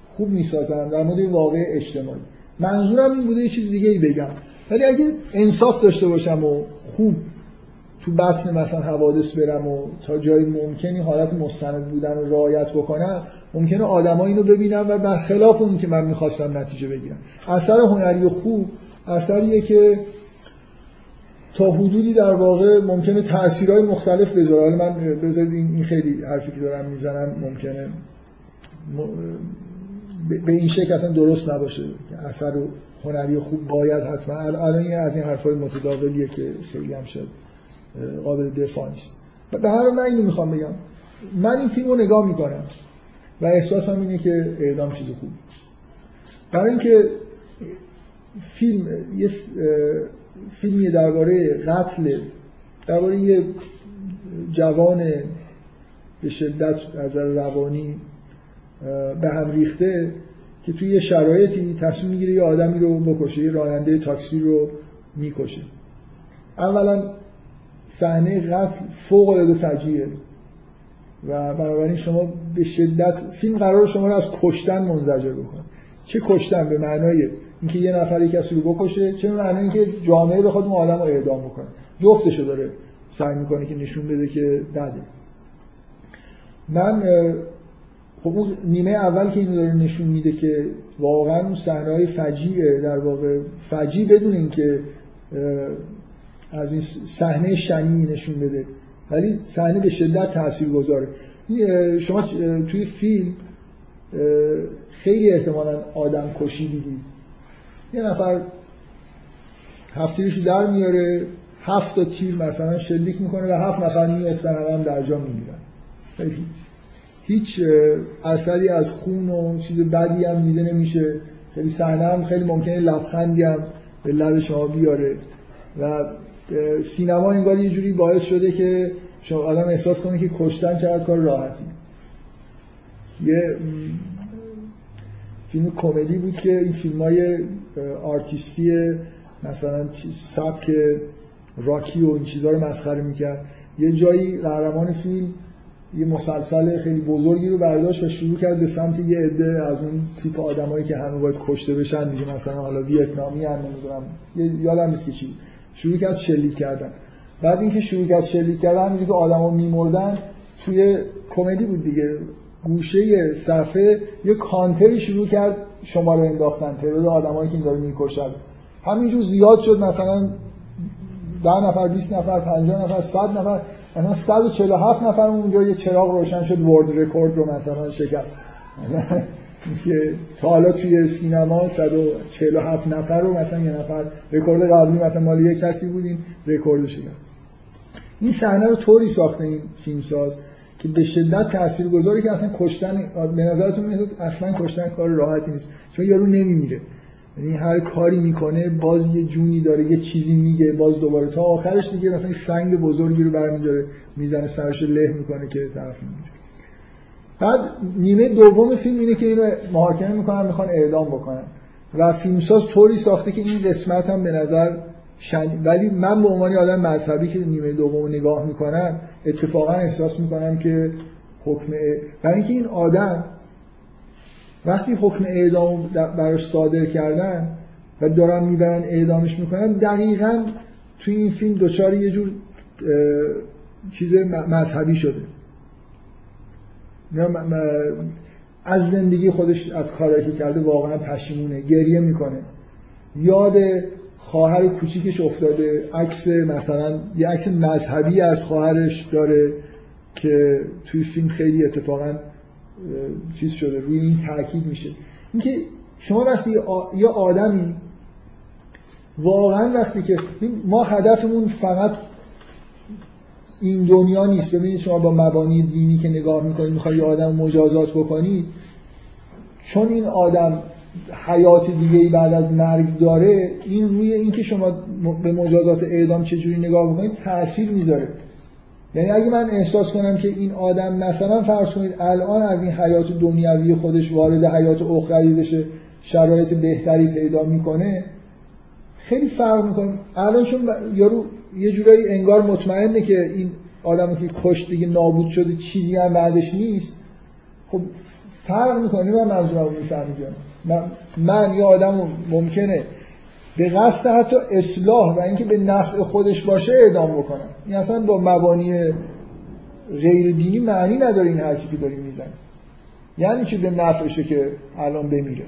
خوب می‌سازم در مورد واقع اجتماعی. منظورم این بوده یه چیز دیگه ای بگم. ولی اگه انصاف داشته باشم و خوب تو بطن مثلا حوادث برم و تا جایی ممکنی حالت مستند بودن رو رعایت بکنم ممکنه آدما اینو ببینم و برخلاف اون که من می‌خواستم نتیجه بگیرم. اثر هنری خوب اثریه که تا حدودی در واقع ممکنه تاثیرهای مختلف بذاره. حالا من بذارید این خیلی حرفی که دارم می‌زنم ممکنه به این شکل اصلا درست نباشه. اثر هنری خوب باید حتما الان از این حرفای متداولیه که خیلی هم شد. قابل دفاع نیست. به هر من اینو می‌خوام بگم. من این فیلم رو نگاه می‌کنم و احساسم اینه که اعدام چیز خوب. برای اینکه فیلم یه فیلمی درباره قتل درباره یه جوان به شدت از روانی به هم ریخته که توی یه شرایطی تصمیم می‌گیره یه آدمی رو بکشه یه راننده تاکسی رو می‌کشه. اولا صحنه قتل فوق العاده فجیعه. و بنابراین شما به شدت فیلم قرار شما رو از کشتن منزجر بکنه. چه کشتن؟ به معنای اینکه یه نفر کسی رو بکشه چه به معنای اینکه جامعه بخواد اون آدم رو اعدام بکنه. جفتشو داره سعی می‌کنه که نشون بده که بده. من خب اون نیمه اول که اینو داره نشون میده که واقعا اون صحنه های فجیعه در واقع فجیع بدون اینکه از این صحنه شنی نشون بده. ولی صحنه به شدت تاثیر گذاره شما توی فیلم خیلی احتمالا آدم کشی دیدید یه نفر هفتیرش در میاره هفت تا تیر مثلا شلیک می‌کنه و هفت نفر میفتن هم در جا میمیرن. خیلی هیچ اثری از خون و چیز بدی هم دیده نمیشه. خیلی صحنه هم خیلی ممکنه لبخندی هم به لب شما بیاره. و سینما انگار یه جوری باعث شده که شما آدم احساس کنه که کشتن چقدر کار راحتی. یه فیلم کمدی بود که این فیلم های آرتیستی مثلا سبک راکی و این چیزها رو مسخره می‌کرد. یه جایی قهرمان فیلم یه مسلسل خیلی بزرگی رو برداشت و شروع کرد به سمت یه عده از اون تیپ آدمایی که همه باید کشته بشن دیگه مثلا حالا ویتنامی هم نمی‌دونم. یادم نیست که چی شروع کرد شلیک کردن. بعد اینکه شروع کرد شلیک کردن همینجوری که آدما میمردن توی کمدی بود دیگه. گوشه صفحه یه کانتری شروع کرد شماره انداختن تعداد آدمایی که این داره می‌کشن. همینجور زیاد شد مثلا ده نفر 20 نفر 50 نفر 100 نفر مثلا 147 نفر اونجا یه چراغ روشن شد world record رو مثلا شکست. که تا حالا توی سینما 147 نفر رو مثلا یه نفر رکورد قبلی مثلا مال یه کسی بود این رکورد شکست. این صحنه رو طوری ساخته این فیلمساز که به شدت تاثیرگذاری که اصلا کشتن به نظرتون میاد اصلا کشتن کار راحتی نیست. چون یارو نمیمیره. یعنی هر کاری می‌کنه باز یه جونی داره یه چیزی میگه باز دوباره تا آخرش دیگه مثلا سنگ بزرگی رو برمیداره می‌زنه سرش له می‌کنه که طرف میمیره بعد نیمه دوم فیلم اینه که اینو محاکمه می‌کنن می‌خوان اعدام بکنن. و فیلمساز طوری ساخته که این قسمت هم به نظر شن... ولی من به عنوان آدم مذهبی که نیمه دوم نگاه می‌کنم اتفاقا احساس می‌کنم که حکم برای اینکه این آدم وقتی حکم اعدام براش صادر کردن و دارن می‌برن اعدامش می‌کنن دقیقا توی این فیلم دوچار یه جور چیز مذهبی شده. از زندگی خودش از کارایی که کرده واقعا پشیمونه گریه می‌کنه. یاد خواهر کوچیکش افتاده عکس مثلا یه عکس مذهبی از خواهرش داره که توی فیلم خیلی اتفاقا چیز شده روی این تاکید میشه. اینکه شما وقتی یه آدمی واقعا وقتی که ما هدفمون فقط این دنیا نیست. ببینید شما با مبانی دینی که نگاه می‌کنید می‌خوای یه آدم مجازات بکنید چون این آدم حیات دیگه ای بعد از مرگ داره این روی اینکه شما به مجازات اعدام چجوری نگاه بکنید تاثیر می‌ذاره. یعنی اگه من احساس کنم که این آدم مثلا فرض کنید الان از این حیات دنیوی خودش وارد حیات اخروی بشه شرایط بهتری پیدا می‌کنه خیلی فرق می‌کنه. الان چون یارو یه جورایی انگار مطمئنه که این آدمی که کشت دیگه نابود شده چیزی هم بعدش نیست. خب فرق می‌کنه. من منظورم رو می‌فهمی من, من یه آدم ممکنه به قصد حتی اصلاح و اینکه به نفع خودش باشه اعدام بکنم. این اصلا با مبانی غیر دینی معنی نداره این حرفی که داریم می‌زنیم یعنی چی؟ به نفعشه که الان بمیره.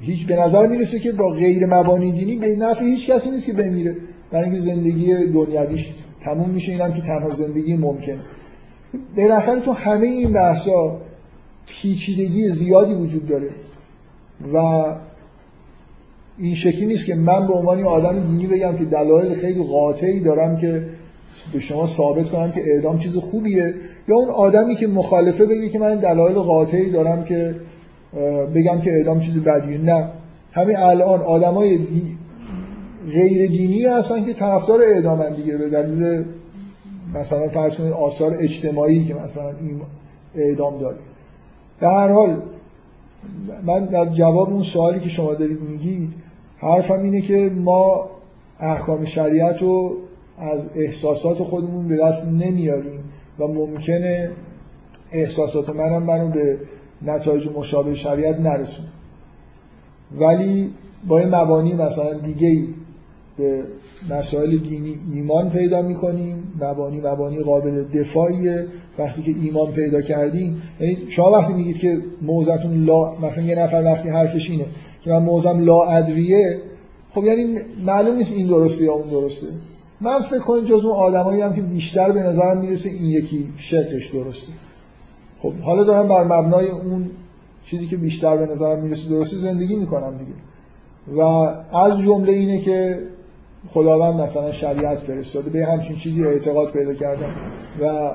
هیچ به نظر می‌رسه که با غیر مبانی دینی به نفع هیچ کسی نیست که بمیره. برای اینکه زندگی دنیویش تموم میشه اینم که تنها زندگی ممکنه بالاخره تو همه این بحثا پیچیدگی زیادی وجود داره و این شکلی نیست که من به عنوان آدم دینی بگم که دلایل خیلی قاطعی دارم که به شما ثابت کنم که اعدام چیز خوبیه یا اون آدمی که مخالفه بگه که من دلایل قاطعی دارم که بگم که اعدام چیز بدیه نه همین الان آدمای. غیر دینی هستن که طرفدار اعدامن دیگه به دلیل مثلا فرض کنید آثار اجتماعی که مثلا این اعدام داره. به هر حال من در جواب اون سوالی که شما دارید میگید حرفم اینه که ما احکام شریعت رو از احساسات خودمون به دست نمیاریم و ممکنه احساسات منم منو به نتایج مشابه شریعت نرسون ولی با این مبانی مثلا دیگه به مسائل دینی ایمان پیدا می‌کنیم. مبانی مبانی قابل دفاعیه. وقتی که ایمان پیدا کردیم یعنی شما وقتی میگید که موزتون لا مثلا یه نفر وقتی حرفش اینه که من موزم لا ادریه خب یعنی معلوم نیست این درسته یا اون درسته. من فکر کنم جز اون آدمایی هم که بیشتر به نظرم می‌رسه این یکی شقش درسته. خب حالا دارم بر مبنای اون چیزی که بیشتر به نظرم می‌رسه درسته زندگی می‌کنم دیگه. و از جمله اینه که خداوند مثلا شریعت فرستاده به همچین چیزی اعتقاد پیدا کردم. و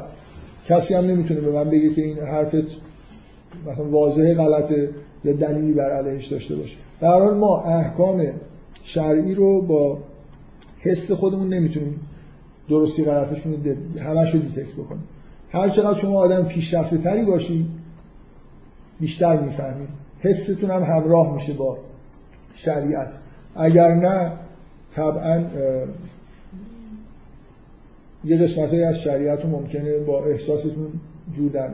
کسی هم نمی‌تونه به من بگه که این حرفت مثلا واضح غلطه یا دلیلی بر علیهش داشته باشه. در حال ما احکام شرعی رو با حس خودمون نمی‌تونیم درستی غلطشون رو همش رو دیتکت بکنیم. هر چقدر شما آدم پیشرفته تری باشی بیشتر می‌فهمید حستون هم همراه میشه با شریعت. اگر نه طبعا یه قسمت از شریعت ممکنه با احساستون جور در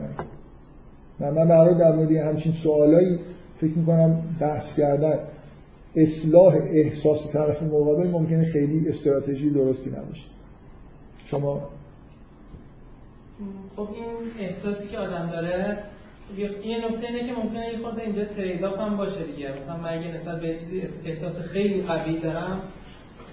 من من برای در مورد همچین سوالایی فکر می‌کنم بحث کردن اصلاح احساس طرف مقابل ممکنه خیلی استراتژی درستی نباشه. شما؟ خب این احساسی که آدم داره یه نکته اینه که ممکنه یه خورده اینجا ترید هم باشه دیگه. مثلا من اگه نسبت به چیزی احساس خیلی قوی دارم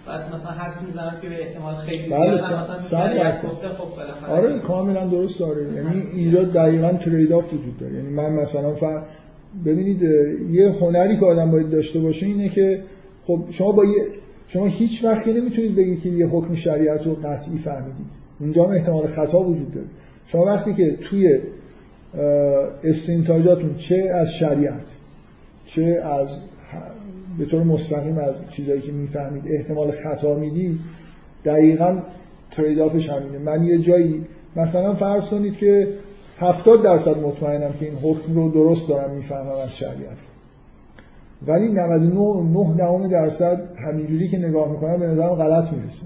بعد مثلا حدس می‌زنم که به احتمال خیلی بله زیاد مثلا گفته خب بالاخره. آره کاملا درست داره یعنی اینجا دقیقا ترید آف وجود داره. یعنی من مثلا فر... ببینید یه هنری که آدم باید داشته باشه اینه که خب شما با یه شما هیچ وقتی نمی‌تونید بگید که یه حکم شریعت رو قطعی فهمیدید. اونجا هم احتمال خطا وجود داره. شما وقتی که توی استنتاجاتون چه از شریعت چه از به طور مستقیم از چیزایی که می‌فهمید احتمال خطا می‌دید دقیقا ترید آفش همینه. من یه جایی مثلا فرض کنید که 70 درصد مطمئنم که این حکم رو درست دارم می‌فهمم از شریعت. ولی 99 درصد همینجوری که نگاه می‌کنم به نظرم غلط می‌رسه.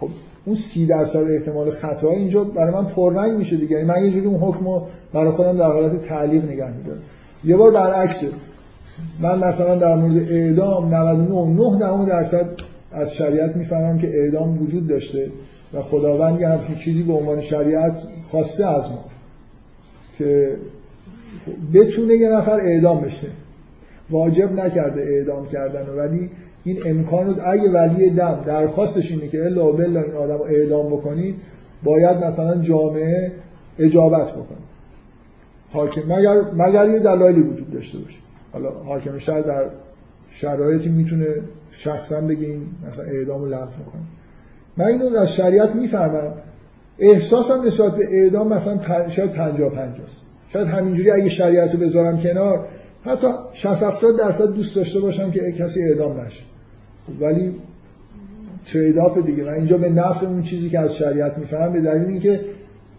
خب اون سی درصد احتمال خطا اینجا برای من پررنگ میشه دیگه. یعنی من یه جوری اون حکم رو برای خودم در حالت تعلیق نگه میدارم. یه بار برعکسه. من مثلا در مورد اعدام 99 درصد از شریعت می‌فهمم که اعدام وجود داشته و خداوند یه همچین چیزی به عنوان شریعت خواسته از ما که بتونه یه نفر اعدام بشه. واجب نکرده اعدام کردن ولی این امکان رو اگه ولی دم درخواستش اینه که الا بلا این آدم اعدام بکنید باید مثلا جامعه اجابت بکنه. حاکم مگر مگر یه دلایلی وجود داشته باشه. حالا حاکم شهر در شرایطی می‌تونه شخصا بگه این مثلا اعدام رو لغو می‌کنه من اینو از شریعت می‌فهمم. احساسم نسبت به اعدام مثلا شاید 50 50 شاید همینجوری اگه شریعت رو بذارم کنار حتی 60 70 درصد دوست داشته باشم که کسی اعدام نشه. ولی تریداف دیگه؟ من اینجا به نفع اون چیزی که از شریعت می‌فهمم به دلیل اینکه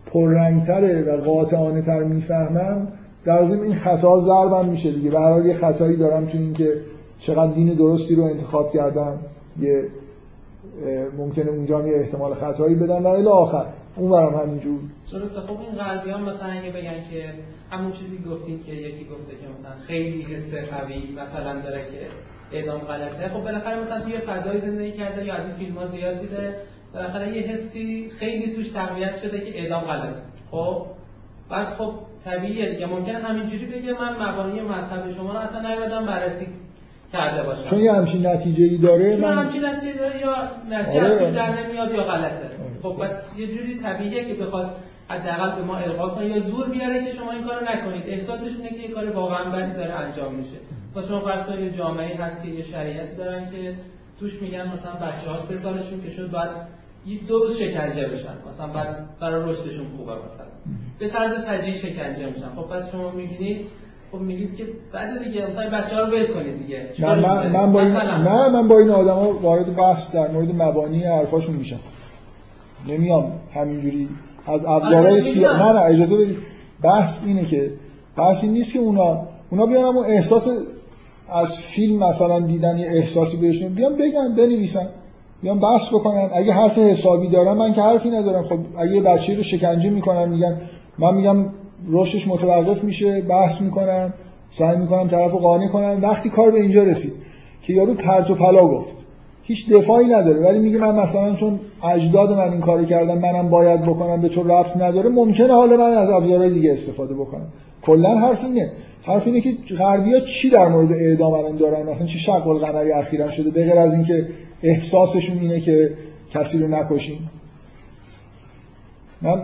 پررنگتره و قاطعانه تر می‌فهمم در ضمن این خطا ضربم میشه دیگه. به یه خطایی دارم تو اینکه چقدر دین درستی رو انتخاب کردم یه ممکنه اونجا یه احتمال خطایی بدن. و الی آخر اون برام همینجور. درسته. خب این غربی هم مثلا اگه بگن که همون چیزی گفتین که یکی گفته که مثلا خیلی حس قوی مثلا داره که اعدام غلطه. خب بالاخره مثلا توی فضای زندگی کرده یا از این فیلم ها زیاد دیده بالاخره یه حسی خیلی توش تقویت شده که اعدام غلطه. خب؟ بعد خب طبیعیه دیگه. ممکنه همینجوری بگه من مبانی مذهب شما رو اصلا نیومدم بررسی کرده باشم. چون یه همچین نتیجه ای داره چون من... همچین نتیجه داره یا نتیجه آره. از در نمیاد یا غلطه. خب بس یه جوری طبیعیه که بخواد حداقل به ما القا کنه یا زور بیاره که شما این کارو نکنید. احساسش اینه که یه کار واقعا بدی داره انجام میشه. مثلا شما فرض کنید یه جامعه هست که یه شریعتی دارن که توش میگن مثلا بچه ها سه سالشون که شد بعد یه دو روز شکنجه بشن. مثلا بعد برای رشدشون خوبه مثلا. به طرز تجریه شکنجه میشن. خب بعد شما می‌بینید خب میگید که بعد دیگه مثلا بچه ها رو ول کنید دیگه. نه من, من با این نه من با این آدما وارد بحث در مورد مبانی حرفاشون میشم. نمیام همینجوری. از ابزارهای سیاه نه نه اجازه بدید. بحث اینه که بحث این نیست که اونا اونا بیان اون احساس از فیلم مثلا دیدن یه احساسی بهشون بیان بگن بنویسن. بیان بحث بکنن. اگه حرف حسابی دارم من که حرفی ندارم. خب اگه یه بچه رو شکنجه می‌کنن میگن من میگم رشدش متوقف میشه بحث می‌کنم سعی می‌کنم طرف قانع کنم وقتی کار به اینجا رسید که یارو پرت و پلا گفت هیچ دفاعی نداره. ولی میگه من مثلا چون اجداد من این کارو کردم منم باید بکنم به تو ربط نداره ممکنه حالا من از ابزارهای دیگه استفاده بکنم. کلا حرف اینه. حرف اینه که غربیا چی در مورد اعدام الان دارن؟ مثلا چی شق القمری اخیرا شده؟ به غیر از اینکه احساسشون اینه که کسی رو نکشیم. من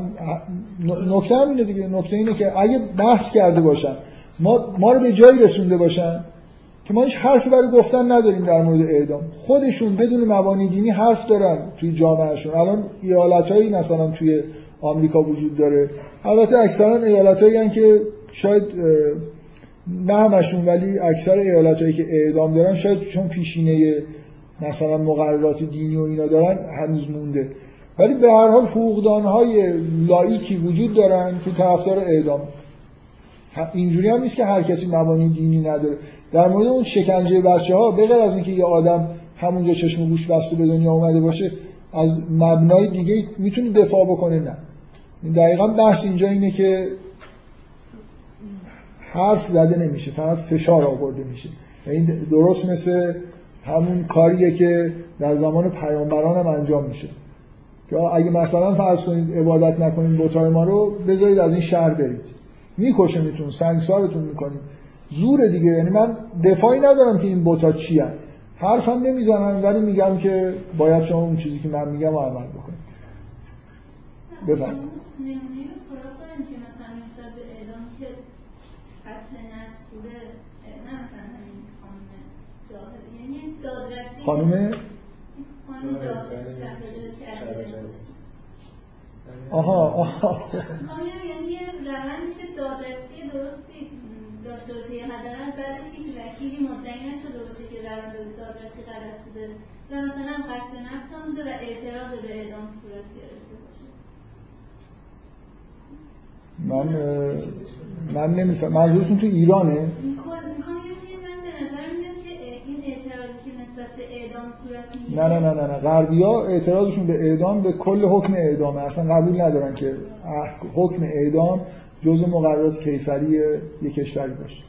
نکته هم اینه دیگه. نکته اینه که اگه بحث کرده باشم ما ما رو به جایی رسونده باشن که ما هیچ حرفی برای گفتن نداریم در مورد اعدام. خودشون بدون مبانی دینی حرف دارن توی جامعهشون. الان ایالتهایی مثلا توی آمریکا وجود داره. البته اکثرا ایالتهایی که شاید نه همشون ولی اکثر ایالتهایی که اعدام دارن شاید چون پیشینه مثلا مقررات دینی و اینا دارن هنوز مونده. ولی به هر حال حقوقدانهای لایکی وجود دارن که طرفدار اعدام. اینجوری هم نیست که هر کسی مبانی دینی نداره. در مورد اون شکنجه بچه ها بغیر از اینکه یه آدم همونجا چشم و گوش بسته به دنیا اومده باشه از مبنای دیگه می‌تونه دفاع بکنه نه. دقیقا بحث اینجا اینه که حرف زده نمیشه فقط فشار آورده میشه. یعنی درست مثل همون کاریه که در زمان پیامبران هم انجام میشه. که اگه مثلا فرض کنید عبادت نکنید بتای ما رو بذارید از این شهر برید. می‌کشه میتون سنگسارتون می‌کنید زور دیگه یعنی من دفاعی ندارم که این بوتا چی هم. حرفم نمی‌زنم ولی میگم که باید شما اون چیزی که من میگم رو عمل بکنید. بفرمایید. خانم؟ آها آها. یعنی یه روندی که دادرسی درستی داشته باشه. یه حداقل بعدش هیچ وکیلی مدعی نشده باشه که روند دادرسی غلط بوده. و مثلا قصد نفس هم بوده و اعتراض به اعدام صورت گرفته باشه. من من نمیفهم. منظورتون تو ایرانه؟ نه نه نه نه نه. غربی ها اعتراضشون به اعدام به کل حکم اعدامه. اصلا قبول ندارن که حکم اعدام جز مقررات کیفری یه کشوری باشه.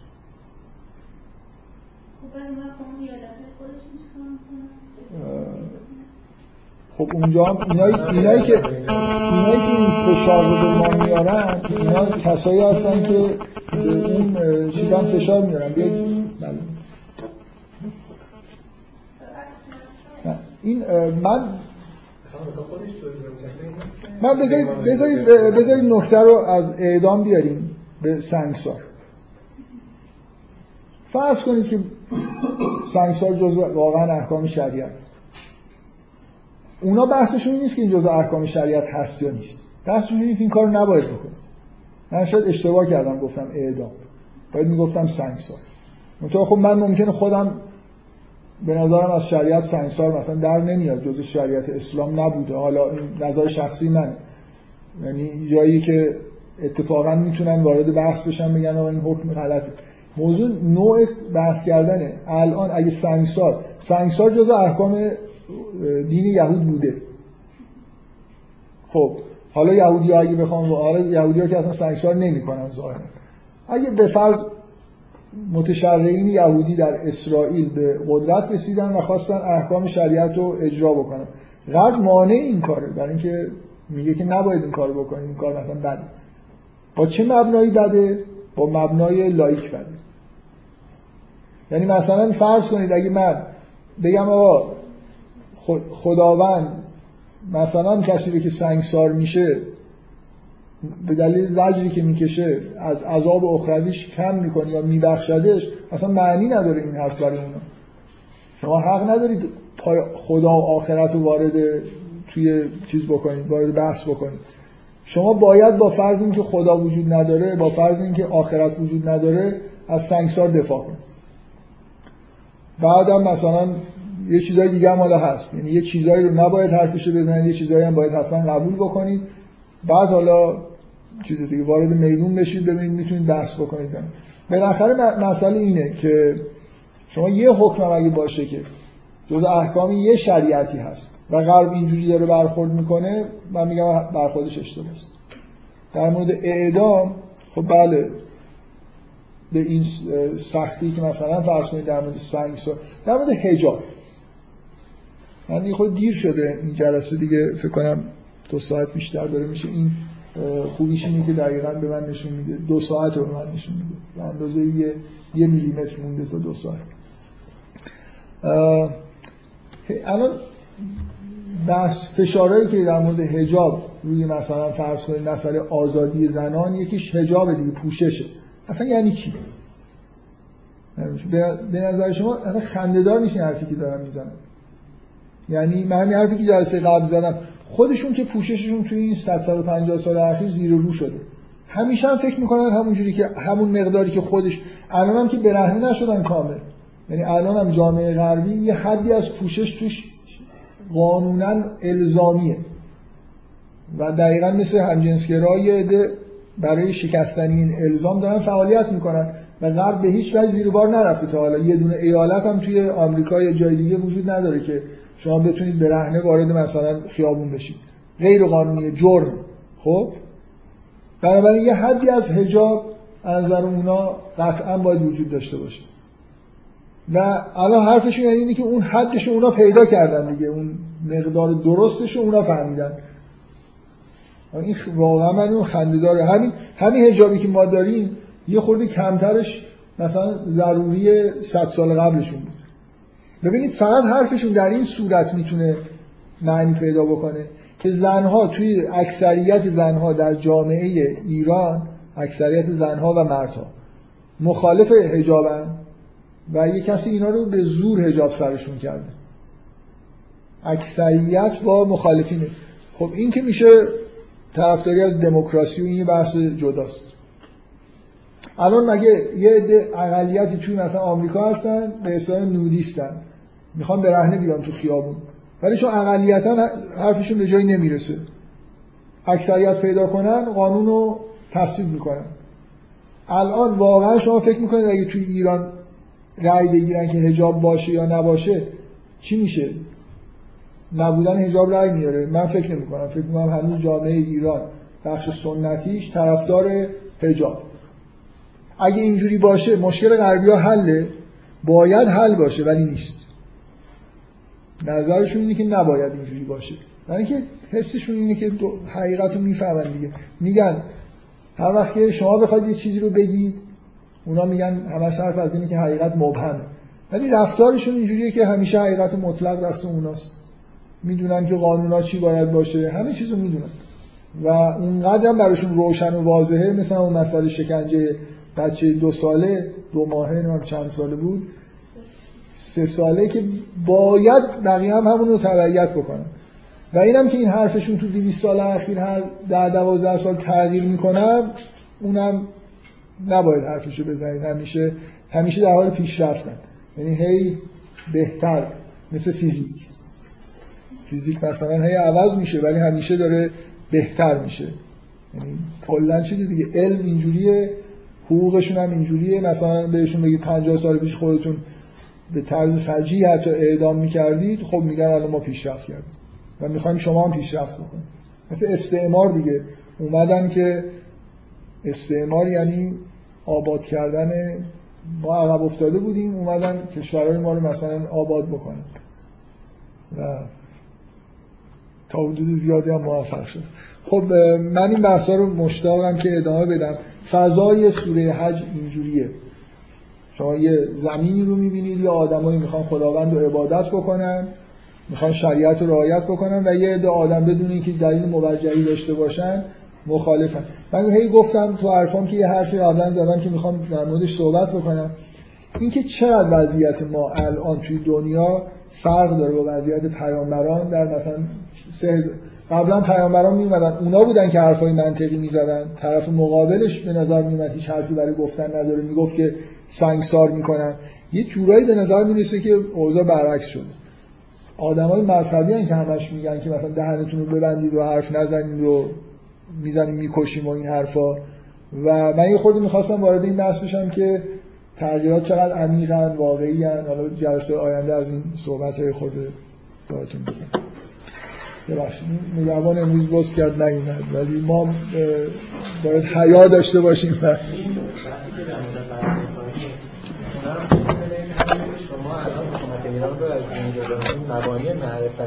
خب اونجا هم اینایی, اینایی که اینایی که این فشار رو به ما میارن اینا کسایی هستن که به اون چیز هم فشار میارن. بیاید این من من بذارید, بذارید, بذارید نکته رو از اعدام بیاریم به سنگسار. فرض کنید که سنگسار جز واقعا احکام شریعت. اونا بحثشون نیست که این جزء احکام شریعت هست یا نیست. بحثشون اینه که این کار نباید بکنید. من شاید اشتباه کردم گفتم اعدام. باید می‌گفتم سنگسار. منتها خب من ممکنه خودم به نظرم از شریعت سنگسار مثلا در نمیاد جز شریعت اسلام نبوده. حالا این نظر شخصی من یعنی جایی که اتفاقا می‌تونن وارد بحث بشن بگن این حکم غلطه. موضوع نوع بحث کردنه. الان اگه سنگسار سنگسار جز احکام دین یهود بوده. خب حالا یهودی ها اگه بخوام حالا یهودی ها که اصلا سنگسار نمی‌کنن ظاهرا. اگه به فرض متشرعین یهودی در اسرائیل به قدرت رسیدن و خواستن احکام شریعت رو اجرا بکنن. غرب مانع این کاره. برای اینکه میگه که نباید این کار بکنید این کار مثلا بده. با چه مبنایی بده؟ با مبنای لایک بده. یعنی مثلا فرض کنید اگه من بگم آقا خداوند مثلا کسی که سنگسار میشه به دلیل زجری که می‌کشه از عذاب اخرویش کم می‌کنه یا میبخشدش اصلا معنی نداره این حرف برای اونا. شما حق ندارید خدا و آخرت رو وارد توی چیز بکنید وارد بحث بکنید. شما باید با فرض اینکه خدا وجود نداره با فرض اینکه آخرت وجود نداره از سنگسار دفاع کنید. بعدم مثلا یه چیزای دیگه هم حالا هست. یعنی یه چیزایی رو نباید حرفش بزنید یه چیزایی هم باید حتما قبول بکنید. بعد حالا چیز دیگه وارد میدون بشید ببینید می‌تونید بحث بکنید. بالاخره مسئله اینه که شما یه حکم اگه باشه که جز احکام یه شریعتی هست و غرب اینجوری داره برخورد می‌کنه من میگم برخوردش اشتباه است. در مورد اعدام خب بله به این سختی که مثلا فرض کنید در مورد سنگ در مورد حجاب. من خود دیر شده این جلسه دیگه فکر کنم دو ساعت بیشتر داره میشه. این خوبیش اینه که دقیقا به من نشون میده. دو ساعت رو من نشون میده. به اندازه یه, یه میلیمتر مونده تا دو ساعت. الان بحث فشارهایی که در مورد هجاب روی مثلا فرض کنید مسئله آزادی زنان یکیش هجاب دیگه پوششه. اصلا یعنی چی؟ به نظر شما اصلا خندهدار نیست حرفی که دارم می‌زنم؟ یعنی من حرفی که جلسه قبل زدم خودشون که پوشششون توی این 150 سال اخیر زیر رو شده. همیشه هم فکر می‌کنن همونجوری که همون مقداری که خودش الان هم که برهنه نشدن کامل. یعنی الان هم جامعه غربی یه حدی از پوشش توش قانونا الزامیه. و دقیقا مثل همجنسگرای عده برای شکستن این الزام دارن فعالیت می‌کنن. و غرب به هیچ وجه زیر بار نرفته تا حالا. یه دونه ایالت هم توی آمریکا یا جای دیگه وجود نداره که شما بتونید به رهنه وارد مثلا خیابون بشید. غیر قانونی جرم. خب؟ بنابراین یه حدی از حجاب از نظر اونا قطعا باید وجود داشته باشه. و الان حرفشون یعنی اینه که اون حدش اونا پیدا کردن دیگه. اون مقدار درستش اونا فهمیدن. این واقعا من اون خنده داره همین همین حجابی که ما داریم یه خورده کمترش مثلا ضروری 100 سال قبلشون بود. ببینید فقط حرفشون در این صورت می‌تونه معنی پیدا بکنه که زنها توی اکثریت زنها در جامعه ایران اکثریت زنها و مردها مخالف حجابن و یه کسی اینا رو به زور حجاب سرشون کرده. اکثریت با مخالفینه. خب این که میشه طرفداری از دموکراسی و این بحث جداست. الان مگه یه عده اقلیتی توی مثلا آمریکا هستن به اصطلاح نودیستن. می‌خوان به رهنه بیان تو خیابون. ولی چون اقلیتا حرفشون به جایی نمی‌رسه. اکثریت پیدا کنن قانون رو تصویب می‌کنن. الان واقعا شما فکر می‌کنید اگه توی ایران رأی بگیرن که هجاب باشه یا نباشه چی میشه؟ نبودن هجاب رأی میاره. من فکر نمی کنم فکر می‌کنم هنوز جامعه ایران بخش سنتیش طرفدار هجاب اگه اینجوری باشه مشکل غربی ها حله. باید حل باشه ولی نیست. نظرشون اینه که نباید اینجوری باشه. برای اینکه حسشون اینه که حقیقت رو می‌فهمن دیگه. میگن هر وقت که شما بخواید یه چیزی رو بگید اونا میگن همش حرف از اینه که حقیقت مبهمه. ولی رفتارشون اینجوریه که همیشه حقیقت مطلق دست اوناست. می‌دونن که قانونا چی باید باشه. همه چیزو می‌دونن. و اونقدر هم براشون روشن و واضحه. مثلا اون مسئله شکنجه بچه دو ساله دو ماهه نمیم چند ساله بود. سه ساله که باید بقیه هم همون رو تبعیت بکنن. و اینم که این حرفشون تو 200 سال اخیر هر در دوازده سال تغییر می‌کنم اونم نباید حرفشو بزنید. همیشه همیشه در حال پیشرفتن. یعنی هی بهتر مثل فیزیک. فیزیک مثلا هی عوض میشه ولی همیشه داره بهتر میشه. یعنی کلا چیز دیگه. علم اینجوریه حقوقشون هم اینجوریه. مثلا بهشون بگید 50 سال پیش خودتون به طرز فجی حتی اعدام می‌کردید خب میگن الان ما پیشرفت کردیم و می‌خوایم شما هم پیشرفت بکنید مثل استعمار دیگه اومدن که استعمار یعنی آباد کردن. ما عقب افتاده بودیم اومدن کشورهای ما رو مثلا آباد بکنن. و تا حدود زیادی هم موفق شد. خب من این بحثا رو مشتاقم که ادامه بدم. فضای سوره حج اینجوریه. شما یه زمینی رو می‌بینید یا آدمایی می‌خوان خداوند رو عبادت بکنن می‌خوان شریعت رو رعایت بکنن و یه عده آدم بدون اینکه دلیل موجهی داشته باشن مخالفن. من هی گفتم تو حرفام که یه حرفی قبلا زدم که می‌خوام در موردش صحبت بکنم. اینکه چقدر وضعیت ما الان توی دنیا فرق داره با وضعیت پیامبران در مثلا سه قبلا پیامبران میومدن اونا بودن که حرفای منطقی می‌زدن. طرف مقابلش به نظر میومد هیچ حرفی برای گفتن نداره. می‌گفت که سنگسار می‌کنن. یه جورایی به نظر می‌رسه که اوضاع برعکس شده. آدمای مذهبی که همش میگن که مثلا دهنتون رو ببندید و حرف نزنید و می‌زنیم می‌کشیم و این حرفا. و من یه خورده می‌خواستم وارد این بحث بشم که تغییرات چقدر عمیقن واقعی هن. حالا جلسه آینده از این صحبت های خورده باهاتون بگم. ببخشید نگهبان امروز لطف کرد نیومد. ولی ما باید حیا داشته باشیم. و شما الان حکومت ایران رو از مبانی معرفت